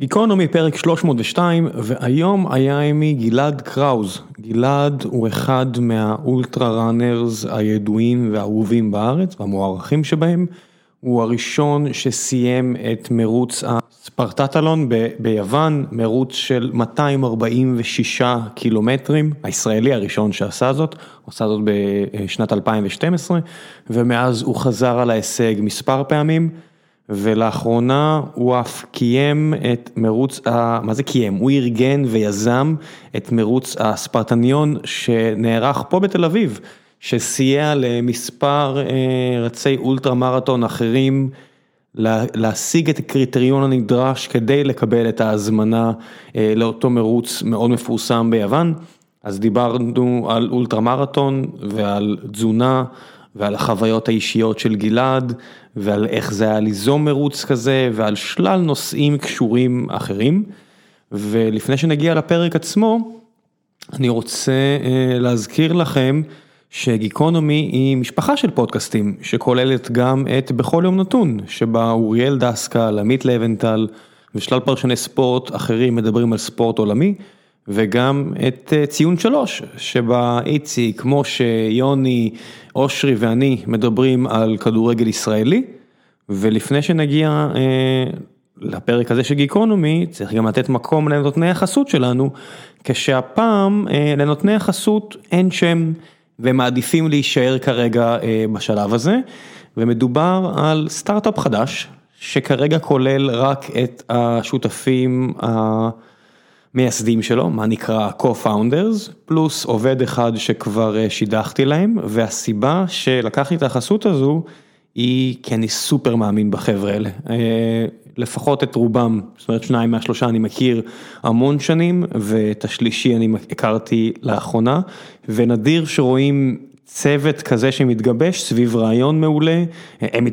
גיקונומי פרק 302 והיום היה עימי גלעד קראוז, גלעד הוא אחד מהאולטרה ראנרס הידועים והאהובים בארץ והמוערכים שבהם, הוא הראשון שסיים את מרוץ הספרטטלון ביוון, מרוץ של 246 קילומטרים, הישראלי הראשון שעשה זאת, הוא עשה זאת בשנת 2012 ומאז הוא חזר על ההישג מספר פעמים. ולאחרונה הוא אף קיים את מרוץ, מה זה קיים? הוא ארגן ויזם את מרוץ הספרטניון שנערך פה בתל אביב, שסייע למספר רצי אולטרה מרתון אחרים להשיג את הקריטריון הנדרש כדי לקבל את ההזמנה לאותו מרוץ מאוד מפורסם ביוון. אז דיברנו על אולטרה מרתון ועל תזונה ועל החוויות האישיות של גלעד ועל איך זה היה ליזום מרוץ כזה ועל שלל נושאים קשורים אחרים. ולפני שנגיע לפרק עצמו, אני רוצה להזכיר לכם שגיקונומי היא משפחה של פודקאסטים שכוללת גם את בכל יום נתון, שבה אוריאל דסקל, עמית לבנטל ושלל פרשני ספורט אחרים מדברים על ספורט עולמי. וגם את ציון שלוש, שבה איציק, משה, יוני, אושרי ואני מדברים על כדורגל ישראלי, ולפני שנגיע לפרק הזה של גיקונומי, צריך גם לתת מקום לנותני החסות שלנו, כשהפעם לנותני החסות אין שם, והם מעדיפים להישאר כרגע בשלב הזה, ומדובר על סטארט-אפ חדש, שכרגע כולל רק את השותפים ה... מייסדים שלו, מה נקרא co-founders, פלוס עובד אחד שכבר שידכתי להם, והסיבה שלקחתי את החסות הזו, היא כי אני סופר מאמין בחבר'ה האלה, לפחות את רובם, זאת אומרת שניים מהשלושה אני מכיר המון שנים, ואת השלישי אני הכרתי לאחרונה, ונדיר שרואים צוות כזה שמתגבש סביב רעיון מעולה,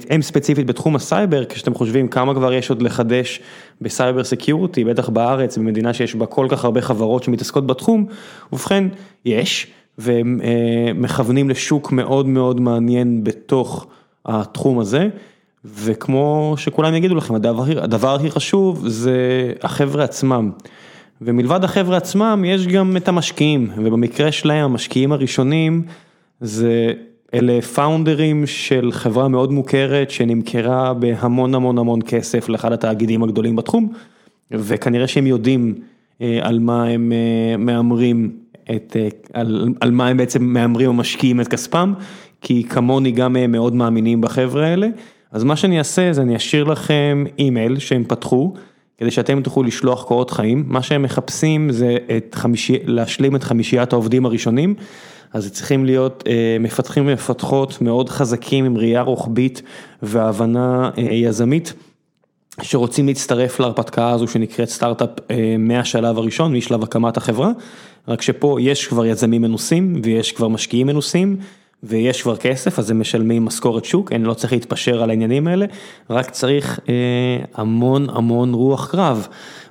הם ספציפית בתחום הסייבר, כשאתם חושבים כמה כבר יש עוד לחדש ב cyber security, בטח בארץ, במדינה שיש בה כל כך הרבה חברות שמתעסקות בתחום, ובכן, יש, והם מכוונים לשוק מאוד מאוד מעניין בתוך התחום הזה, וכמו שכולם יגידו לכם, הדבר הכי חשוב זה החבר'ה עצמם. ומלבד החבר'ה עצמם יש גם את המשקיעים, ובמקרה שלהם המשקיעים הראשונים, זה אלה פאונדרים של חברה מאוד מוכרת שנמכרה בהמון המון המון כסף לאחד התאגידים הגדולים בתחום וכנראה שהם יודעים על מה הם מהמרים, על על מה הם בעצם מהמרים או משקיעים את כספם כי כמוני גם הם מאוד מאמינים בחברה האלה אז מה שאני אעשה זה אני אשאיר לכם אימייל שהם פתחו כדי שאתם תוכלו לשלוח קורות חיים, מה שהם מחפשים זה את חמישי, להשלים את חמישיית העובדים הראשונים. אז צריכים להיות מפתחים ומפתחות מאוד חזקים עם ראייה רוחבית והבנה יזמית, שרוצים להצטרף להרפתקה הזו שנקראת סטארט-אפ מהשלב הראשון, משלב הקמת החברה, רק שפה יש כבר יזמים מנוסים ויש כבר משקיעים מנוסים ויש כבר כסף, אז הם משלמים משכורת שוק, אני לא צריך להתפשר על העניינים האלה, רק צריך המון המון רוח קרב.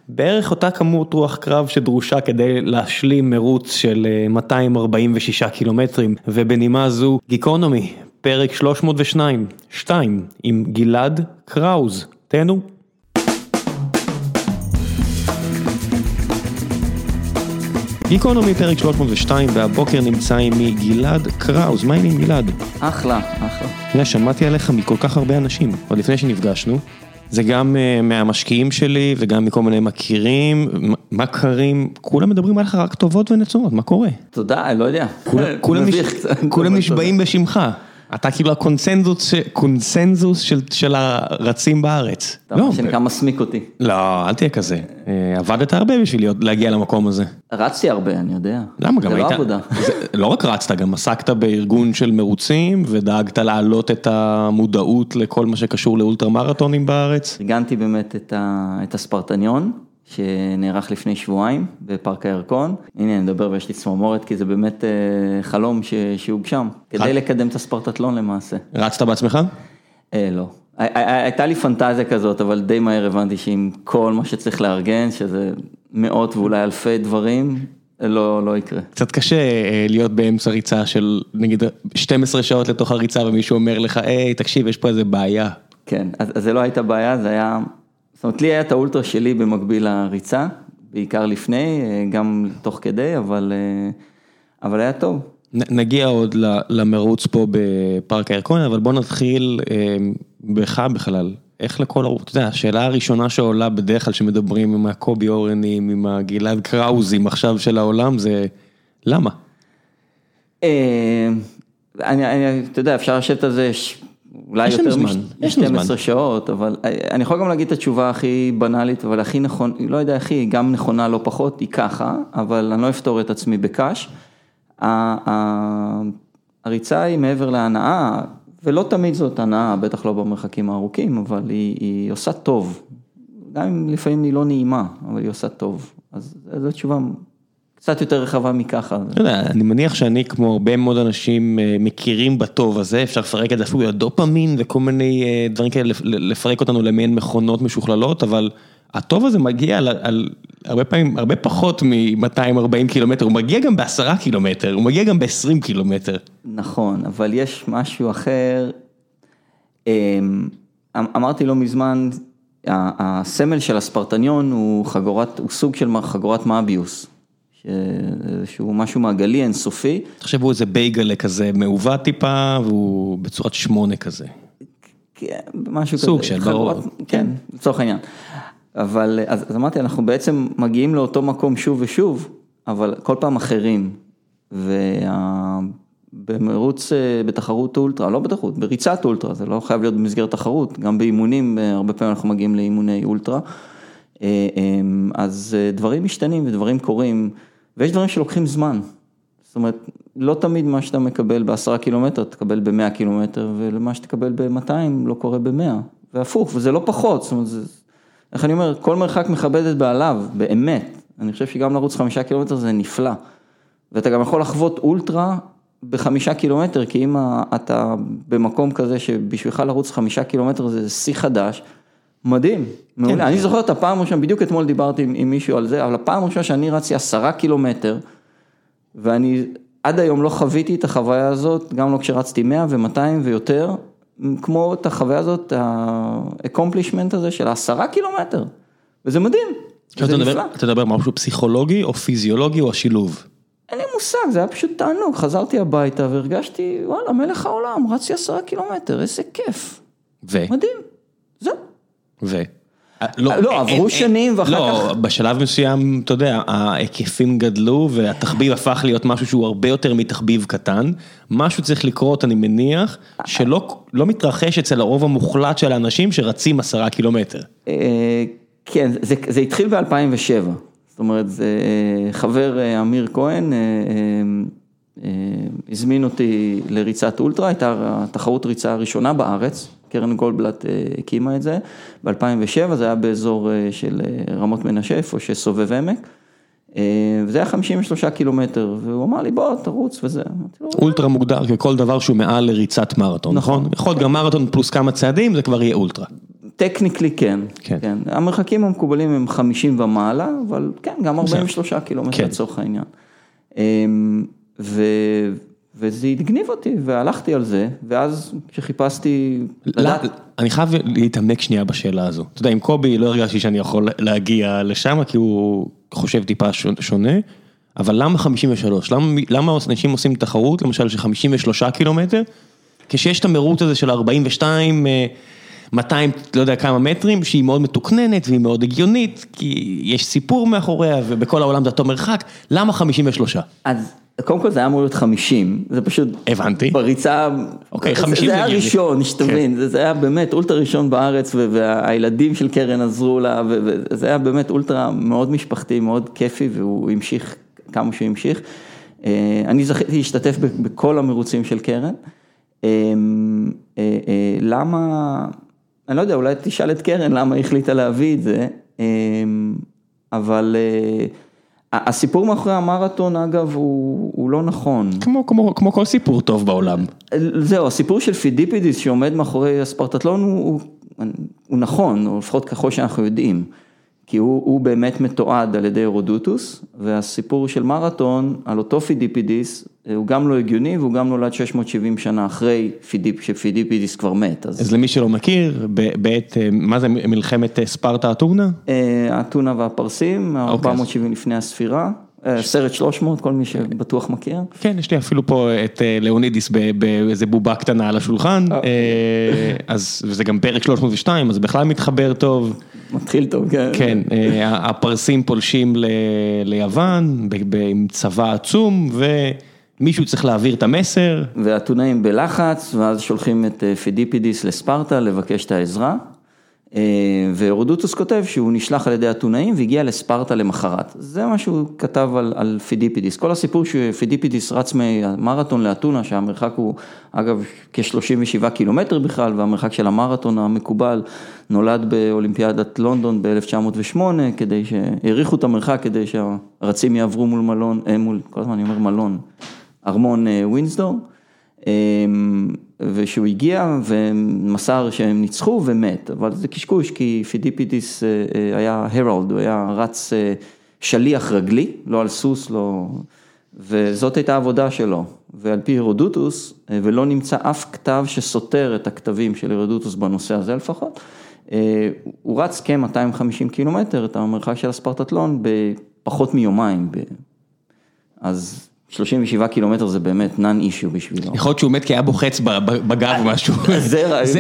בערך אותה כמות רוח קרב שדרושה כדי להשלים מרוץ של 246 קילומטרים ובנימה זו גיקונומי פרק 302, 2 עם גלעד קראוז, תהנו. גיקונומי פרק 302 והבוקר נמצא עימי גלעד קראוז, מה העניינים גלעד? אחלה, אחלה. אתה יודע, שמעתי עליך מכל כך הרבה אנשים, עוד לפני שנפגשנו. זה גם מהמשקיעים שלי וגם מכל מיני מכירים, מכרים, כולם מדברים עליך רק טובות ונצורות, מה קורה? תודה, אני לא יודע. כולם נשבעים בשמך. אתה כאילו הקונצנזוס של הרצים בארץ. אתה מה שנקרא מסמיק אותי. לא, אל תהיה כזה. עבדת הרבה בשביל להגיע למקום הזה. רצתי הרבה, אני יודע. למה גם היית? זה לא עבודה. לא רק רצת, גם עסקת בארגון של מרוצים ודאגת להעלות את המודעות לכל מה שקשור לאולטרה מרתונים בארץ. ארגנתי באמת את הספרטניון. שנערך לפני שבועיים בפארק הירקון, הנה אני מדבר ויש לי צמרמורת כי זה באמת חלום שהוגשם, כדי לקדם את הספרטטלון למעשה. רצת בעצמך? לא, הייתה לי פנטזיה כזאת אבל די מהר הבנתי שעם כל מה שצריך לארגן, שזה מאות ואולי אלפי דברים, לא לא יקרה. קצת קשה להיות באמצע ריצה של נגיד 12 שעות לתוך הריצה ומישהו אומר לך היי תקשיב יש פה איזה בעיה. כן, אז זה לא הייתה בעיה, זה היה... אומרת, לי היה את האולטרה שלי במקביל לריצה, בעיקר לפני, גם תוך כדי, אבל, אבל היה טוב. נגיע עוד למרוץ פה בפארק הירקון, אבל בוא נתחיל בך בכלל. איך לכל ערוץ, אתה יודע, השאלה הראשונה שעולה בדרך כלל שמדברים עם הקובי אורנים, עם הגלעד קראוזים עכשיו של העולם, זה למה? אני, אתה יודע, אפשר לשבת על זה אולי יותר מ-12 שעות, אבל אני יכול גם להגיד את התשובה הכי בנאלית, אבל הכי נכון, לא יודע היא, גם נכונה לא פחות, היא ככה, אבל אני לא אפתור את עצמי בקש. הריצה היא מעבר להנאה, ולא תמיד זאת הנאה, בטח לא במרחקים הארוכים, אבל היא, היא עושה טוב. גם אם לפעמים היא לא נעימה, אבל היא עושה טוב. אז זו תשובה קצת יותר רחבה מככה. אתה יודע, אני מניח שאני כמו הרבה מאוד אנשים מכירים בטוב הזה, אפשר לפרק את זה אפילו לדופמין וכל מיני דברים כאלה, לפרק אותנו למעין מכונות משוכללות, אבל הטוב הזה מגיע על, על הרבה פעמים, הרבה פחות מ-240 קילומטר, הוא מגיע גם בעשרה קילומטר, הוא מגיע גם ב-20 קילומטר. נכון, אבל יש משהו אחר, אמ, אמרתי לא מזמן, הסמל של הספרטניון הוא חגורת, הוא סוג של חגורת מאביוס. שהוא משהו מעגלי אינסופי. תחשבו איזה בייגלה כזה מעוות טיפה והוא בצורת שמונה כזה. כן, משהו כזה. סוג של, ברור. כן, לצורך העניין. אבל אז, אז אמרתי, אנחנו בעצם מגיעים לאותו מקום שוב ושוב, אבל כל פעם אחרים. ובמרוץ, בתחרות אולטרה, לא בתחרות, בריצת אולטרה, זה לא חייב להיות במסגרת תחרות, גם באימונים, הרבה פעמים אנחנו מגיעים לאימוני אולטרה. אז דברים משתנים ודברים קורים, ויש דברים שלוקחים זמן. זאת אומרת, לא תמיד מה שאתה מקבל בעשרה קילומטר, תקבל במאה קילומטר, ומה שתקבל במאתיים לא קורה במאה, והפוך, וזה לא פחות, זאת אומרת, זה... איך אני אומר, כל מרחק מכבד את בעליו, באמת. אני חושב שגם לרוץ חמישה קילומטר זה נפלא. ואתה גם יכול לחוות אולטרה בחמישה קילומטר, כי אם אתה במקום כזה שבשבילך לרוץ חמישה קילומטר זה שיא חדש, מדהים, מעולה. כן. אני זוכר את הפעם הראשונה, בדיוק אתמול דיברתי עם, עם מישהו על זה, אבל הפעם הראשונה שאני רצתי עשרה קילומטר, ואני עד היום לא חוויתי את החוויה הזאת, גם לא כשרצתי מאה ומאתיים ויותר, כמו את החוויה הזאת, ה-accomplishment הזה של העשרה קילומטר, וזה מדהים, וזה נפלא. אתה מדבר משהו פסיכולוגי או פיזיולוגי או השילוב? אין לי מושג, זה היה פשוט תענוג, חזרתי הביתה והרגשתי, וואלה, מלך העולם, רצתי עשרה קילומטר, איזה כיף. ו? מדהים. ו? לא, לא עברו שנים ואחר לא, כך... לא, בשלב מסוים, אתה יודע, ההיקפים גדלו והתחביב הפך להיות משהו שהוא הרבה יותר מתחביב קטן. משהו צריך לקרות, אני מניח, שלא לא מתרחש אצל הרוב המוחלט של האנשים שרצים עשרה קילומטר. כן, זה זה התחיל ב-2007. זאת אומרת, זה חבר אמיר כהן הזמין אותי לריצת אולטרה, הייתה התחרות ריצה הראשונה בארץ. קרן גולדבלט הקימה את זה, ב-2007 זה היה באזור של רמות מנשה, איפה שסובב עמק, וזה היה 53 קילומטר, והוא אמר לי בוא תרוץ וזה. אולטרה מוגדר ככל דבר שהוא מעל לריצת מרתון, נכון? יכול להיות גם מרתון פלוס כמה צעדים, זה כבר יהיה אולטרה. טכניקלי כן, כן, המרחקים המקובלים הם 50 ומעלה, אבל כן, גם 43 קילומטר לצורך העניין. וזה הגניב אותי והלכתי על זה, ואז כשחיפשתי. אני חייב להתעמק שנייה בשאלה הזו. אתה יודע, עם קובי לא הרגשתי שאני יכול להגיע לשם, כי הוא חושב טיפה שונה, אבל למה 53? למה למה אנשים עושים תחרות, למשל של 53 קילומטר, כשיש את המרוץ הזה של 42, 200, לא יודע כמה מטרים, שהיא מאוד מתוקננת והיא מאוד הגיונית, כי יש סיפור מאחוריה, ובכל העולם זה אותו מרחק, למה 53? אז... קודם כל זה היה אמור להיות 50, זה פשוט, הבנתי, בריצה, אוקיי, 50 זה היה ראשון, שתבין, כן. זה היה באמת אולטרה ראשון בארץ והילדים של קרן עזרו לה, וזה היה באמת אולטרה מאוד משפחתי, מאוד כיפי והוא המשיך כמה שהוא המשיך. אני זכיתי להשתתף בכל המרוצים של קרן. למה, אני לא יודע, אולי תשאל את קרן למה היא החליטה להביא את זה, אבל... הסיפור מאחורי המרתון אגב הוא הוא לא נכון. כמו כמו כמו כל סיפור טוב בעולם. זהו, הסיפור של פידיפידיס שעומד מאחורי הספרטטלון הוא הוא נכון, או לפחות ככל שאנחנו יודעים. כי הוא, הוא באמת מתועד על ידי הרודוטוס, והסיפור של מרתון על אותו פידיפידיס, הוא גם לא הגיוני והוא גם נולד 670 שנה אחרי פידיפ, שפידיפידיס כבר מת. אז, אז למי שלא מכיר, בעת, מה זה מלחמת ספרטה אתונה? אתונה והפרסים, 470 okay. לפני הספירה. סרט 300, כל מי שבטוח מכיר. כן, יש לי אפילו פה את לאונידיס באיזה בובה קטנה על השולחן, אז וזה גם פרק 302, אז בכלל מתחבר טוב. מתחיל טוב, כן. כן, הפרסים פולשים ליוון עם צבא עצום ומישהו צריך להעביר את המסר. והאתונאים בלחץ, ואז שולחים את פידיפידיס לספרטה לבקש את העזרה. והרודוטוס כותב שהוא נשלח על ידי אתונאים והגיע לספרטה למחרת, זה מה שהוא כתב על, על פידיפידיס, כל הסיפור שפידיפידיס רץ ממרתון לאתונה שהמרחק הוא אגב כ-37 קילומטר בכלל והמרחק של המרתון המקובל נולד באולימפיאדת לונדון ב-1908 כדי שהעריכו את המרחק כדי שהרצים יעברו מול מלון, מול, כל הזמן אני אומר מלון, ארמון ווינסדור. ושהוא הגיע ומסר שהם ניצחו ומת, אבל זה קשקוש כי פידיפידיס היה herald, הוא היה רץ שליח רגלי, לא על סוס, לא... וזאת הייתה העבודה שלו, ועל פי הרודוטוס, ולא נמצא אף כתב שסותר את הכתבים של הרודוטוס בנושא הזה לפחות, הוא רץ כ-250 קילומטר את המרחק של הספרטטלון בפחות מיומיים, אז 37 קילומטר זה באמת נאן אישיו בשבילו. יכול להיות שהוא מת כי היה בוחץ בגב או משהו.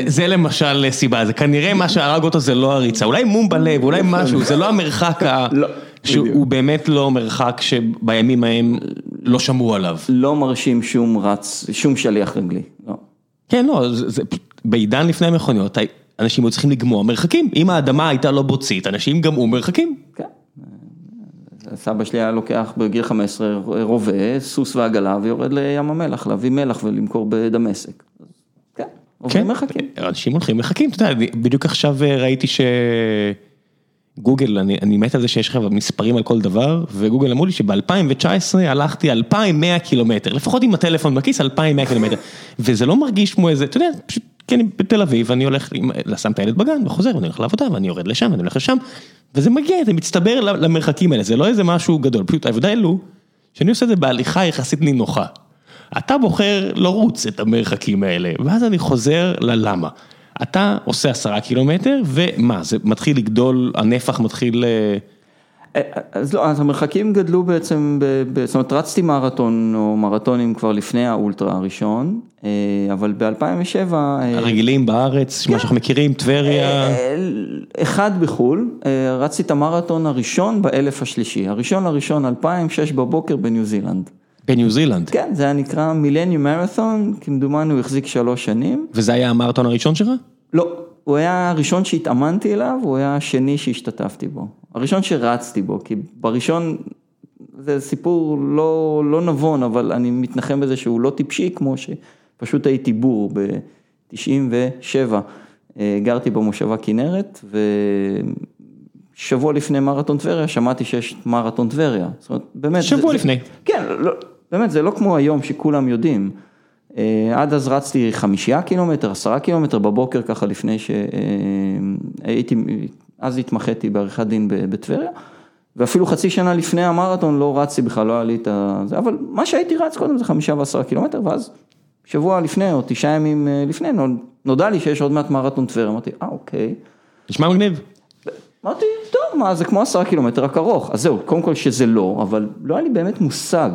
זה למשל סיבה, זה כנראה מה שהרג אותו זה לא הריצה, אולי מום בלב, אולי משהו, זה לא המרחק שהוא באמת לא מרחק שבימים ההם לא שמעו עליו. לא מרשים שום רץ, שום שליח רגלי, לא. כן, לא, בעידן לפני המכוניות, אנשים היו צריכים לגמוע מרחקים, אם האדמה הייתה לא בוצית, אנשים גמעו מרחקים. כן. סבא שלי היה לוקח בגיל 15 רובה, סוס ועגלה ויורד לים המלח, להביא מלח ולמכור בדמשק. כן, עוברים מרחקים. אנשים הולכים מרחקים, אתה יודע, בדיוק עכשיו ראיתי שגוגל, אני מת על זה שיש לך מספרים על כל דבר, וגוגל אמרו לי שב-2019 הלכתי 2,100 קילומטר, לפחות עם הטלפון בכיס 2,100 קילומטר, וזה לא מרגיש כמו איזה, אתה יודע, פשוט כי אני בתל אביב, אני הולך, שם את הילד בגן וחוזר, ואני הולך לעבודה, ואני יורד לשם, ואני הולך לשם, וזה מגיע, זה מצטבר למרחקים האלה, זה לא איזה משהו גדול, פשוט ההבדל הוא, שאני עושה את זה בהליכה יחסית נינוחה. אתה בוחר לרוץ את המרחקים האלה, ואז אני חוזר ללמה. אתה עושה עשרה קילומטר, ומה, זה מתחיל לגדול, הנפח מתחיל... אז לא, אז המרחקים גדלו בעצם, זאת אומרת רצתי מרתון או מרתונים כבר לפני האולטרה הראשון, אבל ב-2007... הרגילים בארץ, מה שאנחנו מכירים, טבריה. אחד בחו"ל, רצתי את המרתון הראשון באלף השלישי, הראשון לראשון 2006 בבוקר בניו זילנד. בניו זילנד? כן, זה היה נקרא מילניום מרתון, כמדומני הוא החזיק שלוש שנים. וזה היה המרתון הראשון שלך? לא, הוא היה הראשון שהתאמנתי אליו, הוא היה השני שהשתתפתי בו. הראשון שרצתי בו, כי בראשון זה סיפור לא, לא נבון, אבל אני מתנחם בזה שהוא לא טיפשי, כמו שפשוט הייתי בור ב-97, גרתי במושבה כנרת, ושבוע לפני מרתון טבריה שמעתי שיש מרתון טבריה. זאת אומרת, באמת... שבוע זה, לפני. זה, כן, לא, באמת, זה לא כמו היום שכולם יודעים. עד אז רצתי חמישייה קילומטר, עשרה קילומטר בבוקר ככה לפני שהייתי, אז התמחיתי בעריכת דין בטבריה, ואפילו חצי שנה לפני המרתון לא רצתי בכלל, לא היה לי את זה, אבל מה שהייתי רץ קודם זה חמישה ועשרה קילומטר, ואז שבוע לפני או תשעה ימים לפני נודע לי שיש עוד מעט מרתון טבריה, אמרתי, אה אוקיי. נשמע מגניב. אמרתי, טוב, מה, זה כמו עשרה קילומטר רק ארוך, אז זהו, קודם כל שזה לא, אבל לא היה לי באמת מושג.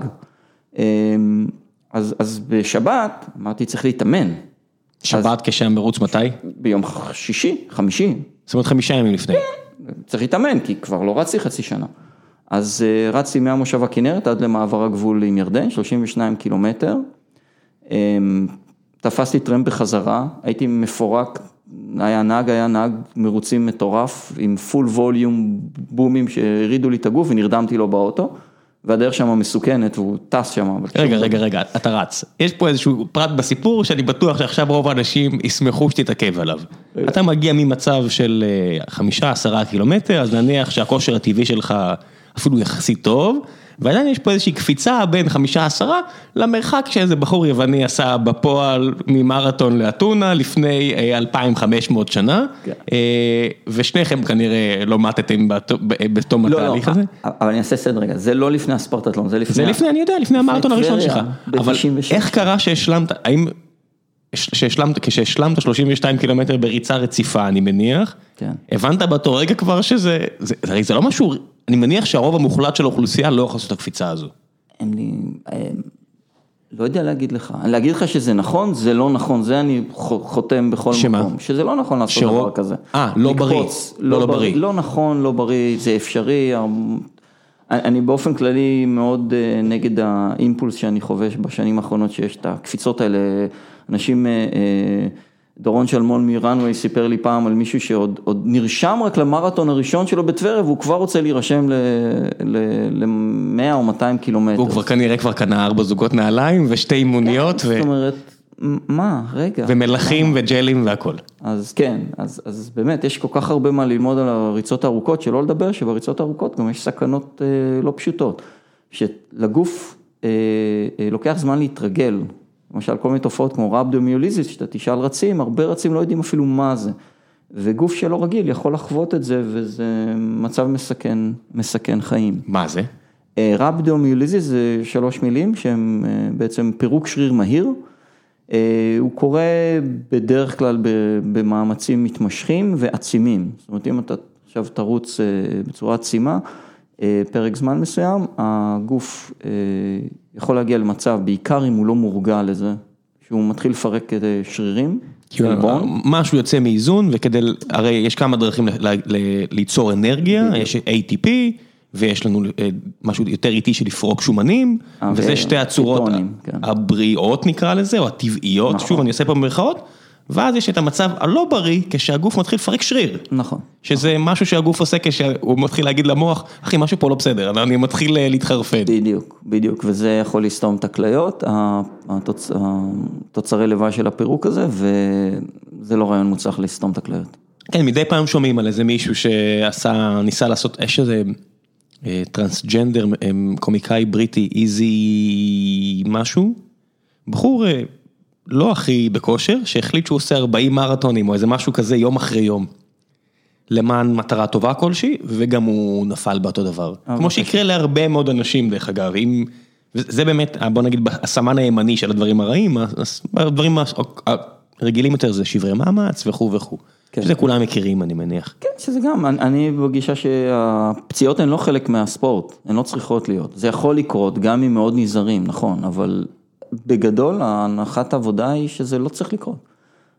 אז, אז בשבת אמרתי צריך להתאמן. שבת כשהמרוץ מתי? ביום שישי, חמישי. זאת אומרת חמישה ימים לפני. כן, צריך להתאמן כי כבר לא רצתי חצי שנה. אז רצתי מהמושב הכנרת עד למעבר הגבול עם ירדן, 32 קילומטר. תפסתי טרמפ בחזרה, הייתי מפורק, היה נהג, היה נהג מרוצים מטורף עם פול ווליום בומים שהרידו לי את הגוף ונרדמתי לו באוטו. והדרך שם מסוכנת והוא טס שם. רגע, רגע, רגע, אתה רץ. יש פה איזשהו פרט בסיפור שאני בטוח שעכשיו רוב האנשים ישמחו שתתעכב עליו. אתה מגיע ממצב של חמישה, עשרה קילומטר, אז נניח שהכושר הטבעי שלך אפילו יחסית טוב, ועדיין יש פה איזושהי קפיצה בין חמישה עשרה למרחק שאיזה בחור יווני עשה בפועל ממרתון לאתונה לפני 2,500 שנה, כן. אה, ושניכם כנראה לא בת- ב- בתום לא, לא, התהליך הזה. אבל אני אעשה סדר רגע, זה לא לפני הספרטטלון, זה לפני... זה לפני, אני יודע, לפני המרתון הראשון שלך. אבל ב-96. איך קרה שהשלמת, האם, כשהשלמת 32 קילומטר בריצה רציפה, אני מניח, כן. הבנת באותו רגע כבר שזה, זה, הרי זה לא משהו, אני מניח שהרוב המוחלט של האוכלוסייה לא יכול לעשות את הקפיצה הזו. אין לי, לא יודע להגיד לך, להגיד לך שזה נכון, זה לא נכון, זה אני חותם בכל שמה? מקום, שזה לא נכון לעשות שרוב- דבר כזה. אה, לא בריא. לקפוץ, לא, לא בריא. לא נכון, לא בריא, זה אפשרי. אני באופן כללי מאוד אה, נגד האימפולס שאני חובש בשנים האחרונות, שיש את הקפיצות האלה, אנשים, אה, אה, דורון שלמון מרנווי סיפר לי פעם על מישהו שעוד עוד נרשם רק למרתון הראשון שלו בטבריה, והוא כבר רוצה להירשם ל-100 או 200 קילומטר. הוא כבר כנראה כבר קנה ארבע זוגות נעליים ושתי אימוניות ו- זאת אומרת, מה, רגע. ומלחים וג'לים והכל. אז כן, אז, אז באמת יש כל כך הרבה מה ללמוד על הריצות הארוכות, שלא לדבר שבריצות הארוכות גם יש סכנות אה, לא פשוטות. שלגוף אה, אה, לוקח זמן להתרגל, למשל כל מיני תופעות כמו רבדומיוליזיס, שאתה תשאל רצים, הרבה רצים לא יודעים אפילו מה זה. וגוף שלא רגיל יכול לחוות את זה, וזה מצב מסכן, מסכן חיים. מה זה? אה, רבדומיוליזיס זה שלוש מילים שהם אה, בעצם פירוק שריר מהיר. אה, הוא קורה בדרך כלל במאמצים מתמשכים ועצימים. זאת אומרת, אם אתה עכשיו תרוץ אה, בצורה עצימה, אה, פרק זמן מסוים, הגוף יכול להגיע למצב, בעיקר אם הוא לא מורגל לזה, שהוא מתחיל לפרק שרירים, כאילו. משהו יוצא מאיזון וכדי, הרי יש כמה דרכים ליצור אנרגיה, יש ATP ויש לנו אה, משהו יותר איטי של לפרוק שומנים, אה, וזה שתי הצורות כן. הבריאות נקרא לזה, או הטבעיות, נכון. שוב אני עושה פה במרכאות, ואז יש את המצב הלא בריא כשהגוף מתחיל לפרק שריר. נכון. שזה משהו שהגוף עושה כשהוא מתחיל להגיד למוח, אחי משהו פה לא בסדר, אני מתחיל אה, להתחרפן. בדיוק, בדיוק, וזה יכול לסתום את הכליות, התוצ... התוצרי לוואי של הפירוק הזה, וזה לא רעיון מוצלח לסתום את הכליות. כן, מדי פעם שומעים על איזה מישהו שעשה, ניסה לעשות, יש איזה טרנסג'נדר, אה, קומיקאי בריטי, איזי משהו, בחור אה, לא הכי בכושר, שהחליט שהוא עושה 40 מרתונים או איזה משהו כזה יום אחרי יום. למען מטרה טובה כלשהי, וגם הוא נפל באותו דבר. אה, כמו שיקרה להרבה מאוד אנשים דרך אגב, אם, זה באמת, בוא נגיד, הסמן הימני של הדברים הרעים, הדברים הרגילים יותר זה שברי מאמץ וכו' וכו'. כן. שזה כולם מכירים אני מניח. כן, שזה גם, אני, אני בגישה שהפציעות הן לא חלק מהספורט, הן לא צריכות להיות. זה יכול לקרות, גם אם מאוד נזהרים, נכון, אבל בגדול ההנחת העבודה היא שזה לא צריך לקרות.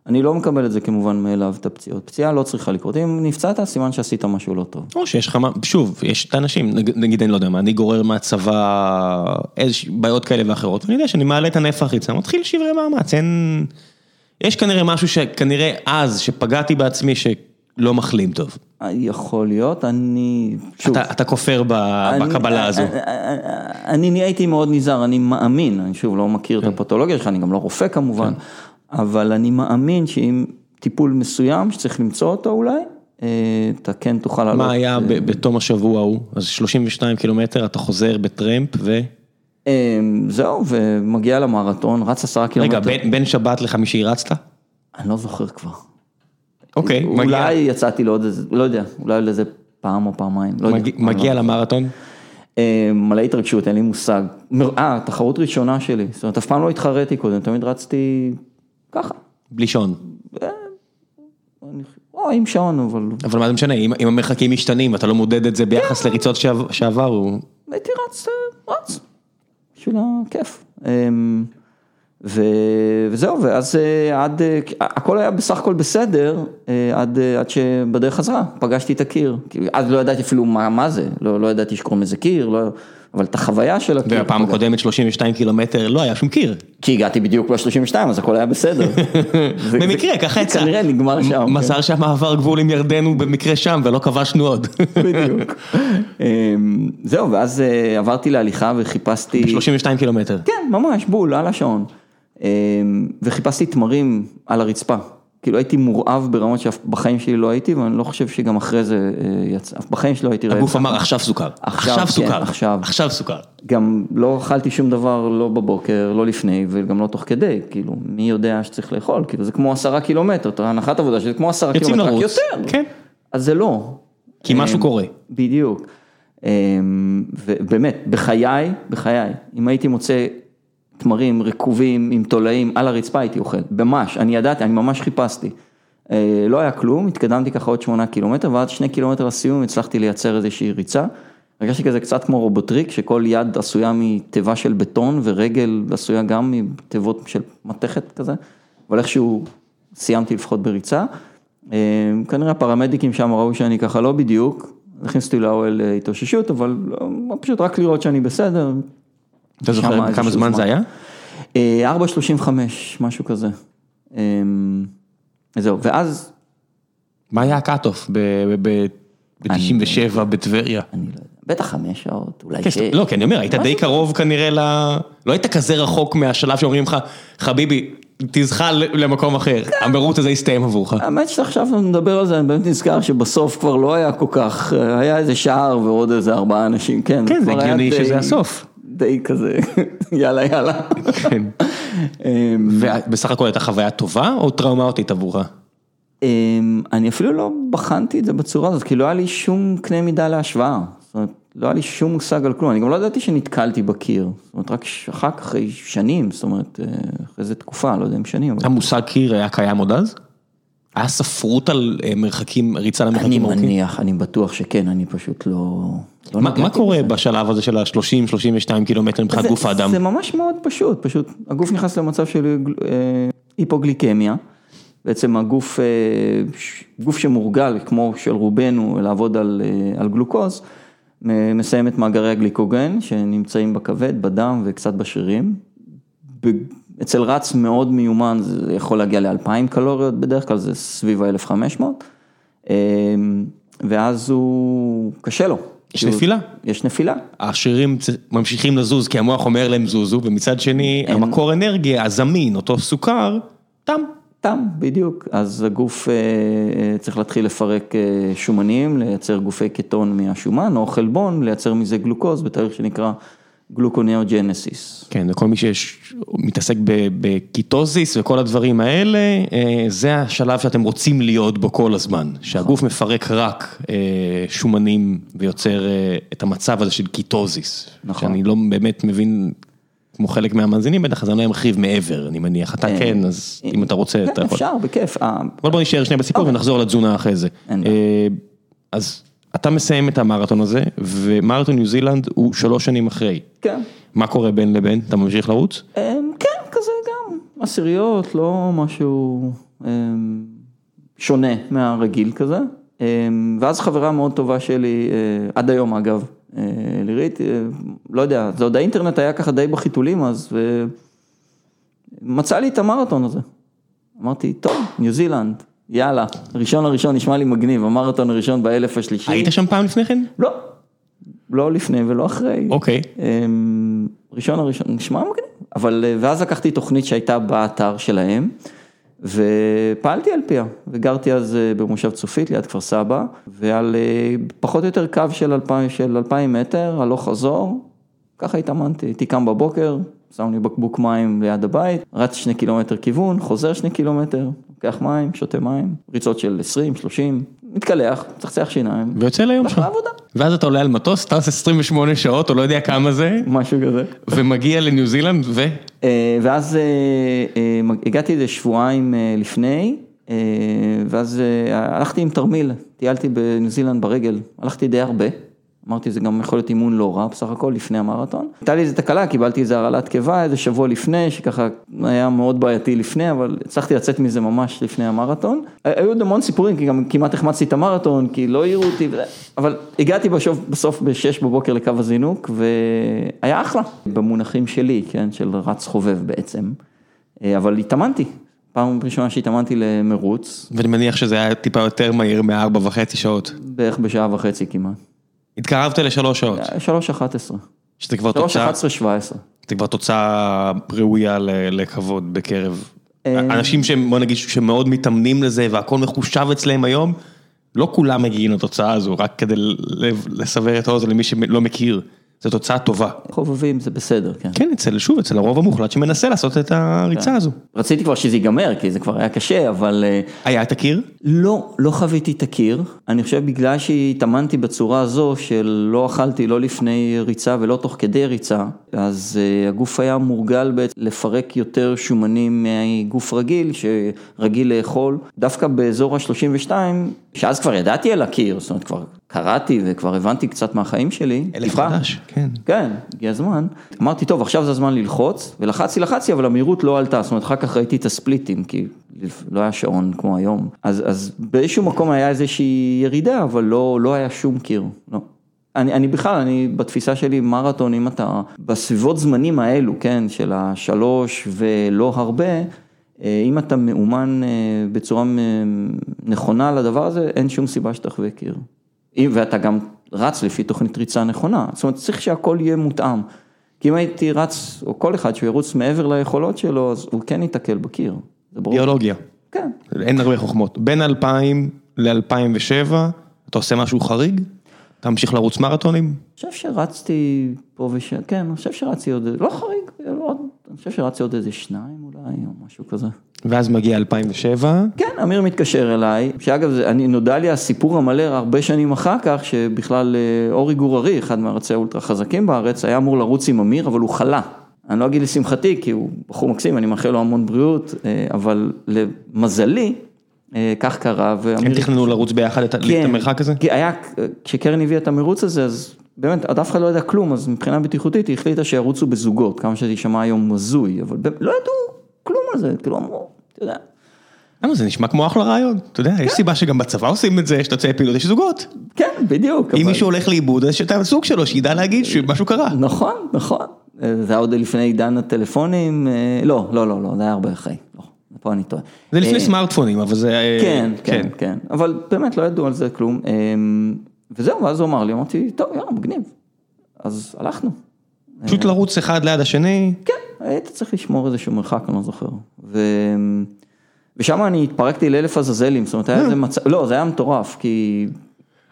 אני לא מקבל את זה כמובן מאליו, את הפציעות. פציעה לא צריכה לקרות, אם נפצעת, סימן שעשית משהו לא טוב. או שיש לך, מה- שוב, יש את האנשים, נג- נגיד אני לא יודע מה, אני גורר מהצבא איזוש בעיות כאלה ואחרות, ואני יודע שאני מעלה את הנפח ריצה, מתחיל שברי מאמץ, אין... יש כנראה משהו שכנראה אז, שפגעתי בעצמי, שלא מחלים טוב. יכול להיות, אני, שוב, אתה, אתה כופר ב- אני- בקבלה הזו. אני נהייתי מאוד נזהר, אני מאמין, אני שוב לא מכיר כן. את הפתולוגיה שלך, אני גם לא רופא כמובן, אבל אני מאמין שאם טיפול מסוים שצריך למצוא אותו אולי, אה, אתה כן תוכל לעלות. מה היה אה, בתום השבוע ההוא? אז 32 קילומטר, אתה חוזר בטרמפ ו... אה, זהו, ומגיע למרתון, רץ עשרה קילומטר. רגע, בין- בין שבת לחמישי רצת? אני לא זוכר כבר. אוקיי, מגיע- אולי יצאתי לעוד איזה, לא יודע, אולי לאיזה פעם או פעמיים, לא יודע. מגיע- מגיע למרתון? אה, מלא התרגשות, אין לי מושג. אה, תחרות ראשונה שלי, זאת אומרת, אף פעם לא התחרתי קודם, תמיד רצתי ככה. בלי שעון. אני- או, עם שעון, אבל אבל מה זה משנה, אם אם המרחקים משתנים, אתה לא מודד את זה ביחס לריצות שעב- שעברו. הייתי רץ, אה, רץ, בשביל הכיף. אמ, וזהו, ואז אה, עד, אה, הכל היה בסך הכל בסדר, עד אה, עד שבדרך חזרה פגשתי את הקיר. אז לא ידעתי אפילו מה מה זה, לא לא ידעתי שקוראים לזה קיר, לא- אבל את החוויה של הקיר. והפעם. הקודמת 32 קילומטר, לא היה שום קיר. כי הגעתי בדיוק ל-32, אז הכל היה בסדר. זה- במקרה, ככה יצא. כנראה נגמר שם. כן. מזל שהמעבר גבול עם ירדן הוא במקרה שם ולא כבשנו עוד. בדיוק. אמ, זהו, ואז אה, עברתי להליכה וחיפשתי... 32 קילומטר. כן, ממש, בול, על השעון. אמ, וחיפשתי תמרים על הרצפה. כאילו הייתי מורעב ברמות שבחיים שלי לא הייתי, ואני לא חושב שגם אחרי זה אה, יצא, בחיים שלי לא הייתי רעב. הגוף אמר עכשיו סוכר, עכשיו, כן, סוכר, עכשיו. עכשיו סוכר. גם לא אכלתי שום דבר, לא בבוקר, לא לפני, וגם לא תוך כדי, כאילו, מי יודע שצריך לאכול, כאילו, זה כמו עשרה קילומטר, הנחת עבודה שזה כמו עשרה קילומטר, רק יותר. כן, אז זה לא. כי משהו אמ, קורה. בדיוק. אמ, ובאמת, בחיי, בחיי, אם הייתי מוצא תמרים רקובים עם תולעים על הרצפה הייתי אוכל, ממש, אני ידעתי, אני ממש חיפשתי. אה, לא היה כלום, התקדמתי ככה עוד שמונה קילומטר, ועד שני קילומטר לסיום הצלחתי לייצר איזושהי ריצה. הרגשתי כזה קצת כמו רובוטריק, שכל יד עשויה מתיבה של בטון ורגל עשויה גם מתיבות של מתכת כזה, אבל איכשהו סיימתי לפחות בריצה. אה, כנראה הפרמדיקים שם ראו שאני ככה לא בדיוק, הכניסו אותי לאוהל אה, התאוששות, אבל לא, פשוט רק לראות שאני בסדר. אתה זוכר כמה זמן זה היה? אה, 4.35, משהו כזה. אה, זהו, ואז, מה היה ה cut-off ב-97 בטבריה? אני לא יודע, בטח חמש שעות, אולי כן, שש. לא, כי אני אומר, היית די קרוב כנראה ל... לא היית כזה רחוק מהשלב שאומרים לך, חביבי, תזחל למקום אחר, המרוץ הזה יסתיים עבורך. האמת שעכשיו נדבר על זה, אני באמת נזכר שבסוף כבר לא היה כל כך, היה איזה שער ועוד איזה ארבעה אנשים, כן. כן, זה הגיוני שזה הסוף. די כזה, יאללה יאללה. כן. אמ, ובסך הכל הייתה חוויה טובה או טראומטית עבורך? אמ, אני אפילו לא בחנתי את זה בצורה הזאת, כי לא היה לי שום קנה מידה להשוואה. זאת אומרת, לא היה לי שום מושג על כלום, אני גם לא ידעתי שנתקלתי בקיר. זאת אומרת, רק אחר כך, אחרי שנים, זאת אומרת, אה, אחרי איזה תקופה, לא יודע אם שנים. המושג קיר היה קיים עוד אז? היה ספרות על אה, מרחקים, ריצה אני למרחקים ארוכים? מניח, אני בטוח שכן, אני פשוט לא... לא מה נגעתי מה קורה בזה. בשלב הזה של ה-30-32 קילומטר מבחינת גוף האדם? זה ממש מאוד פשוט, פשוט הגוף נכנס למצב של אה, היפוגליקמיה, בעצם הגוף, אה, גוף שמורגל, כמו של רובנו, לעבוד על, על גלוקוז, מסיים את מאגרי הגליקוגן שנמצאים בכבד, בדם וקצת בשרירים. אצל רץ מאוד מיומן זה יכול להגיע ל-2,000 קלוריות, בדרך כלל זה סביב ה-1,500, ואז הוא, קשה לו. יש נפילה. יש נפילה. השרירים ממשיכים לזוז כי המוח אומר להם זוזו, ומצד שני המקור אנרגיה הזמין, אותו סוכר, תם. תם, בדיוק. אז הגוף אה, אה, צריך להתחיל לפרק אה, שומנים, לייצר גופי קטון מהשומן, או חלבון, לייצר מזה גלוקוז בתהליך שנקרא gluconeogenesis. כן, וכל מי שמתעסק ב ketosis וכל הדברים האלה, אה, זה השלב שאתם רוצים להיות בו כל הזמן. שהגוף מפרק רק אה, שומנים ויוצר אה, את המצב הזה של ketosis. נכון. שאני לא באמת מבין, כמו חלק מהמאזינים בטח, אז אני לא מרחיב מעבר, אני מניח. אתה כן, אז אם אתה רוצה, אתה כן, יכול. אפשר, בכיף. אבל בוא נשאר שנייה בסיפור ונחזור לתזונה אחרי זה. אז אתה מסיים את המרתון הזה, ומרתון ניו זילנד הוא שלוש שנים אחרי. כן. מה קורה בין לבין? אתה ממשיך לרוץ? אה, כן, כזה גם. עשיריות, לא משהו אה, שונה מהרגיל כזה. אה, ואז חברה מאוד טובה שלי, אה, עד היום אגב, אה, לירית, אה, לא יודע, זה עוד האינטרנט היה ככה די בחיתולים אז, ומצא לי את המרתון הזה. אמרתי, טוב, ניו זילנד, יאללה, ראשון לראשון נשמע לי מגניב, המרתון הראשון באלף השלישי. היית שם פעם לפני כן? לא, לא לפני ולא אחרי. אוקיי. אמ, ראשון הראשון, נשמע מגניב, אבל אה, ואז לקחתי תוכנית שהייתה באתר שלהם, ופעלתי על פיה, וגרתי אז אה, במושב צופית ליד כפר סבא, ועל אה, פחות או יותר קו של אלפיים, של אלפיים מטר, הלוך חזור, ככה התאמנתי, הייתי קם בבוקר, שם לי בקבוק מים ליד הבית, רץ שני קילומטר כיוון, חוזר שני קילומטר, לוקח מים, שותה מים, ריצות של 20, 30, מתקלח, צחצח שיניים, ויוצא ליום שלך. לעבודה, ואז אתה עולה על מטוס, טס 28 שעות, או לא יודע כמה זה, משהו כזה. ומגיע לניו זילנד, ו... אה, ואז אה, אה, הגעתי איזה שבועיים לפני, ואז הלכתי עם תרמיל, טיילתי בניו זילנד ברגל, הלכתי די הרבה, אמרתי זה גם יכול להיות אימון לא רע בסך הכל לפני המרתון. הייתה לי איזה תקלה, קיבלתי איזה הרעלת קיבה איזה שבוע לפני, שככה היה מאוד בעייתי לפני, אבל הצלחתי לצאת מזה ממש לפני המרתון. היו עוד המון סיפורים, כי גם כמעט החמצתי את המרתון, כי לא העירו אותי, אבל הגעתי בסוף, בסוף ב-6 בבוקר לקו הזינוק, והיה אחלה, במונחים שלי, כן, של רץ חובב בעצם, אה, אבל התאמנתי. פעם ראשונה שהתאמנתי למרוץ, ואני מניח שזה היה טיפה יותר מהיר מארבע וחצי שעות. בערך בשעה וחצי כמעט. התקרבת לשלוש שעות, שלוש אחת עשרה. שזה כבר שלוש תוצאה, אחת עשרה שבע עשרה. זה כבר תוצאה ראויה לכבוד בקרב אנשים שהם, בוא נגיד, שמאוד מתאמנים לזה והכל מחושב אצלם היום, לא כולם מגיעים לתוצאה הזו, רק כדי לסבר את האוזן למי שלא מכיר. זו תוצאה טובה. חובבים זה בסדר, כן. כן, אצל, שוב, אצל הרוב המוחלט שמנסה לעשות את הריצה כן. הזו. רציתי כבר שזה ייגמר, כי זה כבר היה קשה, אבל... אה, היה את הקיר? לא, לא חוויתי את הקיר. אני חושב בגלל שהתאמנתי בצורה הזו, שלא אכלתי לא לפני ריצה ולא תוך כדי ריצה, אז uh, הגוף היה מורגל בעצם לפרק יותר שומנים מגוף רגיל, שרגיל לאכול. דווקא באזור ה-32, שאז כבר ידעתי על הקיר, זאת אומרת, כבר קראתי וכבר הבנתי קצת מהחיים שלי. אלף חדש, כן. כן, הגיע הזמן. אמרתי, טוב, עכשיו זה הזמן ללחוץ, ולחצתי, לחצתי, אבל המהירות לא עלתה, זאת אומרת, אחר כך ראיתי את הספליטים, כי לא היה שעון כמו היום. אז, אז באיזשהו מקום היה איזושהי ירידה, אבל לא, לא היה שום קיר, לא. אני, אני בכלל, אני בתפיסה שלי מרתון, אם אתה בסביבות זמנים האלו, כן, של השלוש ולא הרבה, אה, אם אתה מאומן אה, בצורה נכונה לדבר הזה, אין שום סיבה שתחווה קיר. ואתה גם רץ לפי תוכנית ריצה נכונה, זאת אומרת צריך שהכל יהיה מותאם. כי אם הייתי רץ, או כל אחד שהוא ירוץ מעבר ליכולות שלו, אז הוא כן ייתקל בקיר. ביולוגיה. כן. אין הרבה חוכמות. בין 2000 ל-2007, אתה עושה משהו חריג? אתה ממשיך לרוץ מרתונים? אני חושב שרצתי פה ושם, כן, אני חושב שרצתי עוד, לא חריג, אני חושב שרצתי עוד איזה שניים אולי, או משהו כזה. ואז מגיע 2007. כן, אמיר מתקשר אליי, שאגב, אני נודע לי הסיפור המלא הרבה שנים אחר כך, שבכלל אה, אורי גוררי, אחד מהרצי האולטרה חזקים בארץ, היה אמור לרוץ עם אמיר, אבל הוא חלה. אני לא אגיד לשמחתי, כי הוא בחור מקסים, אני מאחל לו המון בריאות, אה, אבל למזלי, אה, כך קרה, ואמיר... הם תכננו לרוץ ביחד את כן, המרחק הזה? כי היה, כשקרן הביאה את המרוץ הזה, אז באמת, עד אף אחד לא ידע כלום, אז מבחינה בטיחותית היא החליטה שירוצו בזוגות, כמה שזה יישמע היום הזוי, אבל לא ידעו כלום על זה, כאילו אמרו, אתה יודע. למה זה נשמע כמו אחלה רעיון, אתה יודע, יש כן. סיבה שגם בצבא עושים את זה, יש תוצאי פעילות, יש זוגות. כן, בדיוק. אם מישהו הולך לאיבוד, אז שאתה סוג שלו, שידע להגיד שמשהו קרה. נכון, נכון. זה היה עוד לפני עידן הטלפונים, אה, לא, לא, לא, לא, זה היה הרבה אחרי. לא, פה אני טועה. זה לפני אה, סמארטפונים, אבל זה... אה, כן, כן, כן, אבל באמת לא ידעו על זה כלום. וזהו, ואז הוא אמר לי, אמרתי, טוב, יאללה, מגניב. אז הלכנו. פשוט לרוץ אחד ליד השני? כן, היית צריך לשמור איזשהו מרחק, אני לא זוכר. ו... ושם אני התפרקתי לאלף עזאזלים, זאת אומרת, היה איזה מצב, לא, זה היה מטורף, כי...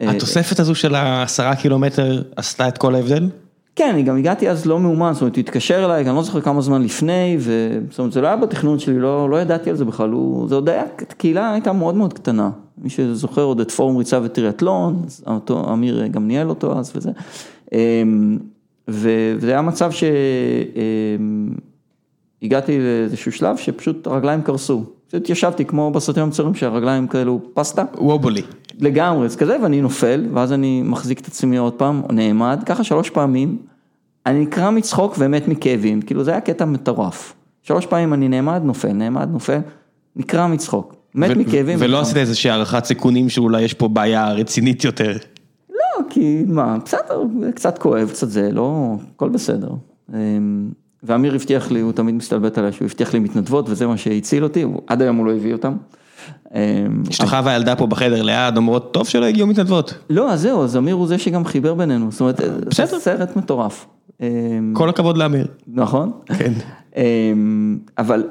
התוספת הזו של העשרה קילומטר עשתה את כל ההבדל? כן, אני גם הגעתי אז לא מאומן, זאת אומרת, הוא התקשר אליי, אני לא זוכר כמה זמן לפני, זאת אומרת, זה לא היה בתכנון שלי, לא, לא ידעתי על זה בכלל, הוא, זה עוד היה, הקהילה הייתה מאוד מאוד קטנה. מי שזוכר עוד את פורום ריצה וטריאטלון, אותו אמיר גם ניהל אותו אז וזה. אמ, וזה היה מצב שהגעתי אמ, לאיזשהו שלב שפשוט הרגליים קרסו. פשוט ישבתי כמו בסרטים המצורים שהרגליים כאלו פסטה. וובולי. לגמרי, זה כזה, ואני נופל, ואז אני מחזיק את עצמי עוד פעם, נעמד, ככה שלוש פעמים, אני נקרע מצחוק ומת מכאבים, כאילו זה היה קטע מטורף. שלוש פעמים אני נעמד, נופל, נעמד, נופל, נקרע מצחוק. מת מכאבים. ולא עשית איזושהי הערכת סיכונים שאולי יש פה בעיה רצינית יותר. לא, כי מה, בסדר, קצת כואב, קצת זה, לא, הכל בסדר. אמ, ואמיר הבטיח לי, הוא תמיד מסתלבט עליי, שהוא הבטיח לי מתנדבות וזה מה שהציל אותי, עד היום הוא לא הביא אותם. אמ, אשתך והילדה פה בחדר ליד אומרות, טוב שלא הגיעו מתנדבות. לא, אז זהו, אז אמיר הוא זה שגם חיבר בינינו, זאת אומרת, זה סרט מטורף. אמ, כל הכבוד לאמיר. נכון. כן. אבל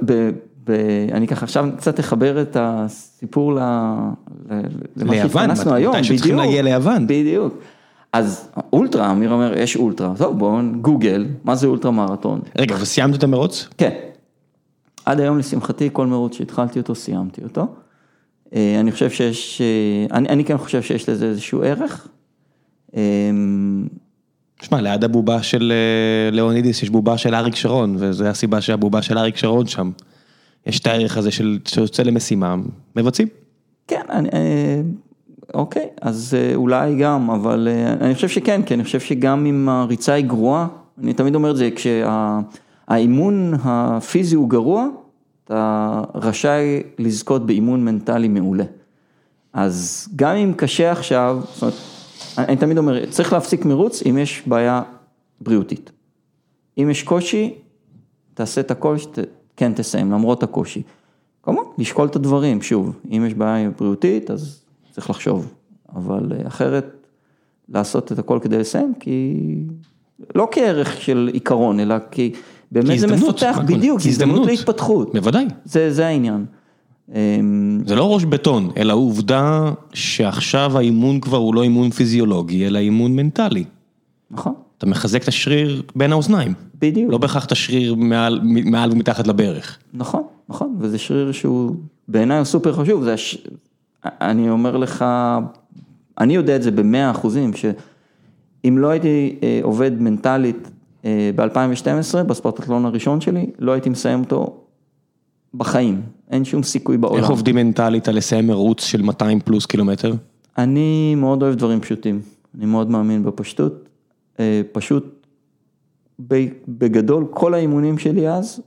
ואני ככה עכשיו קצת אחבר את הסיפור למה שהתכנסנו היום, בדיוק. שצריכים להגיע ליוון. בדיוק. אז אולטרה, אמיר אומר, יש אולטרה, טוב בואו גוגל, מה זה אולטרה מרתון. רגע, וסיימת את המרוץ? כן. עד היום לשמחתי כל מרוץ שהתחלתי אותו, סיימתי אותו. אה, אני חושב שיש, אה, אני, אני כן חושב שיש לזה איזשהו ערך. תשמע, אה, ליד הבובה של לאונידיס יש בובה של אריק שרון, וזו הסיבה שהבובה של אריק שרון שם. יש את הערך הזה של שיוצא למשימה, מבצעים. כן, אני, אה, אוקיי, אז אה, אולי גם, אבל אה, אני חושב שכן, כי אני חושב שגם אם הריצה היא גרועה, אני תמיד אומר את זה, כשהאימון הפיזי הוא גרוע, אתה רשאי לזכות באימון מנטלי מעולה. אז גם אם קשה עכשיו, זאת אומרת, אני תמיד אומר, צריך להפסיק מרוץ אם יש בעיה בריאותית. אם יש קושי, תעשה את הכל שת... כן תסיים, למרות הקושי. כמובן, לשקול את הדברים, שוב, אם יש בעיה בריאותית, אז צריך לחשוב, אבל אה, אחרת, לעשות את הכל כדי לסיים, כי לא כערך של עיקרון, אלא כי באמת זה הזדמנות, מפתח? בדיוק, זה הזדמנות הזדמנות. להתפתחות, בוודאי. זה זה העניין. אמ, זה לא ראש בטון, אלא עובדה שעכשיו האימון כבר הוא לא אימון פיזיולוגי, אלא אימון מנטלי. נכון, אתה מחזק את השריר בין האוזניים. בדיוק. לא בהכרח את השריר מעל, מעל ומתחת לברך. נכון, נכון, וזה שריר שהוא בעיניי סופר חשוב, זה הש... אני אומר לך, אני יודע את זה במאה אחוזים, שאם לא הייתי אה, עובד מנטלית אה, ב-2012, בספורטטלון הראשון שלי, לא הייתי מסיים אותו בחיים, אין שום סיכוי בעולם. איך עובדים מנטלית על לסיים מרוץ של 200 פלוס קילומטר? אני מאוד אוהב דברים פשוטים, אני מאוד מאמין בפשטות, אה, פשוט בגדול כל האימונים שלי אז,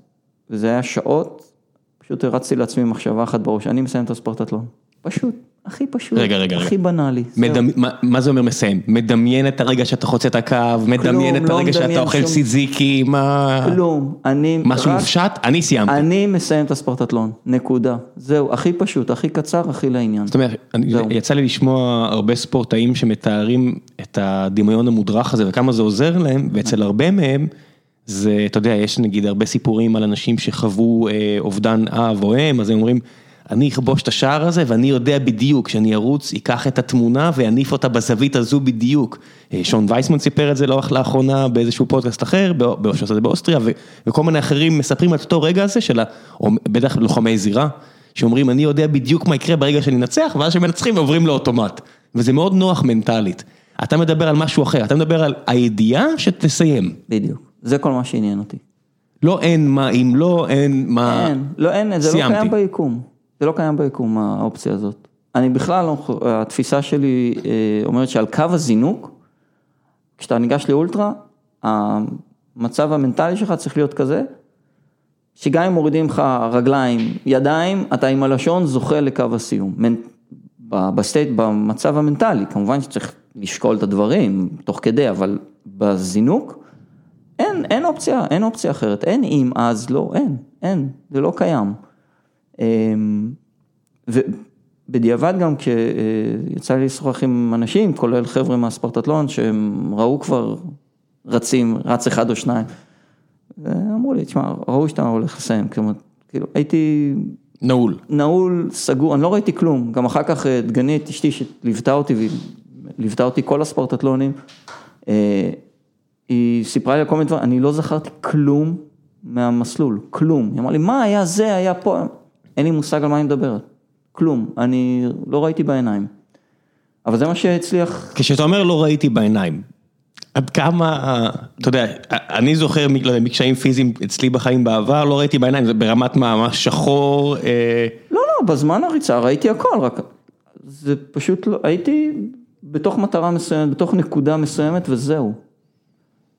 וזה היה שעות, פשוט הרצתי לעצמי מחשבה אחת בראש, אני מסיים את הספורטטלון, פשוט, הכי פשוט, רגע, רגע, הכי בנאלי, זהו. מדמ... מה, מה זה אומר מסיים? מדמיין את הרגע שאתה חוצה את הקו, מדמיין את לא הרגע שאתה מדמיין אוכל שום- סיזיקי, מה... כלום, אני משהו רק- מופשט? אני סיימתי. אני מסיים את הספורטטלון, נקודה, זהו, הכי פשוט, הכי קצר, הכי לעניין. זאת אומרת, אני. יצא לי לשמוע הרבה ספורטאים שמתארים את הדמיון המודרך הזה וכמה זה עוזר להם, ואצל הרבה מהם, זה, אתה יודע, יש נגיד הרבה סיפורים על אנשים שחוו אה, אובדן אב או אם, אז הם אומרים, אני אכבוש את השער הזה ואני יודע בדיוק שאני ארוץ, ייקח את התמונה ויניף אותה בזווית הזו בדיוק. אה, שון וייסמן סיפר את זה לא לאחרונה באיזשהו פודקאסט אחר, שעושה את זה באוסטריה, וכל מיני אחרים מספרים על אותו רגע הזה של, בטח לוחמי זירה, שאומרים אני יודע בדיוק מה יקרה ברגע שננצח, ואז כשמנצחים עוברים לאוטומט. וזה מאוד נוח מנטלית. אתה מדבר על משהו אחר, אתה מדבר על הידיעה שתסיים. בדיוק, זה כל מה שעניין אותי. לא אין מה, אם לא, אין מה... אין, לא אין, זה לא סיימתי. קיים ביקום, זה לא קיים ביקום האופציה הזאת. אני בכלל לא, התפיסה שלי אה, אומרת שעל קו הזינוק, כשאתה ניגש לאולטרה, המצב המנטלי שלך צריך להיות כזה, שגם אם מורידים לך רגליים, ידיים, אתה עם הלשון זוחל לקו הסיום. ב state, במצב המנטלי, כמובן שצריך לשקול את הדברים תוך כדי, אבל בזינוק, אין, אין אופציה, אין אופציה אחרת, אין אם, אז לא, אין, אין, זה לא קיים. אמ, ובדיעבד גם כשיצא לי לשוחח עם אנשים, כולל חבר'ה מהספרטטלון, שהם ראו כבר רצים, רץ אחד או שניים, אמרו לי, תשמע, ראו שאתה הולך לסיים, כאילו, הייתי נעול. נעול, סגור, אני לא ראיתי כלום, גם אחר כך אה, דגנית, אשתי שליוותה אותי, והיא ליוותה אותי כל הספורטטלונים, אה, היא סיפרה לי על כל מיני דברים, אני לא זכרתי כלום מהמסלול, כלום, היא אמרה לי, מה היה זה, היה פה, אין לי מושג על מה היא מדברת, כלום, אני לא ראיתי בעיניים, אבל זה מה שהצליח, כשאתה אומר לא ראיתי בעיניים, עד כמה, אתה יודע, אני זוכר לא יודע, מקשיים פיזיים אצלי בחיים בעבר, לא ראיתי בעיניים, זה ברמת מה, שחור, אה, לא, לא, בזמן הריצה ראיתי הכל, רק זה פשוט לא, הייתי בתוך מטרה מסוימת, בתוך נקודה מסוימת וזהו.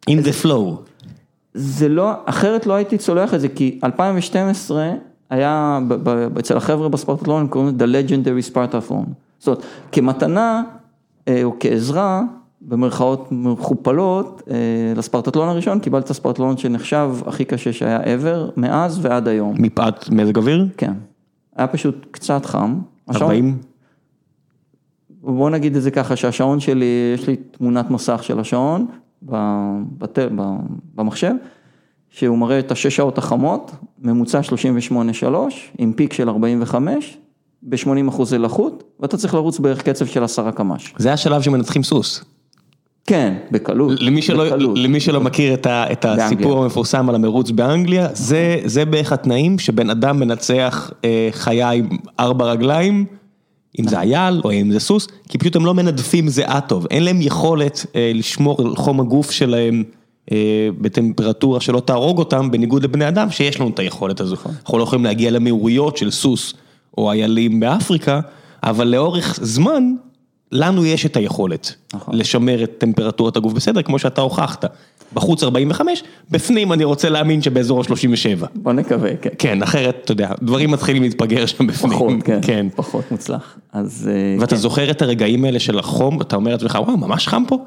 in the flow. זה לא, אחרת לא הייתי צולח את זה, כי 2012 היה, אצל החבר'ה בספורטטלון, הם קוראים לזה The Legendary Spartathlon. זאת אומרת, כמתנה אה, או כעזרה, במרכאות מכופלות, אה, לספרטטלון הראשון, קיבלת את הספרטטלון שנחשב הכי קשה שהיה ever, מאז ועד היום. מפאת מזג אוויר? כן. היה פשוט קצת חם. השעון- 40? בוא נגיד את זה ככה, שהשעון שלי, יש לי תמונת מסך של השעון ב- בת- ב- במחשב, שהוא מראה את השש שעות החמות, ממוצע 38.3, עם פיק של 45, ב-80 אחוזי לחות, ואתה צריך לרוץ בערך קצב של 10 קמ"ש. זה השלב שמנצחים סוס. כן, בקלות. למי שלא, בקלות. למי שלא מכיר את, ה, את הסיפור באנגליה. המפורסם על המרוץ באנגליה, זה, זה בערך התנאים שבן אדם מנצח אה, חיה עם ארבע רגליים, אם זה אייל או אם זה סוס, כי פשוט הם לא מנדפים זיעה טוב, אין להם יכולת אה, לשמור על חום הגוף שלהם בטמפרטורה שלא תהרוג אותם, בניגוד לבני אדם שיש לנו את היכולת הזו. אנחנו לא יכולים להגיע למהירויות של סוס או איילים באפריקה, אבל לאורך זמן, לנו יש את היכולת נכון. לשמר את טמפרטורת הגוף בסדר, כמו שאתה הוכחת. בחוץ 45, בפנים אני רוצה להאמין שבאזור ה-37. בוא נקווה, כן. כן, אחרת, אתה יודע, דברים מתחילים להתפגר שם בפנים. פחות, כן. כן. פחות מוצלח. אז... אה, ואתה כן. זוכר את הרגעים האלה של החום, אתה אומר לעצמך, וואו, ממש חם פה?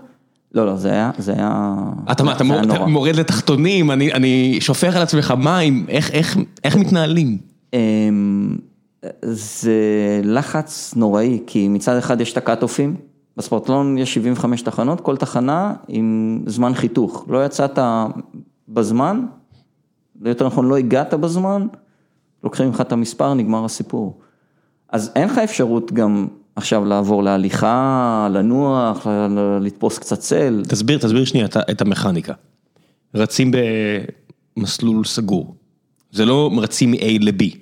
לא, לא, זה היה... זה היה... אתה מה, אתה. מורד לתחתונים, אני- אני שופך על עצמך מים, איך- איך- איך מתנהלים? אמ, זה לחץ נוראי, כי מצד אחד יש את הקאט-אופים, בספורטלון יש 75 תחנות, כל תחנה עם זמן חיתוך. לא יצאת בזמן, יותר נכון לא הגעת בזמן, לוקחים לך את המספר, נגמר הסיפור. אז אין לך אפשרות גם עכשיו לעבור להליכה, לנוח, לתפוס קצת צל. תסביר, תסביר שנייה את המכניקה. רצים במסלול סגור, זה לא רצים מ-A ל-B.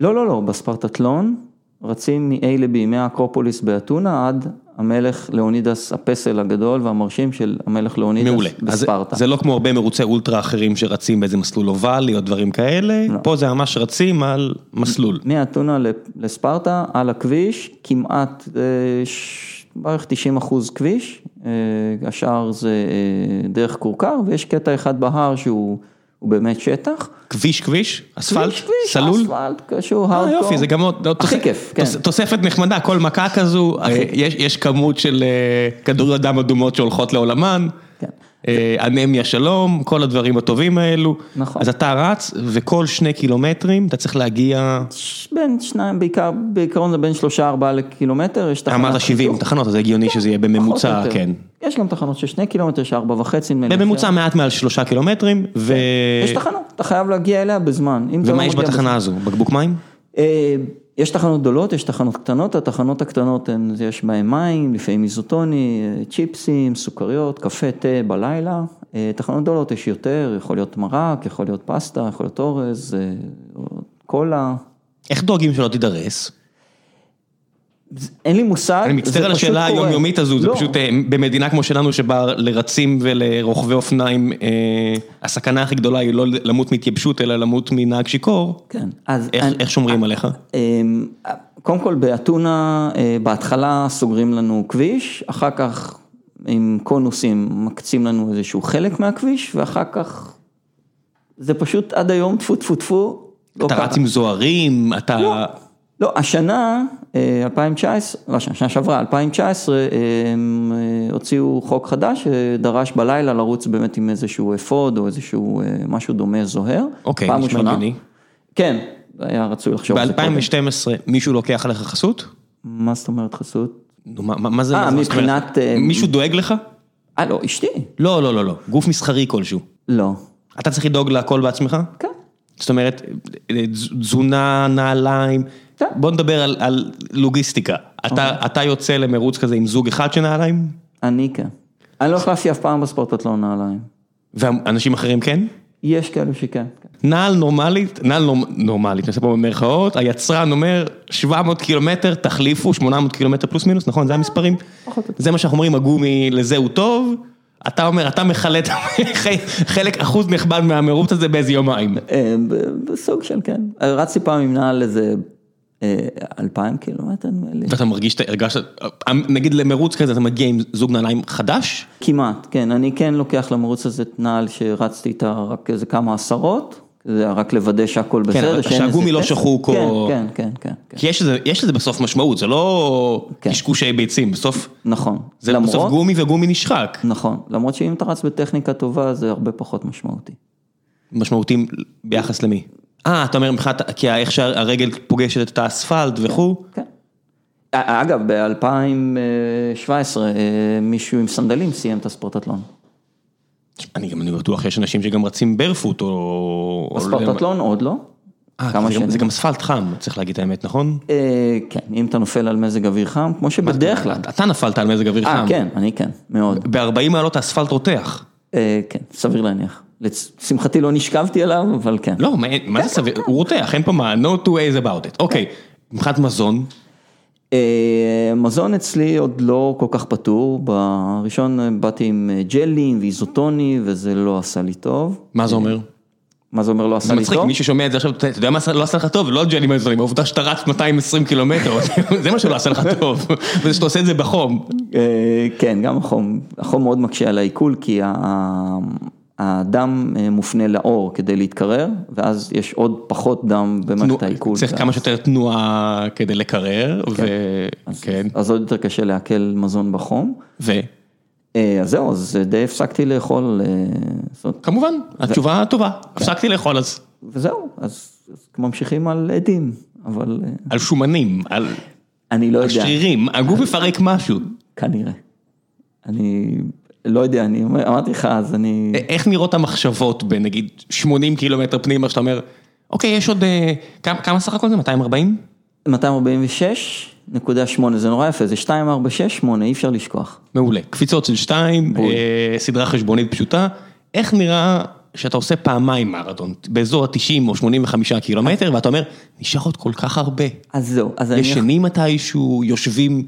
לא, לא, לא, בספרטטלון רצים מ-A ל-B, מהאקרופוליס באתונה עד המלך לאונידס, הפסל הגדול והמרשים של המלך לאונידס מעולה. בספרטה. זה לא כמו הרבה מרוצי אולטרה אחרים שרצים באיזה מסלול אובלי או דברים כאלה, לא. פה זה ממש רצים על מסלול. מאתונה לספרטה, על הכביש, כמעט אה, ש- בערך 90 אחוז כביש, אה, השאר זה אה, דרך כורכר, ויש קטע אחד בהר שהוא הוא באמת שטח. כביש כביש? אספלט? כביש, כביש, סלול? אספלט, קשור, אה, הארדקור. יופי, זה גם עוד, עוד הכי תוס- כיף, כן. תוס- תוספת נחמדה, כל מכה כזו, אה, יש, יש כמות של אה, כדוריות דם אדומות שהולכות לעולמן, כן. אה, אנמיה שלום, כל הדברים הטובים האלו, נכון. אז אתה רץ וכל שני קילומטרים אתה צריך להגיע, בין שניים, בעיקר, בעיקרון זה בין שלושה ארבעה לקילומטר, יש תחנת אמרת 70 חיתוך. תחנות, אז הגיוני שזה יהיה בממוצע. כן, יש גם תחנות של שני קילומטר, של ארבע וחצי, נדמה לי. בממוצע מעט מעל שלושה קילומטרים, ו... יש תחנות, אתה חייב להגיע אליה בזמן. אתה לא ומה יש בתחנה הזו? בקבוק מים? יש תחנות גדולות, יש תחנות קטנות, התחנות הקטנות הן, יש בהן מים, לפעמים איזוטוני, צ'יפסים, סוכריות, קפה, תה בלילה. אה, תחנות גדולות יש יותר, יכול להיות מרק, יכול להיות פסטה, יכול להיות אורז, אה, קולה. איך דואגים שלא תידרס? אין לי מושג, אני מצטער זה על השאלה. היומיומית הזו, זה לא, פשוט אה, במדינה כמו שלנו שבה לרצים ולרוכבי אופניים, אה, הסכנה הכי גדולה היא לא למות מהתייבשות אלא למות מנהג שיכור, כן, אז... איך- אני- איך שומרים עליך? אמ, קודם כל באתונה, אה, בהתחלה סוגרים לנו כביש, אחר כך עם קונוסים מקצים לנו איזשהו חלק מהכביש, ואחר כך זה פשוט עד היום טפו טפו טפו. לא אתה קרה. רץ עם זוהרים, אתה... לא, השנה, אה, 2019, לא השנה, שנה שעברה, 2019, הם אה, הוציאו חוק חדש שדרש בלילה לרוץ באמת עם איזשהו אפוד או איזשהו אה, משהו דומה זוהר. אוקיי, נשמע. הגיוני. כן, היה רצוי לחשוב על זה קודם. ב-2012 מישהו לוקח עליך חסות? מה זאת אומרת חסות? נו, מה- מה זה? אה? מבחינת, אה, מישהו דואג לך? אה, לא, אשתי. לא, לא, לא, לא, גוף מסחרי כלשהו. לא. אתה צריך לדאוג להכל בעצמך? כן. זאת אומרת, תז- תזונה, נעליים. בוא נדבר על, על לוגיסטיקה. אתה, אתה יוצא למרוץ כזה עם זוג אחד של נעליים, אני כן. אני לא החלפתי אף פעם בספורטטלון נעליים. ואנשים אחרים כן? יש כאלו שכן. כן. נעל נורמלית, נעל נורמ, נורמלית, אני עושה פה במרכאות, היצרן אומר 700 קילומטר, תחליפו 800 קילומטר פלוס מינוס, נכון? זה המספרים? זה מה שאנחנו אומרים, הגומי לזה הוא טוב, אתה אומר, אתה מחלט חלק, אחוז נכבד מהמרוץ הזה באיזה יומיים. אה, בסוג של כן. רצתי פעם עם נעל איזה אלפיים קילומטר נדמה לי. ואתה מרגיש, הרגשת, נגיד למרוץ כזה, אתה מגיע עם זוג נעליים חדש? כמעט, כן. אני כן לוקח למרוץ הזה נעל שרצתי איתה רק איזה כמה עשרות. זה היה רק לוודא שהכל בסדר. אבל שאין איזה שהגומי לא. שחוק כן, או- כן, כן, כן. כן. כי יש לזה, יש לזה בסוף משמעות, זה לא כן. קשקושי ביצים, בסוף, נכון. זה בסוף גומי וגומי נשחק. נכון. למרות שאם אתה רץ בטכניקה טובה זה הרבה פחות משמעותי. משמעותיים ביחס למי? אה, אתה אומר מבחינת, כי איך שהרגל פוגשת את האספלט וכו', כן. אגב, ב-2017 מישהו עם סנדלים סיים את הספורטטלון. אני גם אני בטוח שיש אנשים שגם רצים ברפוט או... או- בספורטטלון עוד לא. אה, כמה זה גם- שנים. זה גם אספלט חם, צריך להגיד את האמת, נכון? אה, כן, אם אתה נופל על מזג אוויר חם, כמו שבדרך כלל. אתה נפלת על מזג אוויר אה, חם. כן, אני כן, מאוד. ב-40 מעלות האספלט רותח. אה, כן, סביר להניח. לשמחתי לא נשכבתי עליו, אבל כן. לא, מה- זה סביר? הוא רותח, אין פה מה, no two ways about it. אוקיי, מבחינת מזון, אה, מזון אצלי עוד לא כל כך פתור, בראשון באתי עם אה, ג'לים ואיזוטוני וזה לא עשה לי טוב. מה זה אומר? מה זה אומר לא עשה זה לי מצחיק, טוב? מי ששומע את זה עכשיו, אתה יודע מה לא עשה לך טוב? לא ג'לי מזונים, העובדה שאתה רץ 220 קילומטר, זה מה שלא עשה לך טוב, וזה שאתה עושה את זה בחום. אה, כן, גם החום, החום מאוד מקשה על העיכול, כי ה- הדם אה, מופנה לאור כדי להתקרר, ואז יש עוד פחות דם במערכת העיכול. צריך כמה שיותר תנועה כדי לקרר, וכן, אז עוד יותר קשה לעכל מזון בחום. ו... אה, אז זהו, אז די הפסקתי לאכול, אה, כמובן, התשובה טובה, הפסקתי לאכול אז, וזהו, אז ממשיכים על עדים, אבל אה, על שומנים, על אני לא על יודע, שרירים, הגוף מפרק משהו. כנראה. אני, לא יודע, אני אומר, אמרתי לך, אז אני... איך נראות המחשבות בנגיד 80 קילומטר פנימה, שאתה אומר, אוקיי, יש עוד, אה, כמה סך הכל זה? 240? 246.8, זה נורא יפה, זה 2468, אי אפשר לשכוח. מעולה. קפיצות של 2, בול. סדרה חשבונית פשוטה. איך נראה שאתה עושה פעמיים מרתון, באזור ה-90 או 85 קילומטר, ואתה אומר, נשאר עוד כל כך הרבה. אז זהו, אז אני... ישנים מתישהו, יושבים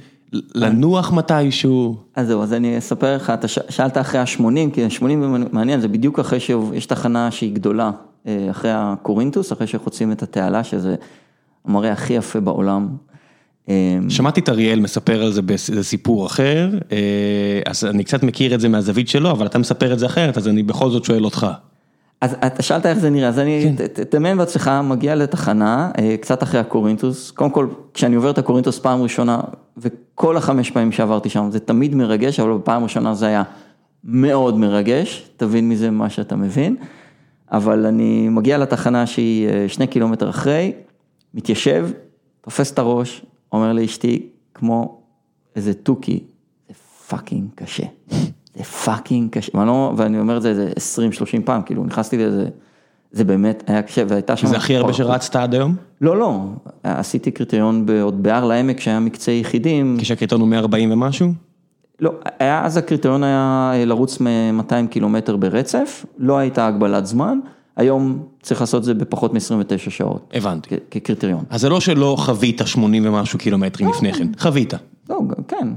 לנוח מתישהו. אז זהו, אז אני אספר לך, אתה שאלת אחרי ה-80, כי ה-80 מעניין, זה בדיוק אחרי שיש תחנה שהיא גדולה, אה, אחרי הקורינטוס, אחרי שחוצים את התעלה, שזה המראה הכי יפה בעולם. אה, שמעתי את אריאל מספר על זה באיזה סיפור אחר, אה, אז אני קצת מכיר את זה מהזווית שלו, אבל אתה מספר את זה אחרת, אז אני בכל זאת שואל אותך. אז אתה שאלת איך זה נראה, אז אני, ת- תדמיין בעצמך, מגיע לתחנה, אה, קצת אחרי הקורינטוס, קודם כל, כשאני עובר את הקורינטוס פעם ראשונה, וכל החמש פעמים שעברתי שם, זה תמיד מרגש, אבל בפעם ראשונה זה היה מאוד מרגש, תבין מזה מה שאתה מבין, אבל אני מגיע לתחנה שהיא אה, שני קילומטר אחרי, מתיישב, תופס את הראש, אומר לאשתי, כמו איזה תוכי, זה fucking קשה. זה fucking קשה, ואני, ואני אומר את זה איזה 20-30 פעם, כאילו נכנסתי לזה, זה באמת היה קשה, והייתה שם... זה הכי הרבה שרצת עד היום? לא, לא, עשיתי קריטריון עוד בהר לעמק שהיה מקצה יחידים, כשהקריטריון הוא 140 ומשהו? לא, היה, אז הקריטריון היה אה, לרוץ מ-200 קילומטר ברצף, לא הייתה הגבלת זמן, היום צריך לעשות את זה בפחות מ-29 שעות, הבנתי. כקריטריון. אז זה לא שלא חווית 80 ומשהו קילומטרים לפני כן, חווית. לא, כן.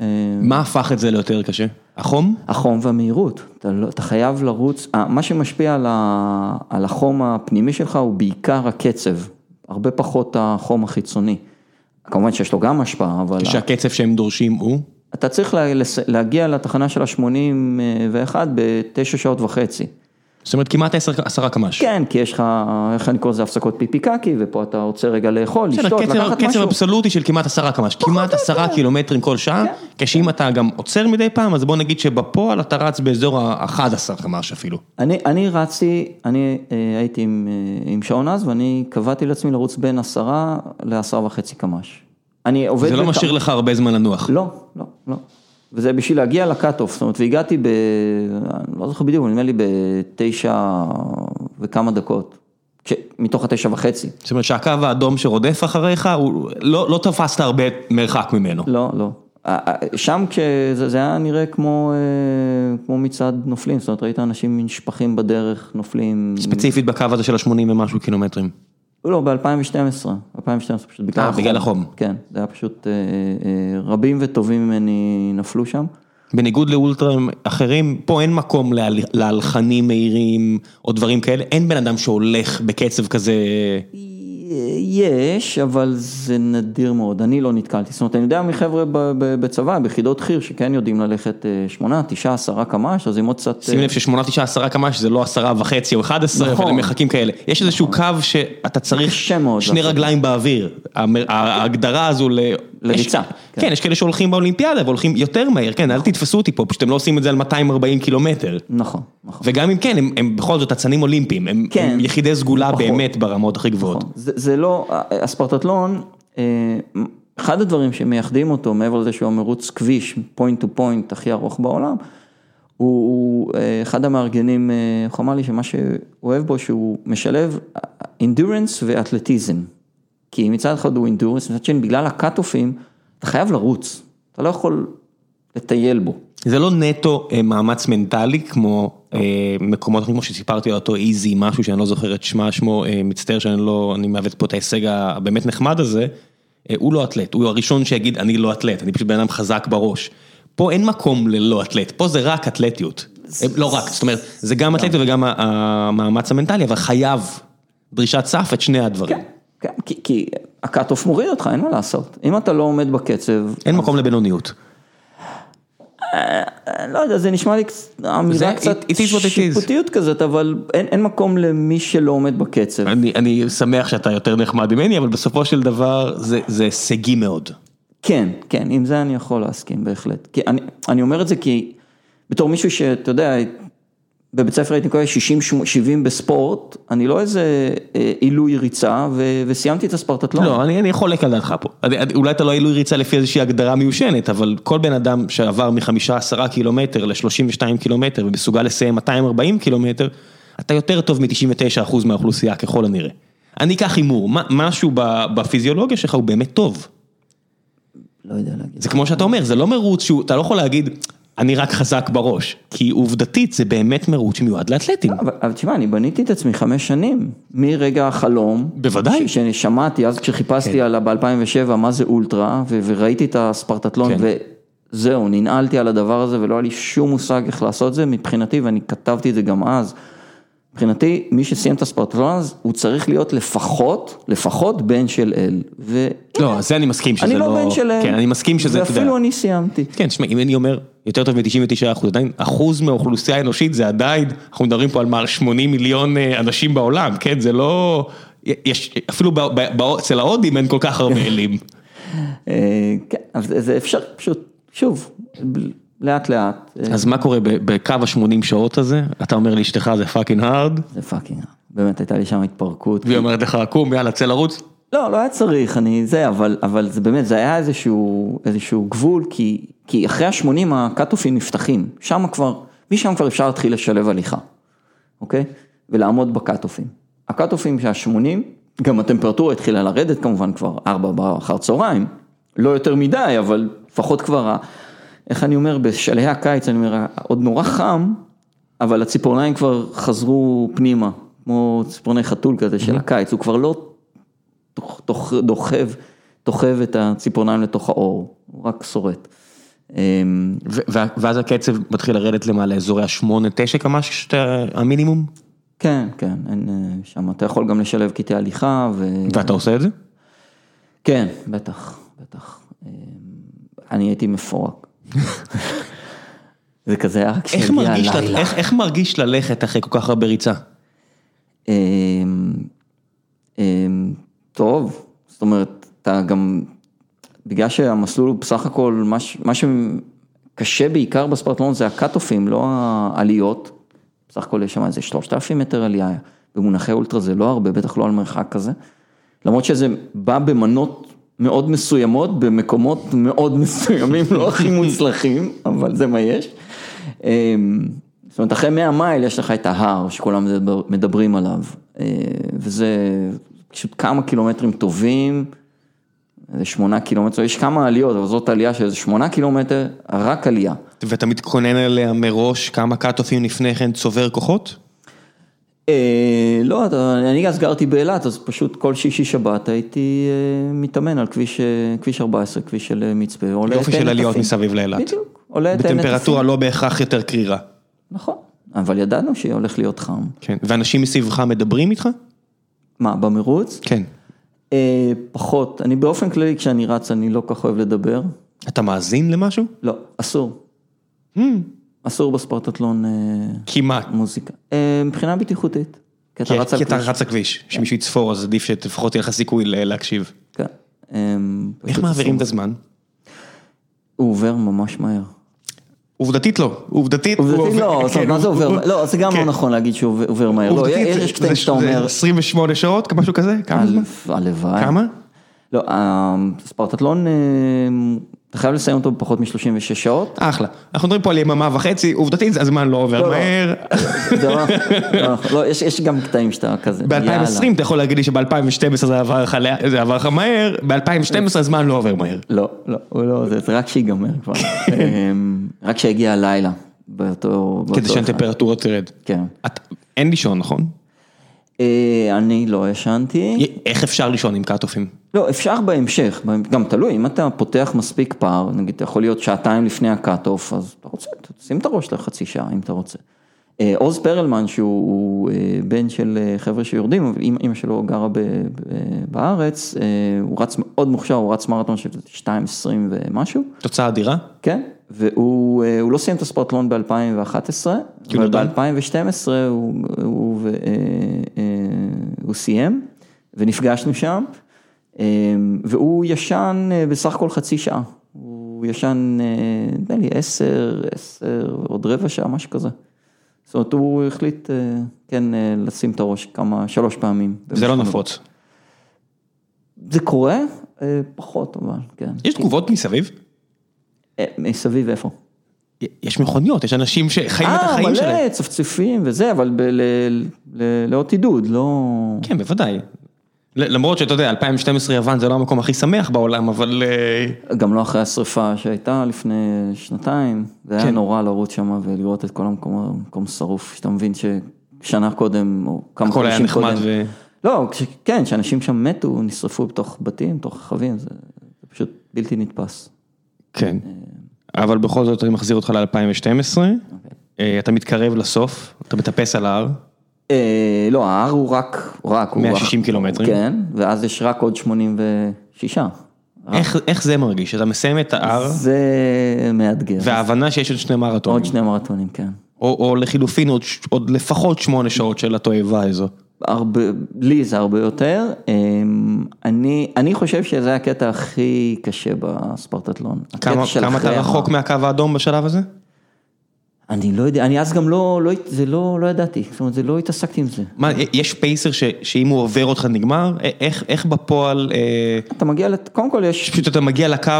אה, מה הפך את זה ליותר קשה? החום? החום והמהירות, אתה, לא, אתה חייב לרוץ, אה, מה שמשפיע על, ה, על החום הפנימי שלך הוא בעיקר הקצב, הרבה פחות החום החיצוני. כמובן שיש לו גם השפעה, אבל כשהקצב שהם דורשים הוא? אתה צריך לה, להגיע לתחנה של ה-81 בתשע שעות וחצי. זאת אומרת כמעט 10 10 קמ"ש. כן, כי יש לך, איך אני קורא לזה, הפסקות פיפי קקי, ופה אתה רוצה רגע לאכול, לשתות, קצב- לקחת קצב משהו. אבסולוטי של כמעט 10 קמ"ש, כמעט או 10 יותר. קילומטרים כל שעה, כן. כשאם אתה גם עוצר מדי פעם, אז בוא נגיד שבפועל אתה רץ באזור ה-11 קמ"ש אפילו. אני, רצתי, אני אה, הייתי עם, אה, עם שעון אז, ואני קבעתי לעצמי לרוץ בין עשרה לעשרה וחצי קמ"ש. אני עובד... זה לא משאיר לך הרבה זמן לנוח. לא, לא, לא. וזה בשביל להגיע לקאט-אוף, זאת אומרת, והגעתי ב... אני לא זוכר בדיוק, נדמה לי בתשע וכמה דקות, כש... מתוך התשע וחצי. זאת אומרת שהקו האדום שרודף אחריך, הוא לא לא תפסת הרבה מרחק ממנו. לא, לא. שם כשזה זה היה נראה כמו, אה, כמו מצעד נופלים, זאת אומרת, ראית אנשים נשפכים בדרך, נופלים. ספציפית בקו הזה של ה-80 ומשהו קילומטרים. לא, ב-2012, 2012 פשוט בגלל אה, החום. בגלל החום. כן, זה היה פשוט, אה, אה, רבים וטובים ממני נפלו שם. בניגוד לאולטרה אחרים, פה אין מקום להל- להלחנים מהירים או דברים כאלה, אין בן אדם שהולך בקצב כזה, יש, אבל זה נדיר מאוד, אני לא נתקלתי, זאת אומרת, אני יודע מחבר'ה ב- ב- בצבא, ביחידות חי"ר, שכן יודעים ללכת אה, שמונה, תשעה, עשרה קמ"ש, אז עם עוד קצת... שים לב ששמונה, תשעה, עשרה קמ"ש זה לא עשרה וחצי או אחד עשרה, נכון. אבל מרחקים כאלה. יש איזשהו קו שאתה צריך שני. רגליים באוויר. ההגדרה הזו ל... לריצה, כן. כן, יש כאלה שהולכים באולימפיאדה והולכים יותר מהר, כן, אל תתפסו אותי פה, פשוט הם לא עושים את זה על 240 קילומטר. נכון, נכון. וגם אם כן, הם- הם בכל זאת אצנים אולימפיים, הם כן. הם יחידי סגולה פחות. באמת ברמות הכי גבוהות. נכון. זה, זה לא, הספרטתלון, אה, אחד הדברים שמייחדים אותו, מעבר לזה שהוא המרוץ כביש, point to point הכי ארוך בעולם, הוא, הוא אה, אחד המארגנים, אה, איך אמר לי שמה שהוא אוהב בו, שהוא משלב אינדורנס ואתלטיזם. כי מצד אחד הוא אינדורנס, מצד שני בגלל הקאט-אופים, אתה חייב לרוץ, אתה לא יכול לטייל בו. זה לא נטו אה, מאמץ מנטלי כמו אה, מקומות כמו שסיפרתי על אותו איזי, משהו שאני לא זוכר את שמה, שמו, אה, מצטער שאני לא, אני מעוות פה את ההישג הבאמת נחמד הזה, הוא לא אתלט, הוא הראשון שיגיד אני לא אתלט, אני פשוט בן אדם חזק בראש. פה אין מקום ללא אתלט, פה זה רק אתלטיות. לא רק, זאת אומרת, זה גם אתלטיות וגם המאמץ המנטלי, אבל חייב דרישת סף את שני הדברים. כן, כן, כי, כי ה cut-off מוריד אותך, אין מה לעשות. אם אתה לא עומד בקצב, אין מקום לבינוניות. לא יודע, זה נשמע לי אמירה קצת. שיפוטיות כזאת, אבל אין, אין מקום למי שלא עומד בקצב. אני, אני שמח שאתה יותר נחמד ממני, אבל בסופו של דבר זה, זה הישגי מאוד. כן, כן, עם זה אני יכול להסכים בהחלט. כי אני, אני אומר את זה כי בתור מישהו שאתה יודע, בבית ספר הייתי מקבל 60-70 בספורט, אני לא איזה אה, עילוי ריצה, ו- וסיימתי את הספרטטלון. לא, אני, אני חולק על דעתך פה. אני- אולי אתה לא עילוי ריצה לפי איזושהי הגדרה מיושנת, אבל כל בן אדם שעבר מחמישה עשרה קילומטר ל-32 קילומטר ומסוגל לסיים 240 קילומטר, אתה יותר טוב מ-99% מהאוכלוסייה ככל הנראה. אני אקח הימור, משהו בפיזיולוגיה שלך הוא באמת טוב. לא יודע להגיד. זה כמו שאתה אומר, זה לא מרוץ שהוא, אתה לא יכול להגיד, אני רק חזק בראש, כי עובדתית זה באמת מרוץ שמיועד לאתלטים. אבל, אבל תשמע, אני בניתי את עצמי חמש שנים, מרגע החלום. בוודאי. ש- ששמעתי, אז כשחיפשתי כן. על ב-2007 מה זה אולטרה, וראיתי את הספרטטלון, כן. וזהו, ננעלתי על הדבר הזה ולא היה לי שום מושג איך לעשות את זה מבחינתי, ואני כתבתי את זה גם אז. מבחינתי, מי שסיים את הספרטטלון אז, הוא צריך להיות לפחות, לפחות בן של אל. ו... לא, זה אני מסכים שזה אני לא... לא בן של אל. כן, אני מסכים שזה. ואפילו אני סיימתי. כן, תשמע, אם אני אומר יותר טוב מ-99 אחוז, עדיין אחוז מהאוכלוסייה האנושית זה עדיין, אנחנו מדברים פה על מעל 80 מיליון אה, אנשים בעולם, כן, זה לא, יש, אפילו אצל ההודים אין כל כך הרבה אלים. אה, כן, זה אפשר פשוט, שוב, לאט לאט. אה, אז מה קורה בקו ה-80 שעות הזה? אתה אומר לאשתך זה fucking hard, זה fucking, באמת הייתה לי שם התפרקות. והיא אומרת לך, קום, יאללה, צא לרוץ. לא, לא היה צריך, אני זה, אבל, אבל זה באמת, זה היה איזשהו, איזשהו גבול, כי, כי אחרי ה-80 הקאטופים נפתחים, שם כבר, משם כבר אפשר להתחיל לשלב הליכה, אוקיי? ולעמוד בקאטופים. הקאטופים שה-80, גם הטמפרטורה התחילה לרדת כמובן כבר 4 אחר צהריים, לא יותר מדי, אבל לפחות כבר, איך אני אומר, בשלהי הקיץ, אני אומר, עוד נורא חם, אבל הציפורניים כבר חזרו פנימה, כמו ציפורני חתול כזה של הקיץ, הוא כבר לא דוחב, דוחב את הציפורניים לתוך האור, הוא רק שורט. אמ, ואז הקצב מתחיל לרדת למעלה, אזורי ה-8-9 קמ"ש, המינימום, כן, כן, אין, אה, שם אתה יכול גם לשלב קטעי הליכה, ו... ואתה עושה את זה? כן, בטח, בטח. אמ, אני הייתי מפורק. זה כזה היה רק ל- הלילה. איך, איך מרגיש ללכת אחרי כל כך הרבה ריצה? אמ, אמ, טוב, זאת אומרת, אתה גם, בגלל שהמסלול הוא בסך הכל, מה מה שקשה בעיקר בספרטלון זה הקאט-אופים, לא העליות. בסך הכל יש שם איזה 3,000 מטר עלייה, במונחי אולטרה זה לא הרבה, בטח לא על מרחק כזה. למרות שזה בא במנות מאוד מסוימות, במקומות מאוד מסוימים, לא הכי מוצלחים, אבל זה מה יש. אמ, זאת אומרת, אחרי 100 מייל יש לך את ההר שכולם מדבר- מדברים עליו, אה, וזה פשוט כמה קילומטרים טובים, איזה שמונה קילומטר, יש כמה עליות, אבל זאת עלייה של איזה שמונה קילומטר, רק עלייה. ואתה מתכונן עליה מראש כמה קאט-אופים לפני כן צובר כוחות? אה, לא, אני אז גרתי באילת, אז פשוט כל שישי שבת הייתי אה, מתאמן על כביש, אה, כביש 14, כביש של אה, מצפה. יופי של עליות. מסביב לאילת. בדיוק, עולה את עין בטמפרטורה. לא בהכרח יותר קרירה. נכון, אבל ידענו שהולך להיות חם. כן. ואנשים מסביבך מדברים איתך? מה, במרוץ? כן. אה, פחות, אני באופן כללי כשאני רץ אני לא כך אוהב לדבר. אתה מאזין למשהו? לא, אסור. אסור בספורטטלון אה, כמעט. מוזיקה. אה, מבחינה בטיחותית. כי אתה רץ על כביש. לכביש, שמישהו יצפור אז עדיף שלפחות יהיה לך סיכוי להקשיב. כן. אה, איך מעבירים. את הזמן? הוא עובר ממש מהר. עובדתית לא, עובדתית הוא עובדתית עובר- לא, כן, מה זה הוא- עובר? הוא- לא, זה גם כן. לא נכון להגיד שהוא עובר- מהר. לא, יש קטעים שאתה אומר, 28 שעות, משהו כזה? כמה? הלוואי. כמה? לא, הספרטטלון, אתה חייב לסיים אותו בפחות מ-36 שעות. אחלה. אנחנו מדברים פה על יממה וחצי, עובדתית הזמן לא עובר לא, לא. מהר. לא לא יש גם קטעים שאתה כזה, יאללה. ב-2020 אתה יכול להגיד לי שב-2012 זה עבר לך מהר, ב-2012 הזמן לא עובר מהר. לא, לא, לא, זה רק שיגמר כבר. אמ, רק שיגיע הלילה, באותו... כדי. שהטמפרטורה תרד. כן. אין לישון, נכון? אה, אני לא ישנתי. איך אפשר לישון עם קאטופים? לא, אפשר בהמשך, גם תלוי, אם אתה פותח מספיק פער, נגיד, אתה יכול להיות שעתיים לפני ה cut-off, אז אתה רוצה, שים את הראש לחצי שעה אם אתה רוצה. אה, עוז פרלמן, שהוא הוא, אה, בן של חבר'ה שיורדים, אמא שלו גרה בארץ, הוא רץ מאוד מוכשר, הוא רץ מרתון של 2.20 ומשהו, תוצאה אדירה? כן, והוא אה, הוא לא סיים את הספרטתלון ב-2011, כי הוא אבל נרדם? ב-2012 הוא, הוא, ו- אה, אה, הוא סיים, ונפגשנו שם, והוא ישן בסך הכל חצי שעה, הוא ישן, נדמה לי עשר, עשר, עוד רבע שעה, משהו כזה. זאת אומרת, הוא החליט, כן, לשים את הראש כמה, שלוש פעמים. זה לא נפוץ. זה קורה, פחות אבל, כן. יש תגובות מסביב? אה, מסביב איפה? יש מכוניות, יש אנשים שחיים את החיים אה, שלהם. מלא צפצופים וזה, אבל לאות עידוד, לא... כן, בוודאי. למרות שאתה יודע, 2012 יוון זה לא המקום הכי שמח בעולם, אבל... אה, גם לא אחרי השריפה שהייתה לפני שנתיים, זה היה כן. נורא לרוץ שם ולראות את כל המקום, המקום שרוף, שאתה מבין ששנה קודם, או כמה הכל היה חודשים נחמד קודם, ו... לא, כן, שאנשים שם מתו, נשרפו בתוך בתים, בתוך רכבים, זה זה פשוט בלתי נתפס. כן. אבל בכל זאת אני מחזיר אותך ל-2012, אוקיי. אתה מתקרב לסוף, אתה מטפס על ההר, אה, לא, ההר הוא רק, רק, הוא 160 רק- קילומטרים. כן, ואז יש רק עוד 86. איך, איך זה מרגיש? אתה מסיים את ההר, זה מאתגר. וההבנה שיש עוד שני מרתונים, עוד שני מרתונים, כן. או, או לחילופין עוד, עוד לפחות שמונה שעות של התועבה הזו. הרבה, לי זה הרבה יותר. אני, אני חושב שזה הקטע הכי קשה בספרטטלון. כמה, כמה אתה רחוק ההר. מהקו האדום בשלב הזה? אני לא יודע, אני אז גם לא, לא, זה לא, לא ידעתי, זאת אומרת, זה לא התעסקתי עם זה. מה, יש פייסר ש, שאם הוא עובר אותך נגמר? איך, איך בפועל, אה, אתה מגיע, לת- קודם כל יש, פשוט אתה מגיע לקו,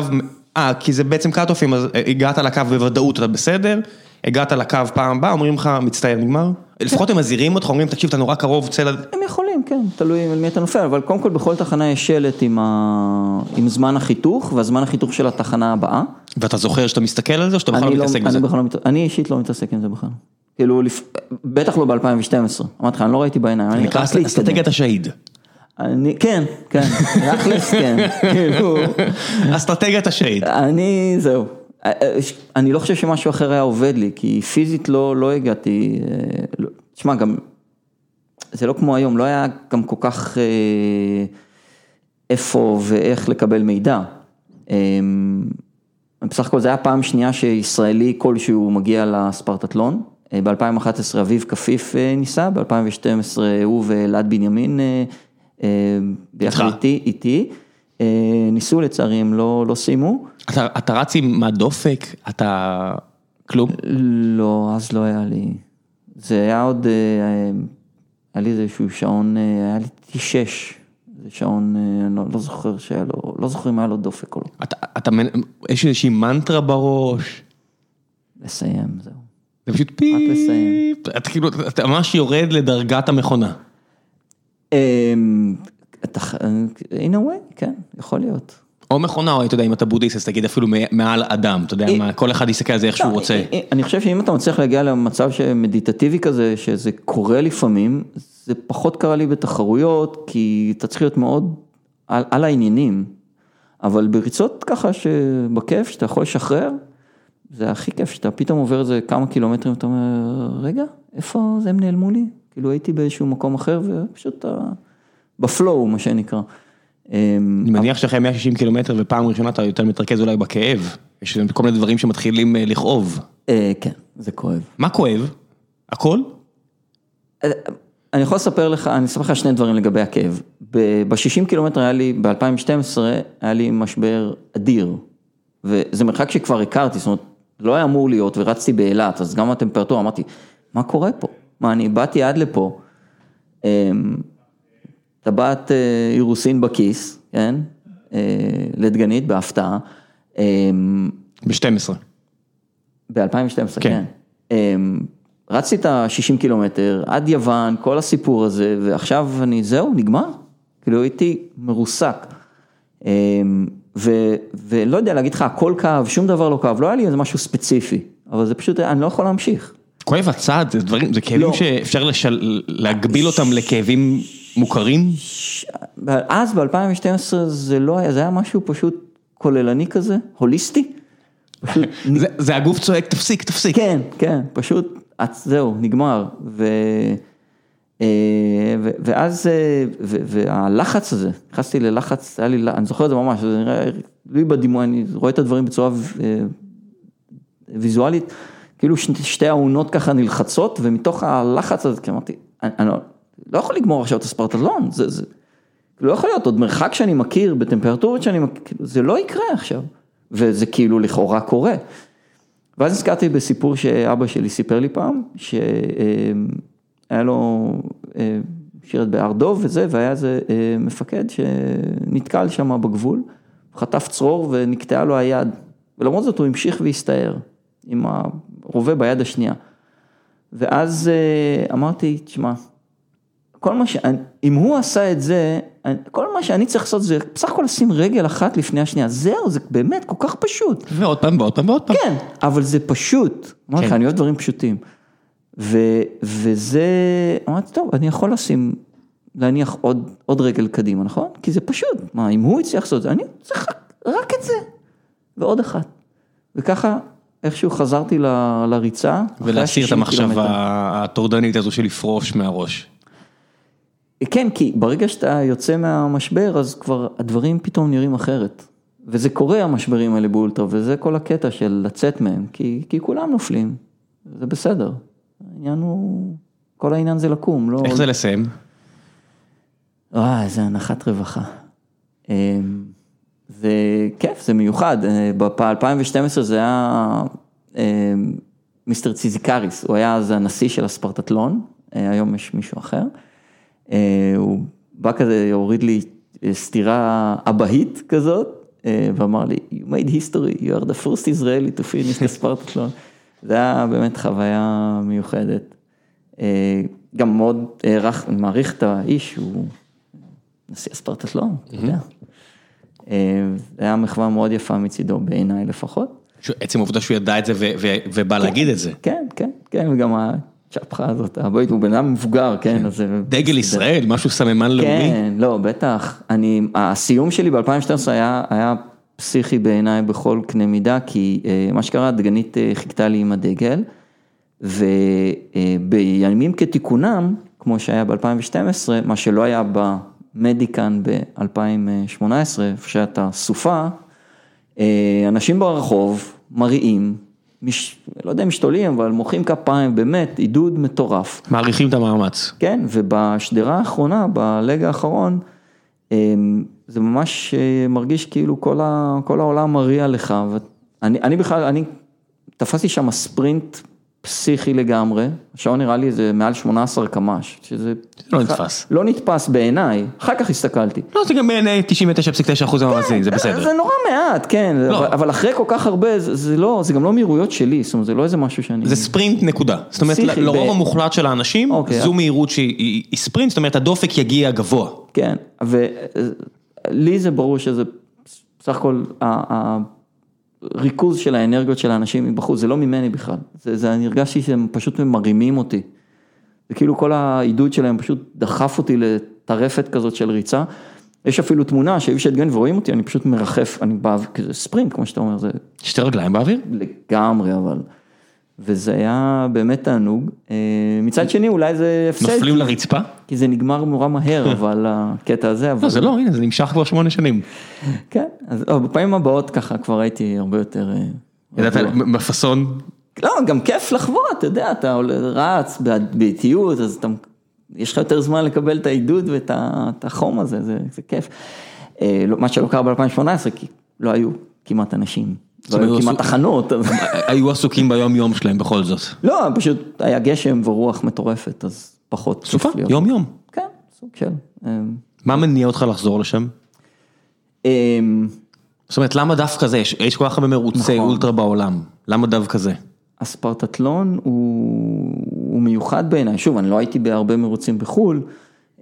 אה, כי זה בעצם קאט-אופים, אז הגעת לקו בוודאות אתה בסדר, הגעת לקו פעם הבאה, אומרים לך, מצטער, נגמר? לפחות הם מזהירים אותך, אומרים, תקשיב, אתה נורא קרוב, צא ל... הם יכולים, כן, תלוי על מי אתה נופל, אבל קודם כל בכל תחנה יש שלט עם, ה... עם זמן החיתוך, והזמן החיתוך של התחנה הבאה. ואתה זוכר שאתה מסתכל על זה, או שאתה בכלל לא מתעסק בזה? אני בכלל לא, אני אישית לא מתעסק עם זה בכלל. כאילו, לפ... בטח לא ב-2012, אמרתי לך, אני לא ראיתי בעיניים, אני נקרא. אסטרטגיית השהיד. אני, כן, כן, תכלס כן, כאילו, אסטרטגיית השהיד. אני, זהו. אני לא חושב שמשהו אחר היה עובד לי, כי פיזית לא, לא הגעתי, אה, לא- תשמע, גם, זה לא כמו היום, לא היה גם כל כך אה, איפה ואיך לקבל מידע. אה, בסך הכל זה היה פעם שנייה שישראלי כלשהו מגיע לספרטטלון. אה, ב-2011 אביב כפיף אה, ניסה, ב-2012 הוא ואלעד בנימין אה, אה, ביחד? איתי, איתי. אה, ניסו לצערי, הם לא, לא סיימו. אתה, אתה רץ עם מה דופק, אתה... כלום? לא, אז לא היה לי. זה היה עוד, אה, היה לי איזשהו שעון, אה, היה לי T6, זה שעון, אני לא, לא זוכר שהיה לו, לא זוכר אם היה לו דופק או לא. אתה, אתה, יש איזושהי מנטרה בראש, לסיים, זהו. זה פשוט פיפ, לסיים. אתה כאילו, אתה ממש יורד לדרגת המכונה. אתה, in a way, כן, יכול להיות. או מכונה, או אתה יודע, אם אתה בודהיסט, אז תגיד אפילו מעל אדם, אתה יודע אה, מה, כל אחד יסתכל על זה איך שהוא לא, רוצה. אני- אני חושב שאם אתה מצליח להגיע למצב שמדיטטיבי כזה, שזה קורה לפעמים, זה פחות קרה לי בתחרויות, כי אתה צריך להיות מאוד על, על העניינים, אבל בריצות ככה שבכיף, שאתה יכול לשחרר, זה הכי כיף, שאתה פתאום עובר איזה כמה קילומטרים, אתה אומר, רגע, איפה זה הם נעלמו לי? כאילו הייתי באיזשהו מקום אחר, ופשוט ה- בפלואו, מה שנקרא. אמ, אני מניח שאחרי 160 קילומטר ופעם ראשונה אתה יותר מתרכז אולי בכאב, יש כל מיני דברים שמתחילים אה, לכאוב. אה, כן, זה כואב. מה כואב? הכל? אני יכול לספר לך, אני אספר לך שני דברים לגבי הכאב. ב-60 קילומטר היה לי, ב-2012, היה לי משבר אדיר. וזה מרחק שכבר הכרתי, זאת אומרת, לא היה אמור להיות, ורצתי באילת, אז גם הטמפרטורה, אמרתי, מה קורה פה? מה, אני באתי עד לפה, אמ, טבעת אה, אירוסין בכיס, כן? אה, לדגנית, בהפתעה. אמ, ב-12. ב-2012, כן. כן. אמ, רצתי את ה-60 קילומטר עד יוון, כל הסיפור הזה, ועכשיו אני, זהו, נגמר. כאילו הייתי מרוסק. אמ, ו, ולא יודע להגיד לך, הכל כאב, שום דבר לא כאב, לא היה לי איזה משהו ספציפי, אבל זה פשוט, אני לא יכול להמשיך. כואב הצד, זה דברים, זה כאבים לא. שאפשר לשל... להגביל אותם לכאבים מוכרים? אז ב-2012 זה לא היה, זה היה משהו פשוט כוללני כזה, הוליסטי. פשוט זה, זה הגוף צועק, תפסיק, תפסיק. כן, כן, פשוט, זהו, נגמר. ו, אה, ו, ואז, אה, ו, והלחץ הזה, נכנסתי ללחץ, היה לי, אני זוכר את זה ממש, זה נראה, לי בדימוי, אני רואה את הדברים בצורה אה, ויזואלית, כאילו ש- שתי האונות ככה נלחצות, ומתוך הלחץ הזה, כי אמרתי, אני, אני לא, יכול לגמור עכשיו את הספרטלון, זה, זה, לא יכול להיות, עוד מרחק שאני מכיר, בטמפרטורות שאני מכיר, כאילו, זה לא יקרה עכשיו, וזה כאילו לכאורה קורה. ואז נזכרתי בסיפור שאבא שלי סיפר לי פעם, שהיה לו, אה, שירת בהר דוב וזה, והיה איזה אה, מפקד שנתקל שם בגבול, חטף צרור ונקטעה לו היד, ולמרות זאת הוא המשיך והסתער, עם הרובה ביד השנייה. ואז אה, אמרתי, תשמע, כל מה ש... אם הוא עשה את זה, כל מה שאני צריך לעשות זה בסך הכל לשים רגל אחת לפני השנייה, זהו, זה באמת כל כך פשוט. ועוד פעם ועוד פעם ועוד פעם. כן, אבל זה פשוט. אמרתי לך, כן. אני אוהב דברים פשוטים. ו, וזה, אמרתי, טוב, אני יכול לשים, להניח עוד, עוד רגל קדימה, נכון? כי זה פשוט. מה, אם הוא הצליח לעשות את זה, אני צריך רק, רק את זה. ועוד אחת. וככה, איכשהו חזרתי ל, לריצה. ולהסיר את 60 המחשבה. הטורדנית הזו של לפרוש מהראש. כן, כי ברגע שאתה יוצא מהמשבר, אז כבר הדברים פתאום נראים אחרת. וזה קורה המשברים האלה באולטרה, וזה כל הקטע של לצאת מהם, כי, כי כולם נופלים, זה בסדר. העניין הוא, כל העניין זה לקום, לא... איך זה לסיים? וואי, איזה הנחת רווחה. אמ, זה כיף, זה מיוחד, אה, ב-2012 זה היה אמ, מיסטר ציזיקריס, הוא היה אז הנשיא של הספרטטלון, אה, היום יש מישהו אחר. אה, הוא בא כזה, הוריד לי אה, סטירה אבהית כזאת, אה, ואמר לי, you made history, you are the first Israeli to finish the ספרטטלון. זה היה באמת חוויה מיוחדת. גם מאוד הערך, מעריך את האיש, הוא נשיא הספרטטלון, אתה יודע. אה, זה היה מחווה מאוד יפה מצידו, בעיניי לפחות. עצם העובדה שהוא ידע את זה ובא להגיד את זה. כן, כן, כן, וגם הצ'פחה הזאת, הבית הוא בן אדם מבוגר, כן, אז זה... דגל ישראל, משהו סממן לאומי. כן, לא, בטח. אני, הסיום שלי ב-2012 היה, היה פסיכי בעיניי בכל קנה מידה, כי אה, מה שקרה, הדגנית אה, חיכתה לי עם הדגל, ובימים כתיקונם, כמו שהיה ב-2012, מה שלא היה במדיקן ב-2018, איפה שהייתה סופה, אה, אנשים ברחוב מריעים, לא יודע אם משתולים, אבל מוחאים כפיים, באמת, עידוד מטורף. מעריכים את המאמץ. כן, ובשדרה האחרונה, בלג האחרון, אמ, זה ממש אה, מרגיש כאילו כל, ה, כל העולם מריע לך, ואני אני בכלל, אני תפסתי שם ספרינט פסיכי לגמרי, השעון נראה לי זה מעל 18 קמ"ש, שזה... לא נתפס. לא נתפס בעיניי, אחר כך הסתכלתי. לא, זה גם בעיני 99.9% מהמאזינים, זה בסדר. זה נורא מעט, כן, לא. אבל, אחרי כל כך הרבה, זה, לא, זה גם לא מהירויות שלי, זאת אומרת, זה לא איזה משהו שאני... זה ספרינט נקודה. זאת אומרת, לרוב המוחלט של האנשים, אוקיי. זו מהירות שהיא היא- היא ספרינט, זאת אומרת, הדופק יגיע גבוה. כן, ולי זה ברור שזה בסך הכל הריכוז של האנרגיות של האנשים מבחוץ, זה לא ממני בכלל, זה, זה אני הרגשתי שהם פשוט מרימים אותי. זה כאילו כל העידוד שלהם פשוט דחף אותי לטרפת כזאת של ריצה. יש אפילו תמונה שאי אפשר להתגן ורואים אותי, אני פשוט מרחף, אני בא, כזה ספרינט כמו שאתה אומר, זה שתי רגליים באוויר? לגמרי אבל. וזה היה באמת תענוג. אה, מצד שני אולי זה הפסד. נופלים לרצפה? כי זה נגמר נורא מהר, אבל הקטע הזה, אבל... לא, זה לא, הנה, זה נמשך כבר שמונה שנים. כן, אז לא, בפעמים הבאות ככה כבר הייתי הרבה יותר... אה, ידעת. מפסון, לא, גם כיף לחוות, אתה יודע, אתה רץ בא- באיטיות, אז אתה, יש לך יותר זמן לקבל את העידוד ואת החום הזה, זה, זה כיף. אה, לא- מה שלא קרה ב-2018, כי לא היו כמעט אנשים, לא היו כמעט תחנות. היו עסוקים ביום יום שלהם בכל זאת. לא, פשוט היה גשם ורוח מטורפת, אז פחות סופה. יום יום. כן, סוג של... אה, מה מניע אותך לחזור לשם? אה, זאת אומרת, למה דווקא זה? יש כל כך הרבה מרוצי נכון. אולטרה בעולם. למה דווקא זה? הספרטטלון הוא, מיוחד בעיניי, שוב, אני לא הייתי בהרבה מרוצים בחו"ל,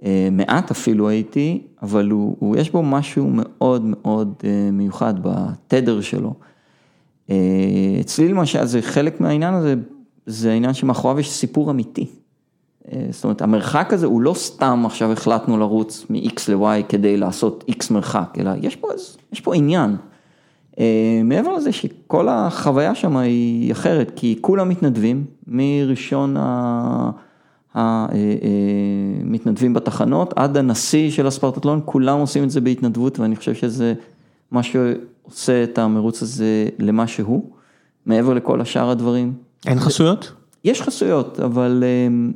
אה, מעט אפילו הייתי, אבל הוא, הוא יש בו משהו מאוד מאוד מיוחד בתדר שלו. אה, אצלי למשל, זה חלק מהעניין הזה, זה העניין שמאחוריו יש סיפור אמיתי. אה, זאת אומרת, המרחק הזה הוא לא סתם עכשיו החלטנו לרוץ מ-X ל-Y כדי לעשות X מרחק, אלא יש פה, יש פה עניין. אה, מעבר לזה שכל החוויה שם היא אחרת, כי כולם מתנדבים, מראשון המתנדבים בתחנות עד הנשיא של הספרטטלון, כולם עושים את זה בהתנדבות, ואני חושב שזה מה שעושה את המרוץ הזה למה שהוא, מעבר לכל השאר הדברים. אין חסויות? יש חסויות, אבל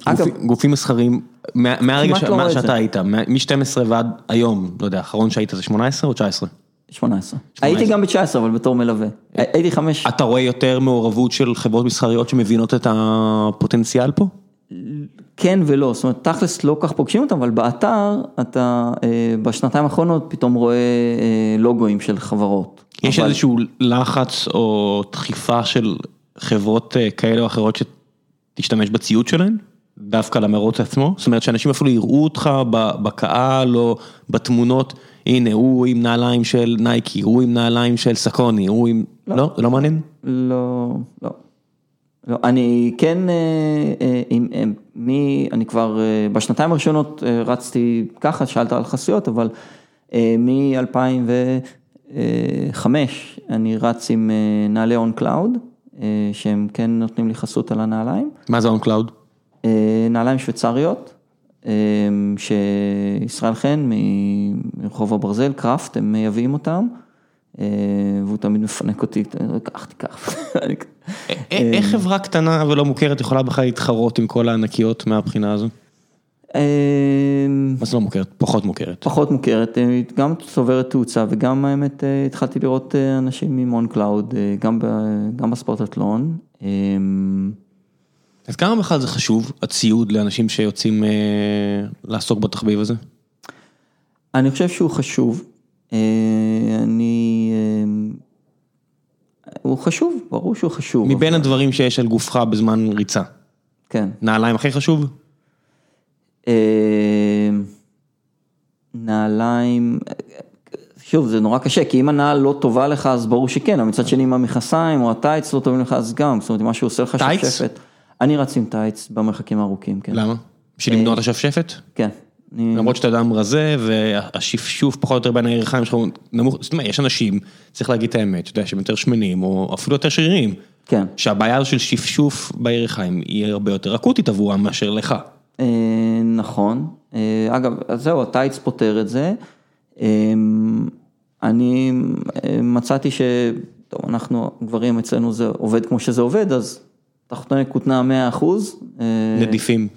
אה, אגב, גופים- מסחרים, מה- מהרגע ש- לא מה שאתה. היית, מ-12 ועד היום, לא יודע, האחרון שהיית זה 18 או 19? 18. הייתי גם ב-19, אבל בתור מלווה. הייתי חמש... אתה רואה יותר מעורבות של חברות מסחריות שמבינות את הפוטנציאל פה? כן ולא, זאת אומרת, תכלס לא כך פוגשים אותם, אבל באתר אתה אה, בשנתיים האחרונות פתאום רואה אה, לוגוים של חברות. יש אבל- איזשהו לחץ או דחיפה של חברות אה, כאלה או אחרות שתשתמש בציוד שלהן? דווקא למרוץ עצמו? זאת אומרת שאנשים אפילו יראו אותך בקהל או בתמונות, הנה הוא עם נעליים של נייקי, הוא עם נעליים של סאקוני, הוא עם... לא, זה לא מעניין? לא, לא. לא, אני כן, אה, מי, אני כבר אה, בשנתיים הראשונות אה, רצתי ככה, שאלת על חסויות, אבל מ-2005 אני רץ עם אה, נעלי On Cloud, שהם כן נותנים לי חסות על הנעליים. מה זה On Cloud? אה, נעליים שוויצריות, אה, שישראל חן מרחוב הברזל, קראפט, הם מייבאים אותם, אה, והוא תמיד מפנק אותי, קח, תיקח. אני- איך חברה קטנה ולא מוכרת יכולה בכלל להתחרות עם כל הענקיות מהבחינה הזו? אה, מה זה לא מוכרת? פחות מוכרת. פחות מוכרת, אה, גם צוברת תאוצה וגם האמת אה, התחלתי לראות אה, אנשים On Cloud, אה, גם גם בספורטטלון. אה, אז כמה בכלל זה חשוב, הציוד לאנשים שיוצאים אה, לעסוק בתחביב הזה? אני חושב שהוא חשוב, אה, אני, אה, הוא חשוב, ברור שהוא חשוב. מבין הדברים שיש על גופך בזמן ריצה, כן. נעליים הכי חשוב? אה, נעליים, שוב זה נורא קשה, כי אם הנעל לא טובה לך אז ברור שכן, אבל מצד שני אם המכנסיים או הטייץ לא טובים לך אז גם, זאת אומרת אם משהו עושה לך? שפשפת. אני רץ עם טייץ במרחקים הארוכים, כן. למה? בשביל למנוע את השפשפת? כן. למרות שאתה אדם רזה והשפשוף פחות או יותר בין הירכיים שלך נמוך, זאת אומרת יש אנשים, צריך להגיד את האמת, אתה יודע, שהם יותר שמנים או אפילו יותר שריריים, כן. שהבעיה של שפשוף בירכיים היא הרבה יותר אקוטית עבורם מאשר לך. אה, נכון, אה, אגב, אז זהו, הטייץ פותר את זה. אה, אני אה, מצאתי ש... טוב, אנחנו גברים אצלנו זה עובד כמו שזה עובד, אז תחתוני כותנה 100 אחוז. נדיפים.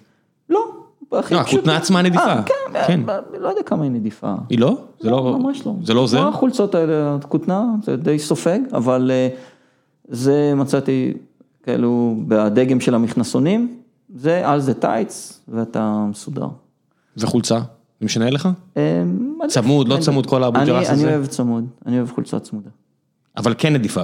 לא, הכי לא. הכותנה עצמה נדיפה. אה, כן, כן. ב- לא יודע כמה היא נדיפה. היא לא? זה לא, ממש לא. זה לא עוזר? החולצות האלה, הכותנה, זה די סופג, אבל אה, זה מצאתי כאילו בדגם של המכנסונים, זה על זה טייץ ואתה מסודר. וחולצה? זה משנה לך? אה, צמוד, לא אני- צמוד, כל האבו אני- ג'רס אני הזה? אוהב צמוד, אני אוהב חולצה צמודה. אבל כן נדיפה.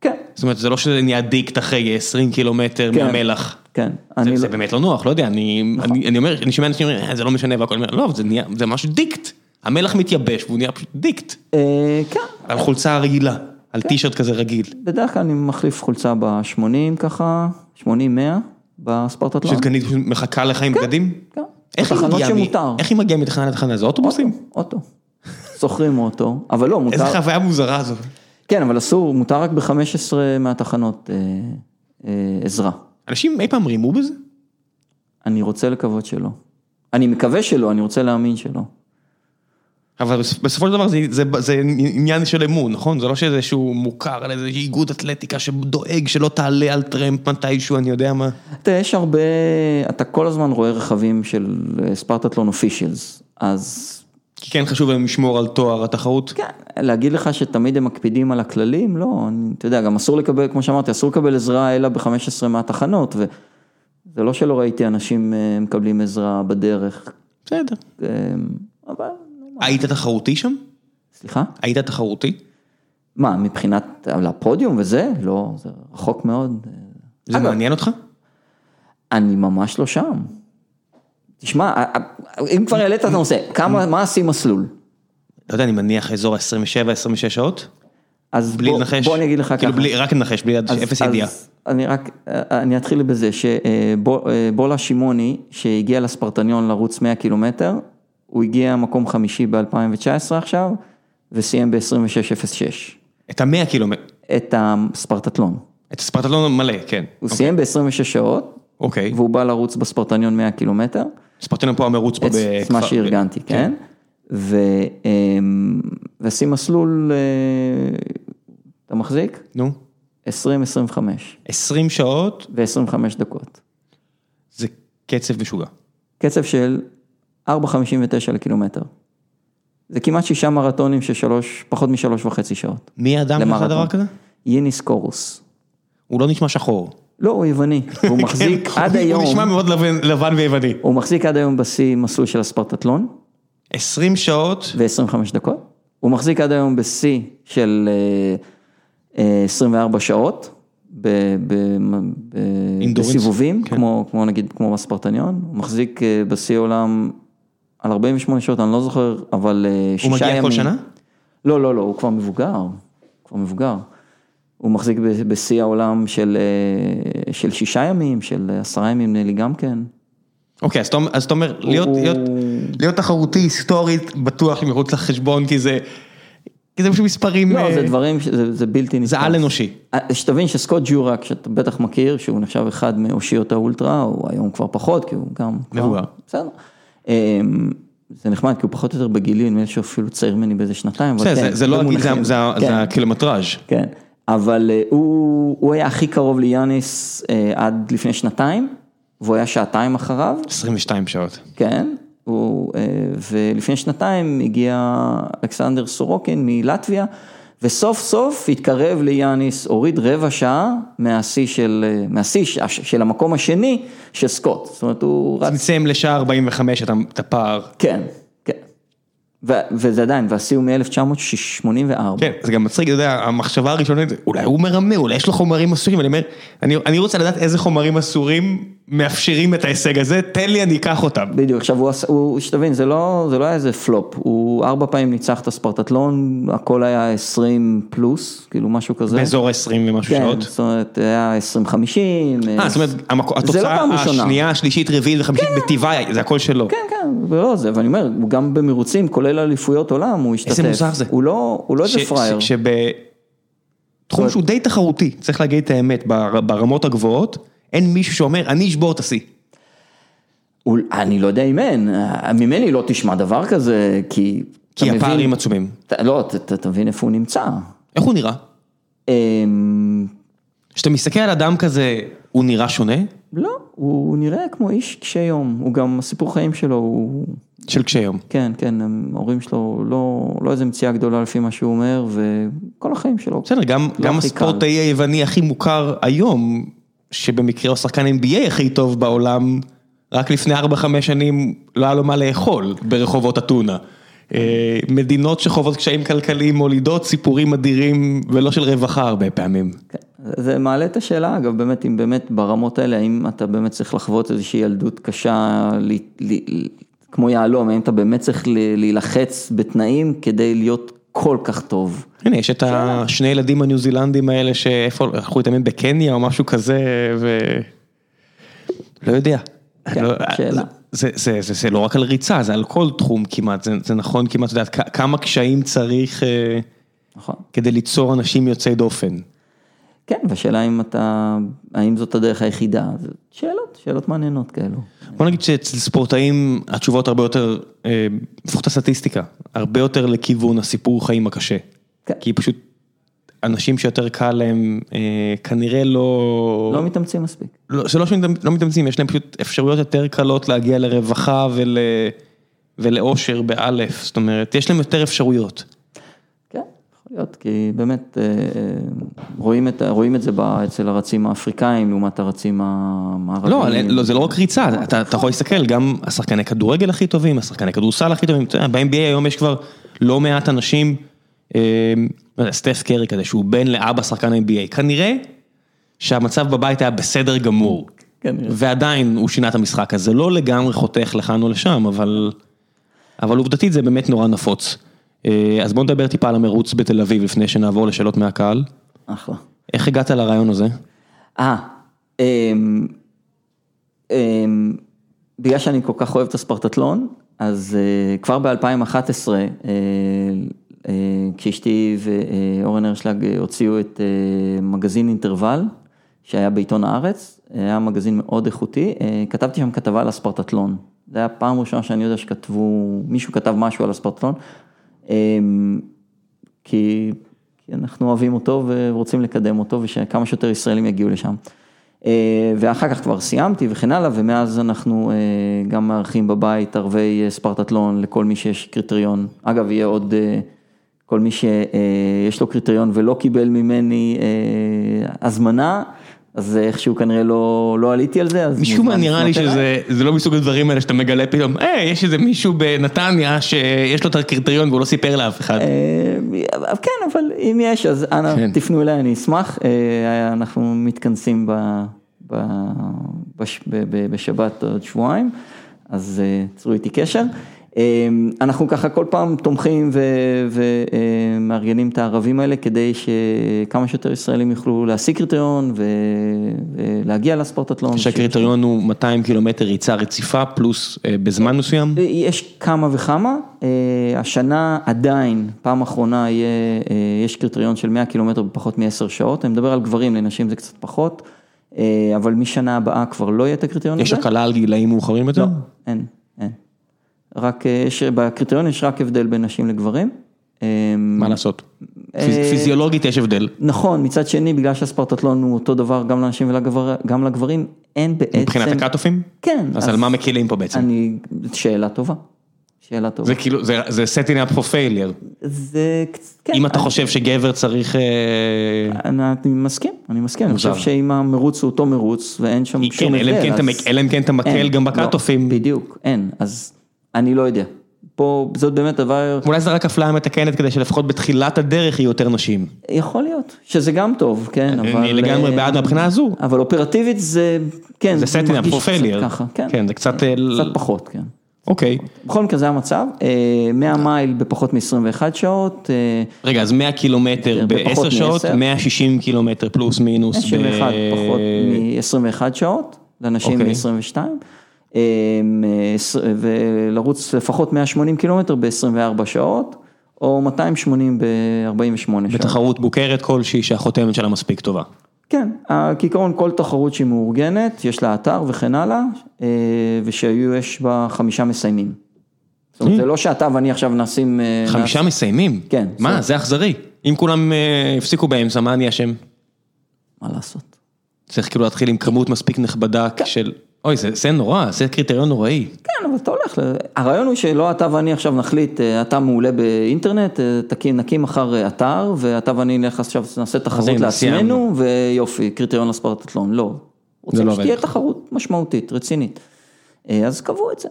כן, זאת אומרת, זה לא שזה נהיה דיקט אחרי 20 קילומטר כן. מהמלח. כן. זה, אני זה לא- באמת לא נוח, לא יודע, אני, נכון. אני, אני אומר, אני שומע אנשים אומרים, "אה, זה לא משנה והכל, לא, זה נהיה, זה משהו דיקט. המלח מתייבש והוא נהיה פשוט דיקט. אה, כן, על חולצה רגילה, על טישרט כזה רגיל. בדרך כלל אני מחליף חולצה ב-80 ככה, 80-100 בספרטטלון. שדגנית מחכה לך עם בגדים? כן. מגיעה מ- שמותר. איך היא מגיעה מתחנה לתחנה? זה אוטובוסים? אוטו. שוכרים אוטו, אבל לא, מותר. איזה חוויה מוזרה זו. כן, אבל אסור, מותר רק ב-15 מהתחנות אה, אה, עזרה. אנשים אי פעם רימו בזה? אני רוצה לקוות שלא. אני מקווה שלא, אני רוצה להאמין שלא. אבל בס- בסופו של דבר זה, זה, זה עניין של אמון, נכון? זה לא שזה שהוא מוכר על איזה איגוד אתלטיקה שדואג שלא תעלה על טרמפ מתישהו, אני יודע מה. אתה יש הרבה, אתה כל הזמן רואה רכבים של אה, ספרטטלון אופישיאלס, אז כי כן חשוב להם לשמור על תואר התחרות. כן, להגיד לך שתמיד הם מקפידים על הכללים? לא, אתה יודע, גם אסור לקבל, כמו שאמרתי, אסור לקבל עזרה אלא ב-15 מהתחנות, וזה לא שלא ראיתי אנשים אה, מקבלים עזרה בדרך, בסדר. אה, אבל, היית תחרותי שם? סליחה? היית תחרותי? מה, מבחינת הפודיום וזה? לא, זה רחוק מאוד. זה אגב, מעניין אותך? אני ממש לא שם. תשמע, אם כבר העלית את הנושא, כמה, מה השיא מסלול? לא יודע, אני מניח אזור ה-27-26 שעות? אז בלי בוא, לנחש? בוא אני אגיד לך כאילו ככה. בלי, רק לנחש, בלי אז- אפס אז ידיעה. אני רק, אני אתחיל בזה שבולה שמעוני, שהגיע לספרטניון לרוץ 100 קילומטר, הוא הגיע מקום חמישי ב-2019 עכשיו, וסיים ב-26.06. את המאה קילומטר, את הספרטטלון. את הספרטלון מלא, כן. הוא סיים ב-26 שעות, אוקיי. והוא בא לרוץ בספרטניון 100 קילומטר. ספרטלון פה המרוץ פה את בכפר. מה שארגנתי, כן? ו- אמ, ועשים מסלול, אה, אתה מחזיק? נו. 20-25 20 שעות ו-25 דקות. זה קצב משוגע. קצב של 4.59 לקילומטר. זה כמעט שישה מרתונים של שלוש, פחות משלוש וחצי שעות. מי האדם למרתון. דבר כזה? ייניס קורוס. הוא לא נשמע שחור. לא, הוא יווני, הוא מחזיק כן, עד הוא- היום, הוא נשמע מאוד לבן- ויווני. הוא מחזיק עד היום בשיא מסלול של הספרטטלון, 20 שעות, ו-25 דקות. הוא מחזיק עד היום בשיא של אה, אה, 24 שעות, ב- ב- ב- אינדורנס, בסיבובים, כן. כמו, כמו נגיד, כמו בספרטניון. הוא מחזיק אה, בשיא עולם על 48 שעות, אני לא זוכר, אבל אה, שישה הוא ימים. מגיע כל שנה? לא, לא, לא, הוא כבר מבוגר, הוא כבר מבוגר. הוא מחזיק בשיא העולם של, אה, של שישה ימים, של עשרה ימים נדמה לי גם כן. אוקיי, אז אתה אומר- אז אתה אומר, להיות- הוא- להיות- להיות תחרותי היסטורית, בטוח מחוץ לחשבון, כי זה כי זה פשוט מספרים, לא, אה, זה דברים, זה, זה בלתי נתפס. זה על אנושי. אה, שתבין שסקוט ג'ורק, שאתה בטח מכיר, שהוא נחשב אחד מאושיות האולטרה, הוא היום כבר פחות, כי הוא גם... מבוגר. בסדר. אמ, זה נחמד, כי הוא פחות או יותר בגילי, נדמה לי שהוא אפילו צעיר ממני באיזה שנתיים, בסדר, כן, זה- זה לא הגיל, זה. זה כן, זה הקילומטראז'. כן, אבל אה, הוא, הוא היה הכי קרוב ליאניס אה, עד לפני שנתיים, והוא היה שעתיים אחריו, 22 שעות. כן, הוא, אה, ולפני שנתיים הגיע אלכסנדר סורוקין מלטביה, וסוף סוף התקרב ליאניס, הוריד רבע שעה מהשיא של, מהשיא של המקום השני של סקוט, זאת אומרת הוא רץ, צמצם לשעה 45 את הפער. כן, וזה עדיין, והשיא הוא מ-1984. כן, זה גם מצחיק, אתה יודע, המחשבה הראשונית, אולי הוא מרמה, אולי יש לו חומרים אסורים, אני אומר, אני, אני רוצה לדעת איזה חומרים אסורים מאפשרים את ההישג הזה, תן לי, אני אקח אותם. בדיוק, עכשיו הוא, הוא, שתבין, זה לא, זה לא היה איזה פלופ, הוא ארבע פעמים ניצח את הספרטטלון, הכל היה 20 פלוס, כאילו משהו כזה. באזור 20 ומשהו כן, שעות. זאת אומרת, היה 20-50. אה, זאת אומרת, המקו- זה לא התוצאה ראשונה. השנייה, השלישית, רביעית וחמישית בטבעה, זה הכל שלו. כן, כן, ולא זה, ואני אומר, הוא גם במרוצים, כולל אליפויות עולם, הוא השתתף. מוזר זה. הוא לא, הוא לא איזה פראייר. שבתחום שהוא די תחרותי, צריך להגיד את האמת, בר- ברמות הגבוהות, אין מישהו שאומר, אני אשבור את השיא. אני לא יודע אם אין, ממני לא תשמע דבר כזה, כי... כי הפערים עצומים. לא, אתה- מבין איפה הוא נמצא. איך הוא נראה? אמ, כשאתה מסתכל על אדם כזה, הוא נראה שונה? לא, הוא נראה כמו איש קשה יום, הוא גם, הסיפור חיים שלו הוא... של קשי יום. כן, כן, ההורים שלו לא, לא איזה מציאה גדולה לפי מה שהוא אומר, וכל החיים שלו. בסדר, גם, לא גם הספורטאי היווני הכי מוכר היום, שבמקרה הוא שחקן NBA הכי טוב בעולם, רק לפני 4-5 שנים לא היה לו מה לאכול ברחובות אתונה. אה, מדינות שחוות קשיים כלכליים מולידות סיפורים אדירים ולא של רווחה הרבה פעמים. כן, זה מעלה את השאלה, אגב, באמת, אם באמת ברמות האלה, האם אתה באמת צריך לחוות איזושהי ילדות קשה, ל, ל, כמו יהלום, האם אתה באמת צריך להילחץ בתנאים כדי להיות כל כך טוב? הנה, יש את השני ילדים הניו זילנדים האלה שאיפה, הלכו להתאמן בקניה או משהו כזה, ו... לא יודע. כן, לא, שאלה. זה, זה, זה, זה לא רק על ריצה, זה על כל תחום כמעט, זה, זה נכון כמעט, את יודעת, כמה קשיים צריך אה, נכון. כדי ליצור אנשים יוצאי דופן. כן, והשאלה אם אתה, האם זאת הדרך היחידה, שאלות, שאלות מעניינות כאלו. בוא נגיד שאצל ספורטאים התשובות הרבה יותר, אה, לפחות הסטטיסטיקה, הרבה יותר לכיוון הסיפור חיים הקשה. כן. כי פשוט אנשים שיותר קל להם, אה, כנראה לא... לא מתאמצים מספיק. לא, לא שהם לא מתאמצים, יש להם פשוט אפשרויות יותר קלות להגיע לרווחה ול, ולאושר באלף, זאת אומרת, יש להם יותר אפשרויות. יכול להיות, כי באמת אה, אה, רואים את, רואים את זה אצל הרצים האפריקאים לעומת הרצים המערביים. לא, לא, זה לא רק ריצה, אתה, אתה יכול להסתכל, גם השחקני כדורגל הכי טובים, השחקני כדורסל הכי טובים, אתה ב-NBA היום יש כבר לא מעט אנשים, אה, יודע, סטף קרי כזה, שהוא בן לאבא שחקן NBA, כנראה שהמצב בבית היה בסדר גמור, כנראה. ועדיין הוא שינה את המשחק הזה, לא לגמרי חותך לכאן או לשם, אבל, אבל עובדתית זה באמת נורא נפוץ. אה, אז בוא נדבר טיפה על המרוץ בתל אביב לפני שנעבור לשאלות מהקהל. אחלה. איך הגעת לרעיון הזה? אה, אמ, אמ, בגלל שאני כל כך אוהב את הספרטטלון, אז אה, כבר ב-2011, כשאשתי ואורן הרשלג אה, הוציאו את אה, מגזין אינטרוול, שהיה בעיתון הארץ, היה מגזין מאוד איכותי, אה, כתבתי שם כתבה על הספרטטלון. זה היה פעם ראשונה שאני יודע שכתבו, מישהו כתב משהו על הספרטטלון, כי, כי אנחנו אוהבים אותו ורוצים לקדם אותו ושכמה שיותר ישראלים יגיעו לשם. ואחר כך כבר סיימתי וכן הלאה, ומאז אנחנו גם מארחים בבית ערבי ספרטטלון לכל מי שיש קריטריון. אגב, יהיה עוד, כל מי שיש לו קריטריון ולא קיבל ממני הזמנה. אז איכשהו כנראה לא, לא עליתי על זה, אז... משום מה נראה לי שזה לא מסוג הדברים האלה שאתה מגלה פתאום, היי, יש איזה מישהו בנתניה שיש לו את הקריטריון והוא לא סיפר לאף אחד. כן, אבל אם יש, אז אנא כן. תפנו אליי, אני אשמח. אנחנו מתכנסים ב, ב, בש, ב, ב, בשבת עוד שבועיים, אז צרו איתי קשר. אמ, אנחנו ככה כל פעם תומכים ומארגנים את הערבים האלה כדי שכמה שיותר ישראלים יוכלו להשיג קריטריון ולהגיע לספורטטלון. שהקריטריון הוא 200 קילומטר ריצה רציפה פלוס אה, בזמן מסוים? יש כמה וכמה, אה, השנה עדיין, פעם אחרונה יהיה, אה, יש קריטריון של 100 קילומטר בפחות מ-10 שעות, אני מדבר על גברים, לנשים זה קצת פחות, אבל משנה הבאה כבר לא יהיה את הקריטריון הזה. יש הקלה על גילאים מאוחרים יותר? לא, אין. רק יש, בקריטריון יש רק הבדל בין נשים לגברים. מה לעשות? פיזיולוגית יש הבדל. נכון, מצד שני, בגלל שהספרטטלון הוא אותו דבר גם לנשים וגם לגברים, אין בעצם... מבחינת הקאט-אופים? כן. אז על מה מקילים פה בעצם? אני, שאלה טובה. שאלה טובה. זה כאילו, זה setting up for failure. זה, כן. אם אתה חושב שגבר צריך... אני מסכים, אני מסכים, אני חושב שאם המרוץ הוא אותו מרוץ ואין שם שום הבדל, אלא אם כן אתה מקל גם בקאט-אופים. בדיוק, אין, אז... אני לא יודע. פה זאת באמת דבר... אולי זה רק אפליה מתקנת כדי שלפחות בתחילת הדרך יהיו יותר נשים. יכול להיות, שזה גם טוב, כן, אבל... אני לגמרי בעד מהבחינה הזו. אבל אופרטיבית זה, כן, זה up for failure. כן, כן, זה קצת... קצת פחות, כן. אוקיי. בכל מקרה זה המצב, 100 מייל בפחות מ-21 שעות. רגע, אז 100 קילומטר ב-10 שעות, 160 קילומטר פלוס מינוס ב... 161 פחות מ-21 שעות, לאנשים מ-22. אמ, ולרוץ לפחות 180 קילומטר ב-24 שעות, או 280 ב-48 שעות. בתחרות בוקרת כלשהי שהחותמת שלה מספיק טובה. כן, כעיקרון כל תחרות שהיא מאורגנת, יש לה אתר וכן הלאה, אה, ושהיו יש בה חמישה מסיימים. זאת אומרת, זה לא שאתה ואני עכשיו נשים... אה, חמישה מסיימים? כן. מה, זה אכזרי. אם כולם אה, הפסיקו באמצע, מה אני אשם? מה לעשות? צריך כאילו להתחיל עם כמות מספיק נכבדה כן. של... אוי, זה נורא, זה קריטריון נוראי. כן, אבל אתה הולך, הרעיון הוא שלא אתה ואני עכשיו נחליט, אה, אתה מעולה באינטרנט, אה, תקים, נקים מחר אה, אתר, ואתה ואני נלך עכשיו, נעשה תחרות לעצמנו, ויופי, קריטריון לספרטטלון, לא. רוצים לא שתהיה תחרות משמעותית, רצינית. אז קבעו את זה.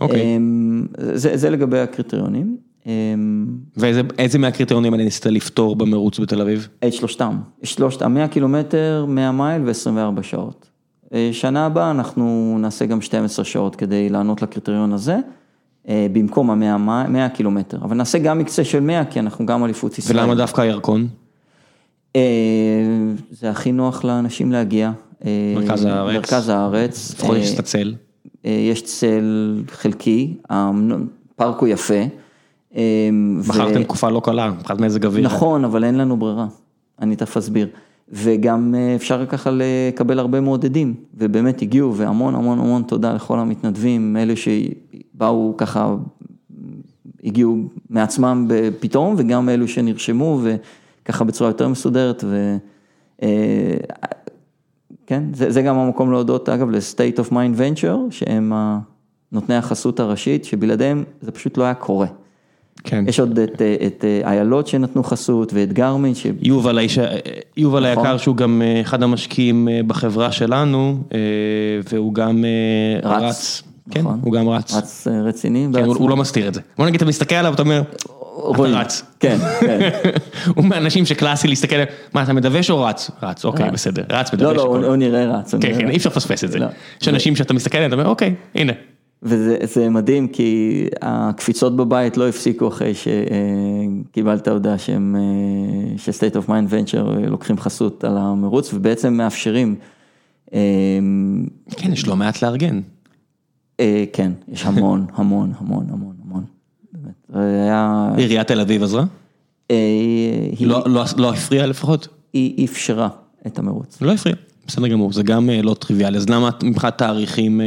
אוקיי. זה, זה לגבי הקריטריונים. ואיזה מהקריטריונים האלה ניסית לפתור במרוץ בתל אביב? את שלושתם, שלושתם, 100 קילומטר, 100 מייל ו-24 שעות. שנה הבאה אנחנו נעשה גם 12 שעות כדי לענות לקריטריון הזה, במקום ה-100 קילומטר, אבל נעשה גם מקצה של 100 כי אנחנו גם אליפות ישראל. ולמה דווקא הירקון? זה הכי נוח לאנשים להגיע. מרכז הארץ. מרכז הארץ. לפחות יש את הצל. יש צל חלקי, הפארק הוא יפה. בחרתם תקופה לא קלה, מבחינת מזג אוויר. נכון, אבל אין לנו ברירה, אני תכף אסביר. וגם אפשר ככה לקבל הרבה מעודדים, ובאמת הגיעו, והמון המון המון תודה לכל המתנדבים, אלה שבאו ככה, הגיעו מעצמם פתאום, וגם אלו שנרשמו, וככה בצורה יותר מסודרת, וכן, זה, זה גם המקום להודות, אגב, ל-State of Mind Venture, שהם נותני החסות הראשית, שבלעדיהם זה פשוט לא היה קורה. כן. יש עוד את איילות שנתנו חסות ואת גרמין. ש... יובל האיש, יובל היקר שהוא גם אחד המשקיעים בחברה שלנו, והוא גם רץ. רץ. כן, הוא גם רץ. רץ רציני. כן, הוא לא מסתיר את זה. בוא נגיד, אתה מסתכל עליו, אתה אומר, אתה רץ. כן, כן. הוא מהאנשים שקלאסי להסתכל, מה, אתה מדווש או רץ? רץ, אוקיי, בסדר, רץ, מדווש. לא, לא, הוא נראה רץ. כן, כן, אי אפשר לפספס את זה. יש אנשים שאתה מסתכל עליהם, אתה אומר, אוקיי, הנה. וזה מדהים כי הקפיצות בבית לא הפסיקו אחרי שקיבלת הודעה שהם, ש-State of Mind Venture לוקחים חסות על המרוץ ובעצם מאפשרים. כן, יש לא מעט לארגן. כן, יש המון, המון, המון, המון, המון. עיריית תל אביב עזרה? לא הפריעה לפחות? היא אפשרה את המרוץ. לא הפריעה, בסדר גמור, זה גם לא טריוויאלי, אז למה מבחינת תאריכים...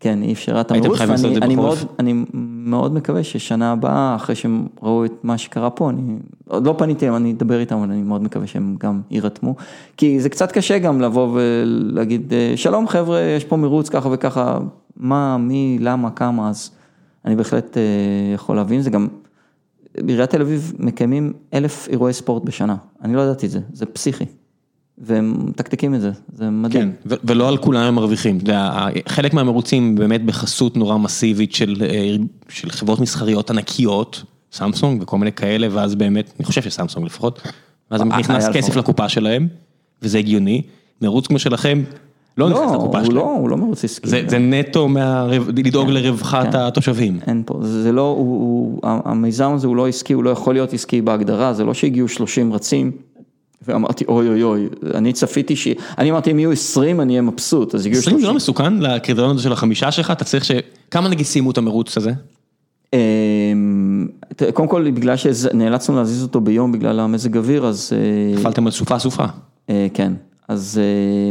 כן, היא אפשרה את המרוץ, ואני מאוד, אני מאוד מקווה ששנה הבאה, אחרי שהם ראו את מה שקרה פה, אני עוד לא פניתי אליהם, אני אדבר איתם, אבל אני מאוד מקווה שהם גם יירתמו. כי זה קצת קשה גם לבוא ולהגיד, שלום חבר'ה, יש פה מרוץ ככה וככה, מה, מי, למה, כמה, אז אני בהחלט יכול להבין, זה גם, בעיריית תל אביב מקיימים אלף אירועי ספורט בשנה, אני לא ידעתי את זה, זה פסיכי. והם מתקתקים את זה, זה מדהים. כן, ולא על כולם הם מרוויחים, חלק מהמרוצים באמת בחסות נורא מסיבית של חברות מסחריות ענקיות, סמסונג וכל מיני כאלה, ואז באמת, אני חושב שסמסונג לפחות, ואז נכנס כסף לקופה שלהם, וזה הגיוני, מרוץ כמו שלכם, לא נכנס לקופה שלהם. לא, הוא לא מרוץ עסקי. זה נטו לדאוג לרווחת התושבים. אין פה, זה לא, המיזם הזה הוא לא עסקי, הוא לא יכול להיות עסקי בהגדרה, זה לא שהגיעו 30 רצים. ואמרתי אוי אוי אוי, אני צפיתי ש... אני אמרתי אם יהיו 20 אני אהיה מבסוט, אז הגיעו 30. 20 זה לא מסוכן לקריטריון הזה של החמישה שלך, אתה צריך ש... כמה נגיד סיימו את המרוץ הזה? קודם כל בגלל שנאלצנו להזיז אותו ביום בגלל המזג אוויר אז... נפלתם על סופה סופה. כן, אז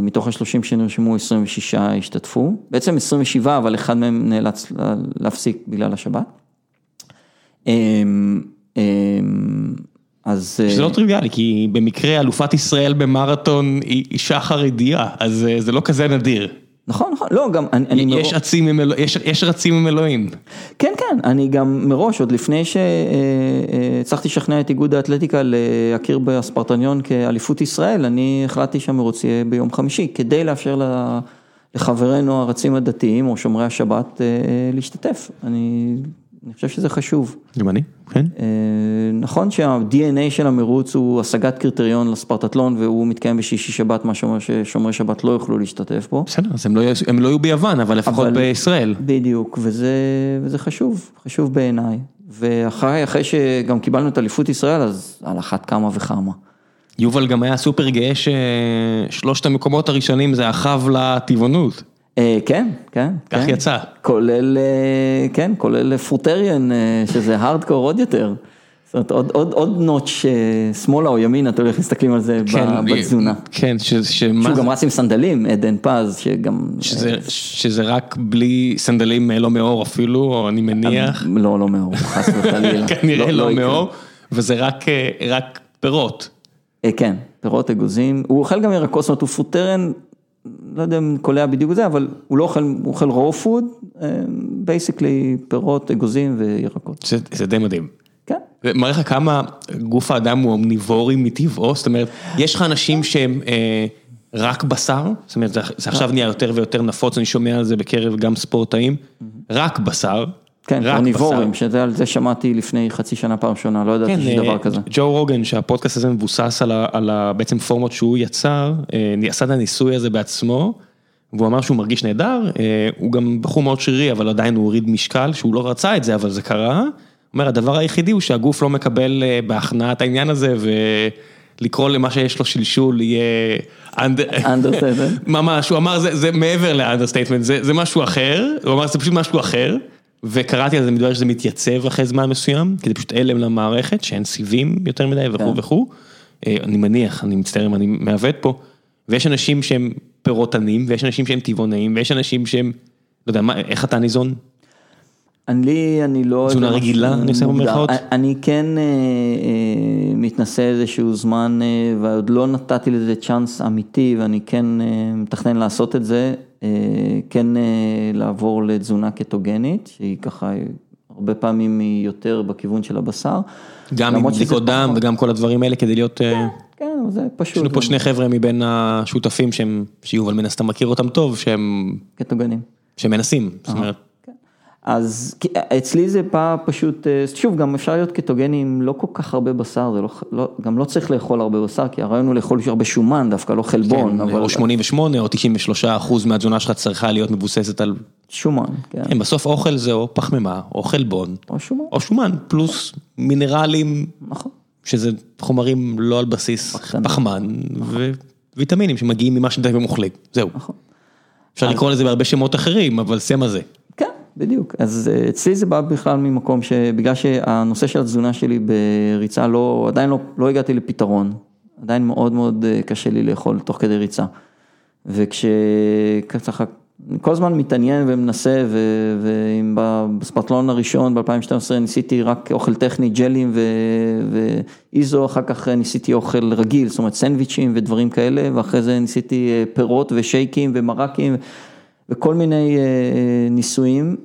מתוך ה-30 שנרשמו 26 השתתפו, בעצם 27 אבל אחד מהם נאלץ להפסיק בגלל השבת. אז... זה לא טריוויאלי, כי במקרה אלופת ישראל במרתון היא אישה חרדיה, אז זה לא כזה נדיר. נכון, נכון, לא, גם אני... יש עצים עם אלוהים, יש רצים עם אלוהים. כן, כן, אני גם מראש, עוד לפני שהצלחתי לשכנע את איגוד האתלטיקה להכיר בספרטניון כאליפות ישראל, אני החלטתי שהמרוץ יהיה ביום חמישי, כדי לאפשר לחברינו הרצים הדתיים או שומרי השבת להשתתף. אני... אני חושב שזה חשוב. גם אני, כן. נכון שה-DNA של המרוץ הוא השגת קריטריון לספרטטלון והוא מתקיים בשישי שבת, מה שאומר ששומרי שבת לא יוכלו להשתתף בו. בסדר, אז הם לא יהיו ביוון, אבל לפחות בישראל. בדיוק, וזה חשוב, חשוב בעיניי. ואחרי שגם קיבלנו את אליפות ישראל, אז על אחת כמה וכמה. יובל גם היה סופר גאה ששלושת המקומות הראשונים זה אחאב לטבעונות. כן, כן. כך יצא. כולל, כן, כולל fruitarian, שזה הארדקור עוד יותר. זאת אומרת, עוד notch, שמאלה או ימינה, אתה הולך להסתכלים על זה בתזונה. כן, שמה... שהוא גם רץ עם סנדלים, עדן פז, שגם... שזה רק בלי סנדלים לא מעור אפילו, או אני מניח. לא, לא מעור, חס וחלילה. כנראה לא מעור, וזה רק פירות. כן, פירות אגוזים, הוא אוכל גם ירקות, זאת אומרת, הוא fruitarian. לא יודע אם קולע בדיוק זה, אבל הוא לא אוכל, הוא אוכל raw food, basically פירות, אגוזים וירקות. זה זה די מדהים. כן. זה מראה לך כמה גוף האדם הוא אומניבורי מטבעו, זאת אומרת, יש לך אנשים שהם אה, רק בשר, זאת אומרת, זה זה עכשיו נהיה יותר ויותר נפוץ, אני שומע על זה בקרב גם ספורטאים, רק בשר. כן, קרניבורים, שעל זה שמעתי לפני חצי שנה פעם ראשונה, לא ידעתי שיש דבר כזה. ג'ו רוגן, שהפודקאסט הזה מבוסס על בעצם פורמות שהוא יצר, עשה את הניסוי הזה בעצמו, והוא אמר שהוא מרגיש נהדר, הוא גם בחור מאוד שרירי, אבל עדיין הוא הוריד משקל, שהוא לא רצה את זה, אבל זה קרה. הוא אומר, הדבר היחידי הוא שהגוף לא מקבל בהכנעה את העניין הזה, ולקרוא למה שיש לו שלשול יהיה... understatement. ממש, הוא אמר, זה מעבר ל understatement, זה משהו אחר, הוא אמר, זה פשוט משהו אחר. וקראתי על זה מדבר שזה מתייצב אחרי זמן מסוים, כי זה פשוט הלם למערכת, שאין סיבים יותר מדי וכו' וכו'. אני מניח, אני מצטער אם אני מעוות פה, ויש אנשים שהם פירותנים, ויש אנשים שהם טבעונאים, ויש אנשים שהם, לא יודע, איך אתה ניזון? אני, אני לא... תזונה רגילה, אני עושה במרכאות? אני כן מתנסה איזשהו זמן, ועוד לא נתתי לזה צ'אנס אמיתי, ואני כן מתכנן לעשות את זה. כן לעבור לתזונה קטוגנית, שהיא ככה, הרבה פעמים היא יותר בכיוון של הבשר. גם עם בדיקות דם וגם כל הדברים האלה כדי להיות... כן, זה פשוט. יש לנו פה שני חבר'ה מבין השותפים שהם, שיובל מן הסתם מכיר אותם טוב, שהם... קטוגנים. שמנסים, זאת אומרת. אז אצלי זה בא פשוט, שוב, גם אפשר להיות קטוגני עם לא כל כך הרבה בשר, זה לא, גם לא צריך לאכול הרבה בשר, כי הרעיון הוא לאכול הרבה שומן, דווקא לא חלבון. כן, או 88 או 93 אחוז מהתזונה שלך צריכה להיות מבוססת על... שומן, כן. כן, בסוף אוכל זה או פחמימה, או חלבון. או שומן. או שומן, פלוס מינרלים. נכון. שזה חומרים לא על בסיס פחמן, וויטמינים שמגיעים ממה שאתם אוכלים, זהו. נכון. אפשר לקרוא לזה בהרבה שמות אחרים, אבל מה זה. בדיוק, אז אצלי זה בא בכלל ממקום שבגלל שהנושא של התזונה שלי בריצה לא, עדיין לא, לא הגעתי לפתרון, עדיין מאוד מאוד קשה לי לאכול תוך כדי ריצה. וכשככה כל הזמן מתעניין ומנסה, ואם בספרטלון הראשון ב-2012 ניסיתי רק אוכל טכני, ג'לים ואיזו, אחר כך ניסיתי אוכל רגיל, זאת אומרת סנדוויצ'ים ודברים כאלה, ואחרי זה ניסיתי אה, פירות ושייקים ומרקים וכל מיני אה, ניסויים,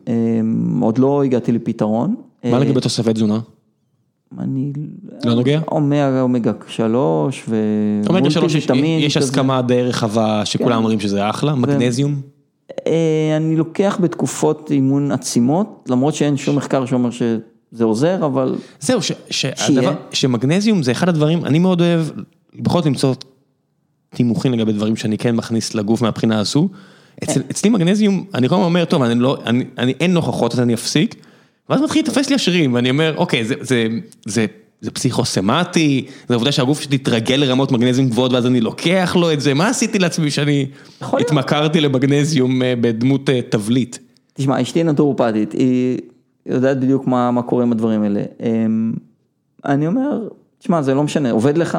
עוד לא הגעתי לפתרון. מה לגבי תוספי תזונה? אני... לא נוגע? אומגה, אומגה שלוש אומגה שלוש, יש הסכמה די רחבה שכולם כן. אומרים שזה אחלה, מגנזיום? אה, אני לוקח בתקופות אימון עצימות, למרות שאין שום מחקר שאומר שזה עוזר, אבל... זהו, שהדבר, שמגנזיום זה אחד הדברים, אני מאוד אוהב, בכל זאת למצוא תימוכין לגבי דברים שאני כן מכניס לגוף מהבחינה הזו. אצלי מגנזיום, אני כל הזמן אומר, טוב, אני לא, אני, אין נוכחות אז אני אפסיק. ואז מתחיל לתפס לי השרירים, ואני אומר, אוקיי, זה, זה, זה, זה פסיכוסמטי, זה עובדה שהגוף שלי התרגל לרמות מגנזיום גבוהות ואז אני לוקח לו את זה, מה עשיתי לעצמי שאני התמכרתי למגנזיום אה, בדמות אה, תבליט? תשמע, אשתי נטורופטית, היא יודעת בדיוק מה, מה קורה עם הדברים האלה. אמ, אני אומר, תשמע, זה לא משנה, עובד לך.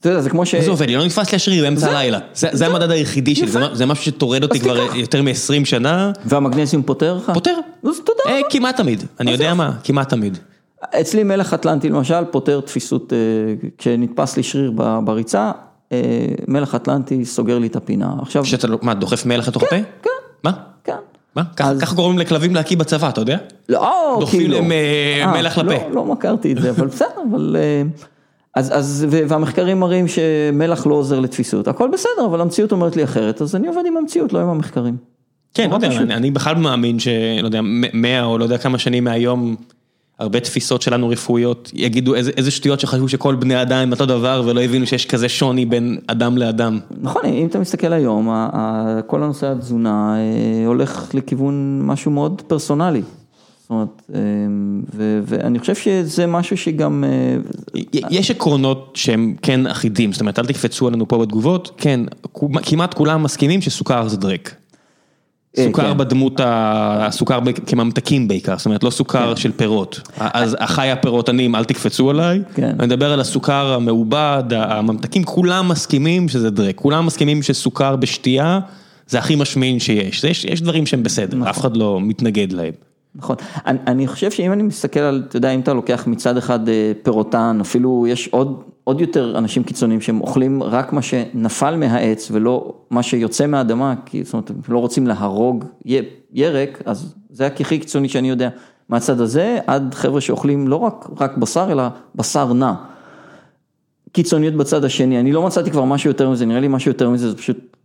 אתה יודע, זה כמו ש... זה עובד, לא נתפס לי השריר באמצע הלילה, זה המדד היחידי שלי, זה משהו שטורד אותי כבר יותר מ-20 שנה. והמגנזיום פותר לך? פותר. אז תודה רבה. אה, כמעט תמיד, אני יודע מה, כמעט תמיד. אצלי מלח אטלנטי למשל פותר תפיסות, אה, כשנתפס לי שריר בריצה, אה, מלח אטלנטי סוגר לי את הפינה. עכשיו... שאתה, מה, דוחף מלח לתוך הפה? כן. מה? כן. מה? ככה גורמים לכלבים להקיא בצבא, אתה יודע? לא, דוחפים כאילו. להם מלח לפה. לא מכרתי את זה, אבל בסדר, אבל... אז, אז, והמחקרים מראים שמלח לא עוזר לתפיסות, הכל בסדר, אבל המציאות אומרת לי אחרת, אז אני עובד עם המציאות, לא עם המחקרים. כן, לא יודע, אני, אני בכלל מאמין שלא יודע, מאה או לא יודע כמה שנים מהיום, הרבה תפיסות שלנו רפואיות יגידו איזה, איזה שטויות שחשבו שכל בני אדם הם אותו דבר ולא הבינו שיש כזה שוני בין אדם לאדם. נכון, אם אתה מסתכל היום, כל הנושא התזונה אה, הולך לכיוון משהו מאוד פרסונלי. זאת אומרת, ואני חושב שזה משהו שגם... אה, יש עקרונות שהם כן אחידים, זאת אומרת, אל תקפצו עלינו פה בתגובות, כן, כמעט כולם מסכימים שסוכר זה דרק. סוכר כן. בדמות, הסוכר כממתקים בעיקר, זאת אומרת לא סוכר כן. של פירות, אז אחיי הפירותנים אל תקפצו עליי, כן. אני מדבר על הסוכר המעובד, הממתקים, כולם מסכימים שזה דרק, כולם מסכימים שסוכר בשתייה זה הכי משמין שיש, יש, יש דברים שהם בסדר, נכון. אף אחד לא מתנגד להם. נכון, אני, אני חושב שאם אני מסתכל על, אתה יודע, אם אתה לוקח מצד אחד אה, פירוטן, אפילו יש עוד, עוד יותר אנשים קיצוניים שהם אוכלים רק מה שנפל מהעץ ולא מה שיוצא מהאדמה, כי זאת אומרת, לא רוצים להרוג ירק, אז זה הכי קיצוני שאני יודע. מהצד הזה, עד חבר'ה שאוכלים לא רק, רק בשר, אלא בשר נע. קיצוניות בצד השני, אני לא מצאתי כבר משהו יותר מזה, נראה לי משהו יותר מזה, זה פשוט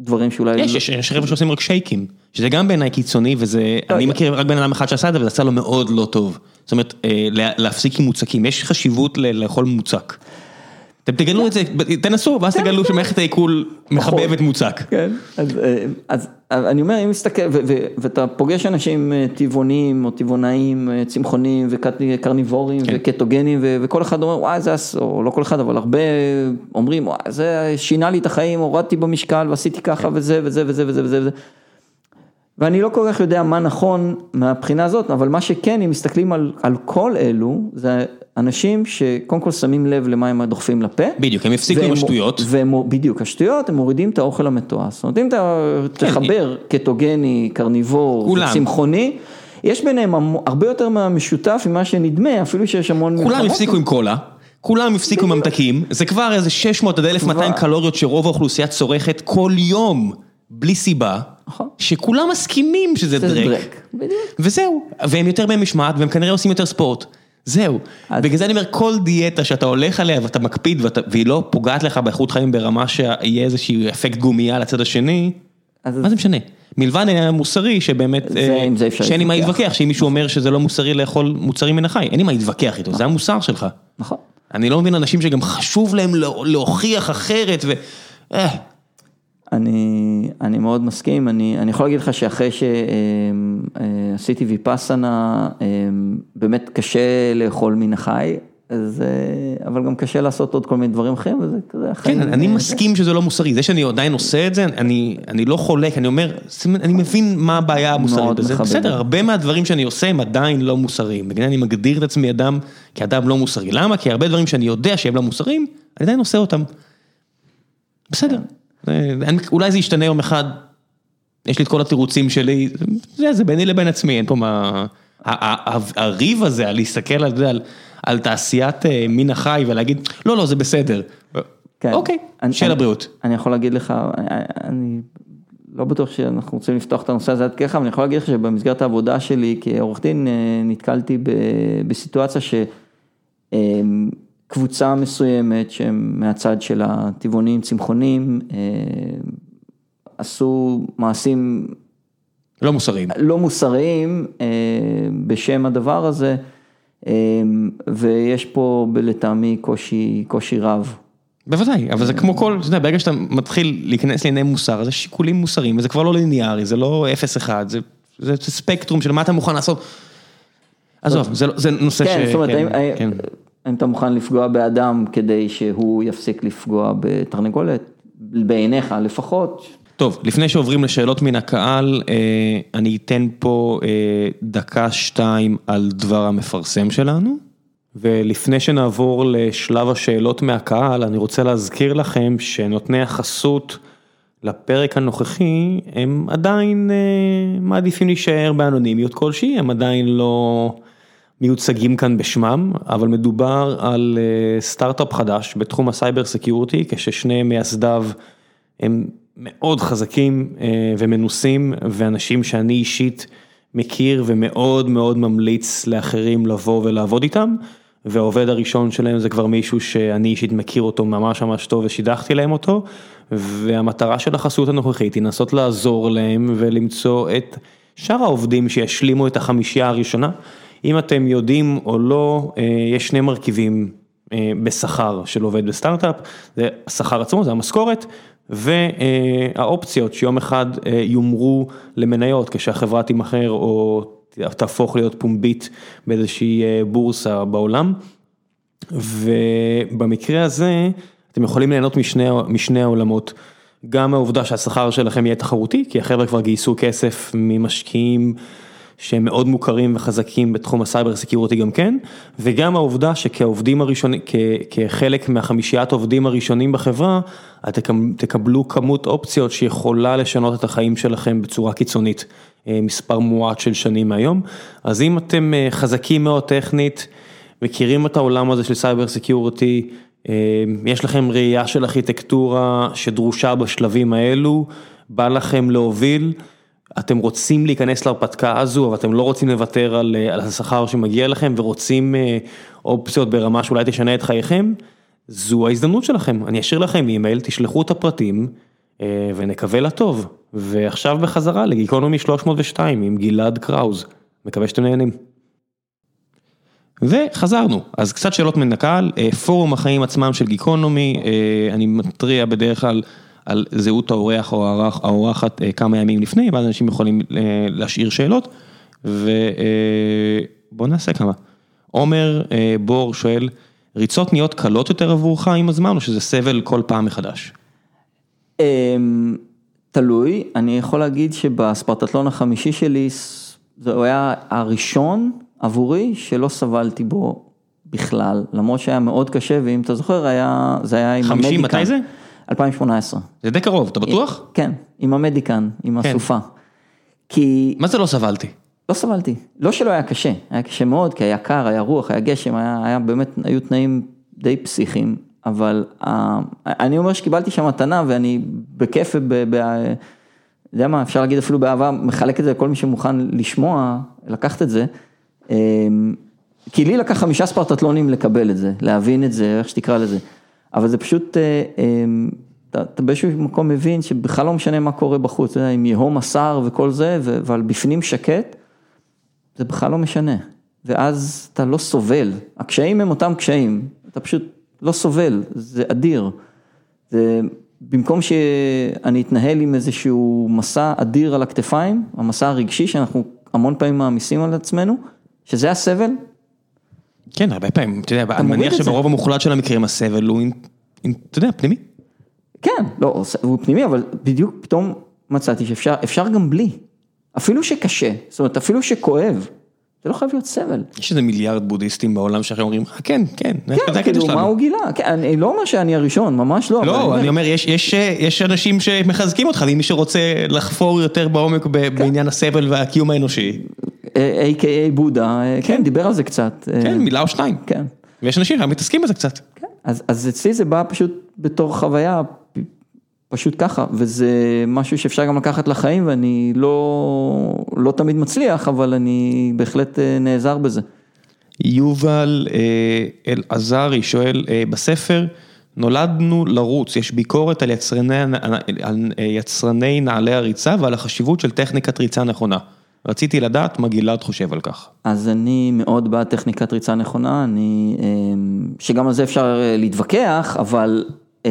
דברים שאולי... יש, יש, יש חבר'ה שעושים רק שייקים, שזה גם בעיניי קיצוני וזה, לא, אני מכיר רק בן אדם אחד שעשה את זה וזה עשה לו מאוד לא טוב. זאת אומרת, אה, להפסיק עם מוצקים, יש חשיבות לאכול מוצק. אתם תגלו את זה, תנסו, ואז כן, תגלו כן. שמערכת העיכול מחבבת מוצק. כן, אז אני אומר, אם מסתכל, ואתה פוגש אנשים אה, טבעונים או טבעונאים, אה, צמחונים וקרניבורים כן. וקטוגנים, וכל אחד אומר, וואי, זה, או לא כל אחד, אבל הרבה אומרים, וואי, זה שינה לי את החיים, הורדתי במשקל ועשיתי ככה וזה וזה וזה וזה וזה. ואני לא כל כך יודע מה נכון מהבחינה הזאת, אבל מה שכן, אם מסתכלים על, על כל אלו, זה אנשים שקודם כל שמים לב למה הם דוחפים לפה. בדיוק, הם הפסיקו עם השטויות. והם, בדיוק, השטויות, הם מורידים את האוכל המתועש. זאת אומרת, אם אתה כן, תחבר קטוגני, קרניבור, צמחוני, יש ביניהם הרבה יותר מהמשותף ממה שנדמה, אפילו שיש המון... כולם הפסיקו עם קולה. כולם הפסיקו עם ממתקים, זה כבר איזה 600 עד 1200 קלוריות שרוב האוכלוסייה צורכת כל יום, בלי סיבה. נכון. שכולם מסכימים שזה דרק. דרק, בדיוק. וזהו, והם יותר במשמעת והם כנראה עושים יותר ספורט. זהו, בגלל זה אני אומר, כל דיאטה שאתה הולך עליה ואתה מקפיד והיא לא פוגעת לך באיכות חיים ברמה שיהיה איזשהו אפקט גומייה לצד השני, מה זה משנה? מלבד העניין המוסרי שבאמת, שאין לי מה להתווכח, שאם מישהו אומר שזה לא מוסרי לאכול מוצרים מן החי, אין לי מה להתווכח איתו, זה המוסר שלך. נכון. אני לא מבין אנשים שגם חשוב להם להוכיח אחרת ו... אה. אני, אני מאוד מסכים, אני, אני יכול להגיד לך שאחרי שעשיתי ויפאסנה, באמת קשה לאכול מן החי, אבל גם קשה לעשות עוד כל מיני דברים אחרים, וזה כזה החיים. כן, אני מסכים שזה לא מוסרי, זה שאני עדיין עושה את זה, אני, אני לא חולק, אני אומר, אני מבין מה הבעיה המוסרית בזה, בסדר, הרבה מהדברים שאני עושה הם עדיין לא מוסריים, בגלל אני מגדיר את עצמי אדם כאדם לא מוסרי, למה? כי הרבה דברים שאני יודע שהם לא מוסריים, אני עדיין עושה אותם. בסדר. אולי זה ישתנה יום אחד, יש לי את כל התירוצים שלי, זה, זה ביני לבין עצמי, אין פה מה... הריב הזה על להסתכל על, על, על תעשיית אה, מין החי ולהגיד, לא, לא, זה בסדר. כן. אוקיי, שיהיה לבריאות. אני יכול להגיד לך, אני לא בטוח שאנחנו רוצים לפתוח את הנושא הזה עד ככה, אבל אני יכול להגיד לך שבמסגרת העבודה שלי כעורך דין אה, נתקלתי בסיטואציה שקבוצה מסוימת שהם מהצד של הטבעונים צמחונים אה, עשו מעשים לא מוסריים, לא מוסריים אה, בשם הדבר הזה ויש פה לטעמי קושי, קושי רב. בוודאי, אבל זה כמו כל, אתה יודע, ברגע שאתה מתחיל להיכנס לענייני מוסר, זה שיקולים מוסריים, וזה כבר לא ליניארי, זה לא 0-1, זה, זה ספקטרום של מה אתה מוכן לעשות. עזוב, זה, זה נושא כן, ש... זאת אומרת, כן, האם, כן. האם אתה מוכן לפגוע באדם כדי שהוא יפסיק לפגוע בתרנגולת? בעיניך לפחות. טוב, לפני שעוברים לשאלות מן הקהל, אה, אני אתן פה אה, דקה-שתיים על דבר המפרסם שלנו. ולפני שנעבור לשלב השאלות מהקהל, אני רוצה להזכיר לכם שנותני החסות לפרק הנוכחי, הם עדיין אה, מעדיפים להישאר באנונימיות כלשהי, הם עדיין לא מיוצגים כאן בשמם, אבל מדובר על אה, סטארט-אפ חדש בתחום ה cyber security, כששני מייסדיו הם מאוד חזקים אה, ומנוסים, ואנשים שאני אישית מכיר ומאוד מאוד ממליץ לאחרים לבוא ולעבוד איתם. והעובד הראשון שלהם זה כבר מישהו שאני אישית מכיר אותו ממש ממש טוב ושידכתי להם אותו, והמטרה של החסות הנוכחית היא לנסות לעזור להם ולמצוא את שאר העובדים שישלימו את החמישייה הראשונה. אם אתם יודעים או לא, אה, יש שני מרכיבים אה, בשכר של עובד בסטארט-אפ, זה השכר עצמו, זה המשכורת, והאופציות שיום אחד אה, יומרו למניות כשהחברה תימכר או תהפוך להיות פומבית באיזושהי בורסה בעולם. ובמקרה הזה אתם יכולים ליהנות משני, משני העולמות. גם העובדה שהשכר שלכם יהיה תחרותי, כי החבר'ה כבר גייסו כסף ממשקיעים שהם מאוד מוכרים וחזקים בתחום ה cyber security גם כן, וגם העובדה שכעובדים הראשונים, כחלק מהחמישיית עובדים הראשונים בחברה, אתם תקבלו כמות אופציות שיכולה לשנות את החיים שלכם בצורה קיצונית. אה, מספר מועט של שנים מהיום. אז אם אתם אה, חזקים מאוד טכנית, מכירים את העולם הזה של סייבר סקיורטי, אה, יש לכם ראייה של ארכיטקטורה שדרושה בשלבים האלו, בא לכם להוביל, אתם רוצים להיכנס להרפתקה הזו, אבל אתם לא רוצים לוותר על, על השכר שמגיע לכם ורוצים אופציות ברמה שאולי תשנה את חייכם, זו ההזדמנות שלכם. אני אשאיר לכם אימייל, תשלחו את הפרטים ונקווה לטוב. ועכשיו בחזרה לגיקונומי 302 עם גלעד קראוז, מקווה שאתם נהנים. וחזרנו, אז קצת שאלות מן הקהל, אה, פורום החיים עצמם של גיקונומי, אה, אני מתריע בדרך כלל על זהות האורח או האורחת אה, כמה ימים לפני, ואז אנשים יכולים להשאיר שאלות, ובואו נעשה כמה. עומר בור שואל, ריצות נהיות קלות יותר עבורך עם הזמן, או שזה סבל כל פעם מחדש? אמ, תלוי, אני יכול להגיד שבספרטטלון החמישי שלי, זה היה הראשון עבורי שלא סבלתי בו בכלל, למרות שהיה מאוד קשה, ואם אתה זוכר, היה, זה היה עם המדיקן. 50, מתי זה? 2018. זה די קרוב, אתה בטוח? כן, עם המדיקן, עם כן. הסופה. כי... מה זה לא סבלתי? לא סבלתי, לא שלא היה קשה, היה קשה מאוד, כי היה קר, היה רוח, היה גשם, היה, היה באמת, היו תנאים די פסיכיים, אבל אני אומר שקיבלתי שם מתנה ואני בכיף, ב, אתה יודע מה, אפשר להגיד אפילו באהבה, מחלק את זה לכל מי שמוכן לשמוע, לקחת את זה. כי לי לקח חמישה ספרטטלונים לקבל את זה, להבין את זה, איך שתקרא לזה. אבל זה פשוט, אה, אמ, אתה, באיזשהו מקום מבין שבכלל לא משנה מה קורה בחוץ, אתה יודע, עם יהום השר וכל זה, אבל בפנים שקט, זה בכלל לא משנה. ואז אתה לא סובל, הקשיים הם אותם קשיים, אתה פשוט לא סובל, זה אדיר. זה, במקום שאני אתנהל עם איזשהו מסע אדיר על הכתפיים, המסע הרגשי שאנחנו המון פעמים מעמיסים על עצמנו, שזה הסבל. כן, הרבה פעמים, אתה יודע, אני מניח שברוב המוחלט של המקרים הסבל הוא, אתה יודע, פנימי. כן, לא, הוא פנימי, אבל בדיוק פתאום מצאתי שאפשר גם בלי. אפילו שקשה, זאת אומרת, אפילו שכואב, זה לא חייב להיות סבל. יש איזה מיליארד בודהיסטים בעולם שאחרים אומרים, "אה, כן, כן, כן, הקטע כאילו, מה. הוא גילה? כן, אני לא אומר שאני הראשון, ממש לא. לא, אני אומר, יש- יש יש אנשים שמחזקים אותך, ומי שרוצה לחפור יותר בעומק ב- בעניין הסבל והקיום האנושי, A.K.A. בודה, אה, כן, דיבר על זה קצת. אה, כן, מילה או שניים. כן. ויש אנשים שמתעסקים בזה קצת. כן, אז, אצלי זה בא פשוט בתור חוויה, פשוט ככה, וזה משהו שאפשר גם לקחת לחיים, ואני לא, לא תמיד מצליח, אבל אני בהחלט אה, נעזר בזה. יובל אה, אלעזרי שואל, אה, בספר נולדנו לרוץ, יש ביקורת על יצרני, על אה, יצרני נעלי הריצה ועל החשיבות של טכניקת ריצה נכונה. רציתי לדעת מה גלעד חושב על כך. אז אני מאוד בעד טכניקת ריצה נכונה, אני, אה, שגם על זה אפשר אה, להתווכח, אבל אה,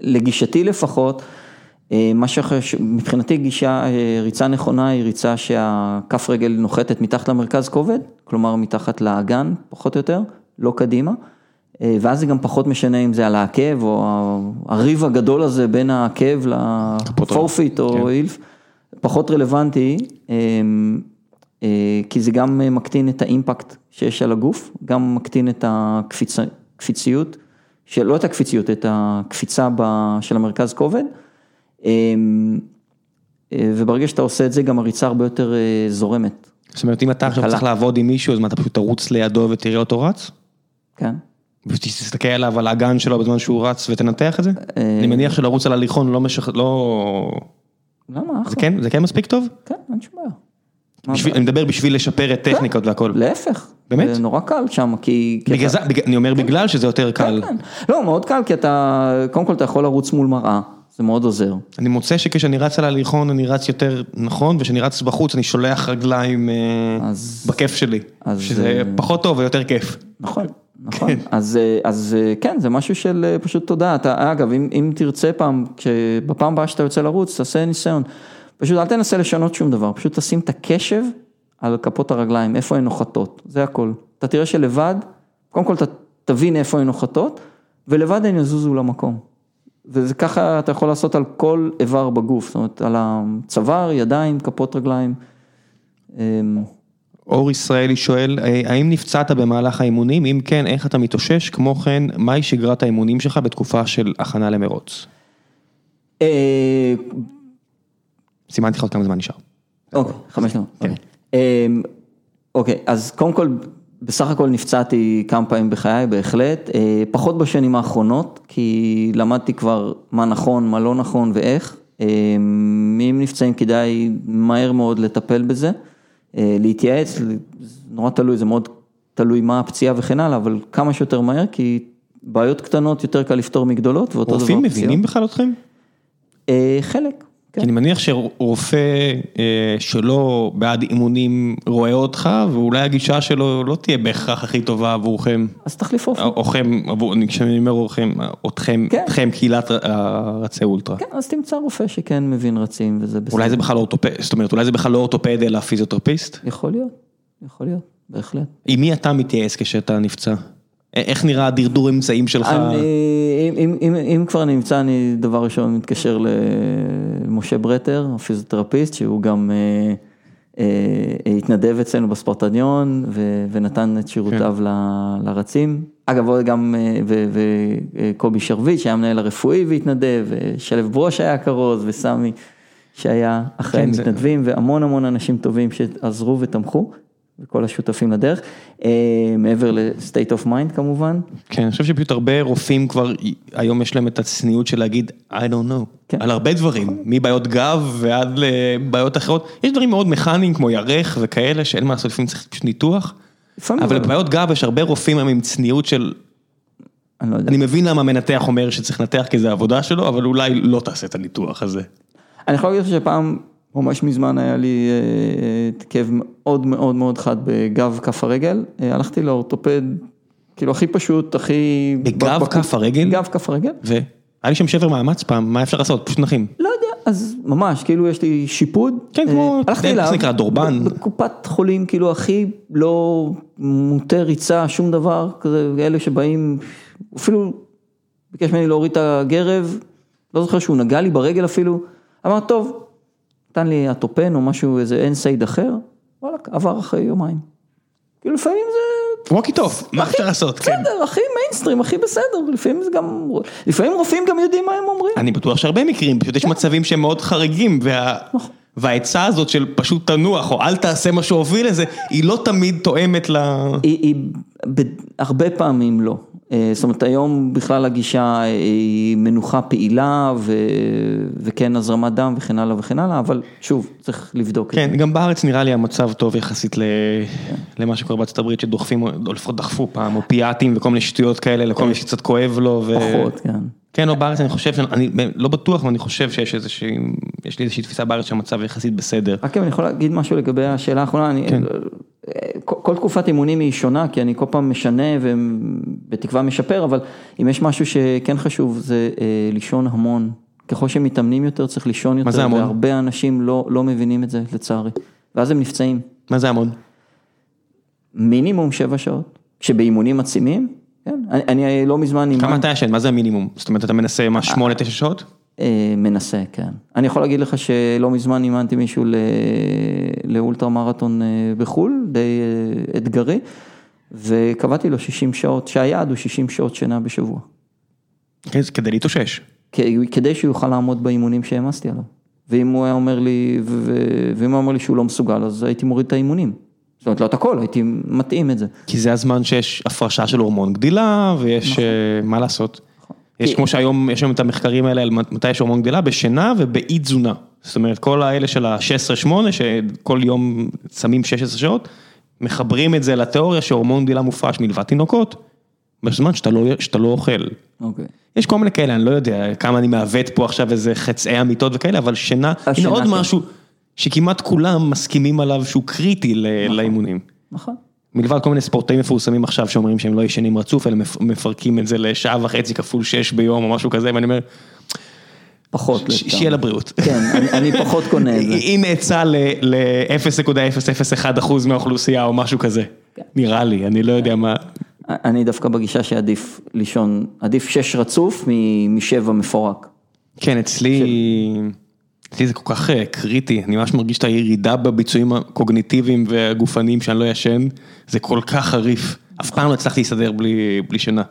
לגישתי לפחות, אה, מה שחשוב, מבחינתי גישה, ריצה נכונה היא ריצה שהכף רגל נוחתת מתחת למרכז כובד, כלומר מתחת לאגן, פחות או יותר, לא קדימה. ואז זה גם פחות משנה אם זה על העקב או הריב הגדול הזה בין העקב לפורפיט או כן. אילף, פחות רלוונטי, אה, אה, כי זה גם מקטין את האימפקט שיש על הגוף, גם מקטין את הקפיציות, לא את הקפיציות, את הקפיצה של המרכז כובד. אה, אה, וברגע שאתה עושה את זה, גם הריצה הרבה יותר אה, זורמת, זאת אומרת, אם אתה עכשיו. צריך לעבוד עם מישהו, אז מה, אתה פשוט תרוץ לידו ותראה אותו רץ? כן? ותסתכל עליו על האגן שלו בזמן שהוא רץ ותנתח את זה? אני מניח שלרוץ על הליכון לא. לא... למה? זה אחלה. כן, זה כן מספיק טוב? כן, אין שום בעיה. בשביל-? אני מדבר בשביל לשפר את טכניקות והכל. להפך. באמת? זה נורא קל שם, כי... בגלל זה, אני אומר בגלל שזה יותר קל. כן, כן. לא, מאוד קל, כי אתה, קודם כל אתה יכול לרוץ מול מראה, זה מאוד עוזר. אני מוצא שכשאני רץ על ההליכון אני רץ יותר נכון, וכשאני רץ בחוץ אני שולח רגליים אה, אז- בכיף שלי. אז, שזה אה, פחות טוב ויותר כיף. נכון, נכון. אז, אה, אז אה, כן, זה משהו של אה, פשוט תודה. אתה, אגב, אם, אם תרצה פעם, בפעם הבאה שאתה יוצא לרוץ, תעשה ניסיון. פשוט אל תנסה לשנות שום דבר, פשוט תשים את הקשב על כפות הרגליים, איפה הן נוחתות, זה הכל. אתה תראה שלבד, קודם כל אתה תבין איפה הן נוחתות, ולבד הן יזוזו למקום. וזה ככה אתה יכול לעשות על כל איבר בגוף, זאת אומרת, על הצוואר, ידיים, כפות רגליים. אור ישראלי שואל, אה, האם נפצעת במהלך האימונים? אם כן, איך אתה מתאושש? כמו כן, מהי שגרת האימונים שלך בתקופה של הכנה למרוץ? אה, סימנתי לך עוד כמה זמן נשאר. אוקיי, חמש דקות. כן. אוקיי. אמ, אוקיי, אז קודם כל, בסך הכל נפצעתי כמה פעמים בחיי, בהחלט. אה, פחות בשנים האחרונות, כי למדתי כבר מה נכון, מה לא נכון ואיך. אם נפצעים כדאי מהר מאוד לטפל בזה, אה, להתייעץ, זה נורא תלוי, זה מאוד תלוי מה הפציעה וכן הלאה, אבל כמה שיותר מהר, כי בעיות קטנות יותר קל לפתור מגדולות, ואותו דבר רופאים פציעות. מבינים בכלל אתכם? אה, חלק. אני מניח שרופא אה, שלא בעד אימונים רואה אותך, ואולי הגישה שלו לא תהיה בהכרח הכי טובה עבורכם. אז תחליף עבור- אני- כשאני אומר אתכם, כן. אתכם קהילת הרצי אולטרה. כן, אז תמצא רופא שכן מבין רצים וזה בסדר. אולי זה בכלל לא אורתופד, זאת אומרת אולי זה בכלל לא אורתופד אלא פיזיותרפיסט? יכול להיות, יכול להיות, בהחלט. עם מי אתה מתייעץ כשאתה נפצע? איך נראה הדרדור אמצעים שלך? אני, אם, אם, אם, כבר נמצא, אני דבר ראשון מתקשר למשה ברטר, הפיזיותרפיסט, שהוא גם אה, אה, התנדב אצלנו בספורטניון ו, ונתן את שירותיו כן. ל- לרצים. אגב, גם, אה, ו- וקובי שרביט שהיה המנהל הרפואי והתנדב, ושלו ברוש היה כרוז, וסמי שהיה אחראי כן, זה- מתנדבים, והמון המון אנשים טובים שעזרו ותמכו, וכל השותפים לדרך. אה, מעבר ל-state of mind כמובן. כן, אני חושב שפשוט הרבה רופאים כבר, היום יש להם את הצניעות של להגיד, I don't know, כן. על הרבה דברים, מבעיות גב ועד לבעיות אחרות, יש דברים מאוד מכניים כמו ירך וכאלה שאין מה לעשות, לפעמים צריך פשוט ניתוח, אבל בבעיות גב יש הרבה רופאים היום עם צניעות של, אני לא. אני מבין למה מנתח אומר שצריך לנתח כי זה העבודה שלו, אבל אולי לא תעשה את הניתוח הזה. אני יכול להגיד שפעם, ממש מזמן היה לי אה, כאב מאוד מאוד מאוד חד בגב כף הרגל, אה, הלכתי לאורתופד, כאילו הכי פשוט, הכי... בגב כף הרגל? גב כף הרגל? והיה לי שם שבר מאמץ פעם, מה אפשר לעשות? פשוט נחים. לא יודע, אז ממש, כאילו יש לי שיפוד. כן, אה, כמו- הלכתי אליו. זה נקרא, דורבן? בקופת חולים, כאילו הכי לא מוטה ריצה, שום דבר, כזה, אלה שבאים, אפילו ביקש ממני להוריד את הגרב, לא זוכר שהוא נגע לי ברגל אפילו, אמר, טוב, נתן לי אטופן או משהו, איזה NSAID אחר, וואלה, עבר אחרי יומיים. כאילו לפעמים זה... אוקיי טוב, מה אפשר לעשות? כן. בסדר, הכי מיינסטרים, הכי בסדר, לפעמים זה גם, לפעמים רופאים גם יודעים מה הם אומרים. אני בטוח שהרבה מקרים, פשוט יש מצבים שהם מאוד חריגים, וה... והעצה הזאת של פשוט תנוח, או אל תעשה מה שהוביל לזה, היא לא תמיד תואמת ל... היא, הרבה פעמים לא. אה, זאת אומרת, היום בכלל הגישה היא מנוחה פעילה, ו... וכן הזרמת דם וכן הלאה וכן הלאה, אבל שוב, צריך לבדוק את כן, זה. גם בארץ נראה לי המצב טוב יחסית ל... למה שקורה בארצות הברית, שדוחפים, או לפחות דחפו פעם, אופיאטים וכל מיני שטויות כאלה, לכל מי שקצת כואב לו. ו... פחות, כן. כן, לא בארץ אני חושב, אני לא בטוח, אבל אני חושב שיש איזושהי, יש לי איזושהי תפיסה בארץ שהמצב יחסית בסדר. רק אם אני יכול להגיד משהו לגבי השאלה האחרונה, אני, כן. כל, כל תקופת אימונים היא שונה, כי אני כל פעם משנה ובתקווה משפר, אבל אם יש משהו שכן חשוב זה אה, לישון המון. ככל שמתאמנים יותר צריך לישון יותר, זה המון? והרבה אנשים לא, לא מבינים את זה לצערי, ואז הם נפצעים. מה זה המון? מינימום שבע שעות, כשבאימונים עצימים, כן, אני, אני לא מזמן אימן, כמה אתה ישן? מה זה המינימום? זאת אומרת, אתה מנסה מה, שמונה, תשע שעות? אה, מנסה, כן. אני יכול להגיד לך שלא מזמן אימנתי מישהו ל... לאולטרה מרתון אה, בחו"ל, די אה, אתגרי, וקבעתי לו 60 שעות, שהיעד הוא 60 שעות שינה בשבוע. זה כדי להתאושש. כדי שהוא יוכל לעמוד באימונים שהעמסתי עליו. ואם הוא היה אומר לי, ואם הוא אומר לי שהוא לא מסוגל, אז הייתי מוריד את האימונים. זאת אומרת, לא את הכל, הייתי מתאים את זה. כי זה הזמן שיש הפרשה של הורמון גדילה, ויש אה, מה לעשות. יש כי- כמו שהיום, יש היום את המחקרים האלה על מתי יש הורמון גדילה, בשינה ובאי תזונה. זאת אומרת, כל האלה של ה-16-8, שכל יום שמים 16 שעות, מחברים את זה לתיאוריה שהורמון גדילה מופרש מלבד תינוקות, בזמן שאתה לא, שאתה לא אוכל. אוקיי. יש כל מיני כאלה, אני לא יודע כמה אני מעוות פה עכשיו איזה חצאי אמיתות וכאלה, אבל שינה, הנה עוד כן. משהו שכמעט כולם מסכימים עליו שהוא קריטי ל- לאימונים. נכון. מלבד כל מיני ספורטאים מפורסמים עכשיו שאומרים שהם לא ישנים רצוף, אלא מפ- מפרקים את זה לשעה וחצי כפול שש ביום או משהו כזה, ואני אומר, פחות. שיהיה לבריאות. כן, אני, פחות קונה את זה. הנה עצה ל-0.001% מהאוכלוסייה או משהו כזה. כן. נראה לי, אני לא יודע מה. אני דווקא בגישה שעדיף לישון, עדיף שש רצוף משבע מפורק. כן, אצלי, אצלי זה כל כך אה, קריטי, אני ממש מרגיש את הירידה בביצועים הקוגניטיביים והגופניים שאני לא ישן, זה כל כך חריף. אף פעם לא הצלחתי להסתדר בלי בלי שינה.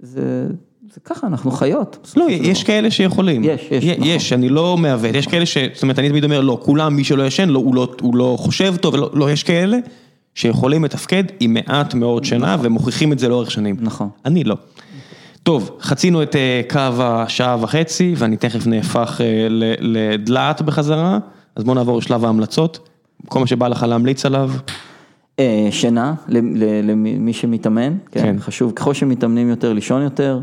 זה, זה ככה, אנחנו חיות. לא. יש כאלה שיכולים. יש, יש, נכון. יש, אני לא מעוות, יש כאלה ש... זאת אומרת, אני תמיד אומר, לא, כולם, מי שלא ישן, לא, הוא, לא, הוא לא חושב טוב, ולא, לא, יש כאלה שיכולים לתפקד עם מעט מאוד שינה, ומוכיחים את זה לאורך שנים. נכון. אני לא. טוב, חצינו את אה, קו השעה וחצי, ואני תכף נהפך אה, לדלעת בחזרה, אז בואו נעבור לשלב ההמלצות. כל מה שבא לך להמליץ עליו, אה, שינה, למי שמתאמן, כן, כן. חשוב, ככל שמתאמנים יותר, לישון יותר.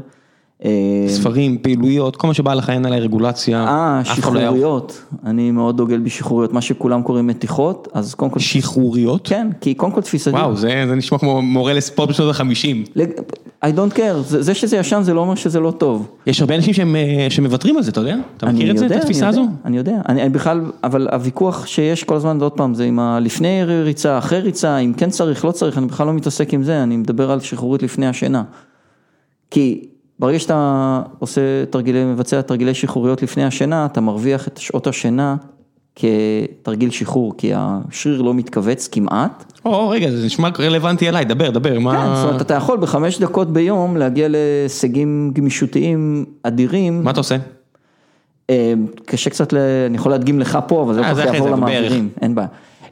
אה, ספרים, פעילויות, כל מה שבא לך, אין עליי רגולציה. אה, לא שחרוריות, אני מאוד דוגל בשחרוריות, מה שכולם קוראים מתיחות, אז קודם כל, שחרוריות? כן, כי קודם כל תפיסתי, וואו, זה זה נשמע כמו מורה לספורט בשנות החמישים. לג- I don't care, זה זה שזה ישן זה לא אומר שזה לא טוב. יש הרבה אנשים שהם, אה, שמוותרים על זה, אתה יודע? אתה מכיר את זה, את יודע, התפיסה הזו? יודע, אני יודע, אני אני בכלל, אבל הוויכוח שיש כל הזמן, עוד פעם, זה עם הלפני ריצה, אחרי ריצה, אם כן צריך, לא צריך, אני בכלל לא מתעסק עם זה, אני מדבר על שחרורית לפני השינה. כי ברגע שאתה עושה תרגילי, מבצע תרגילי שחרוריות לפני השינה, אתה מרוויח את שעות השינה כתרגיל שחרור, כי השריר לא מתכווץ כמעט. או, רגע, זה נשמע רלוונטי אליי, דבר, דבר, כן, זאת מה אומרת, אתה יכול בחמש דקות ביום להגיע להישגים גמישותיים אדירים. מה אתה עושה? אה, קשה קצת, ל... אני יכול להדגים לך פה, אבל זה לא זה כך יעבור למעבירים, אין בעיה.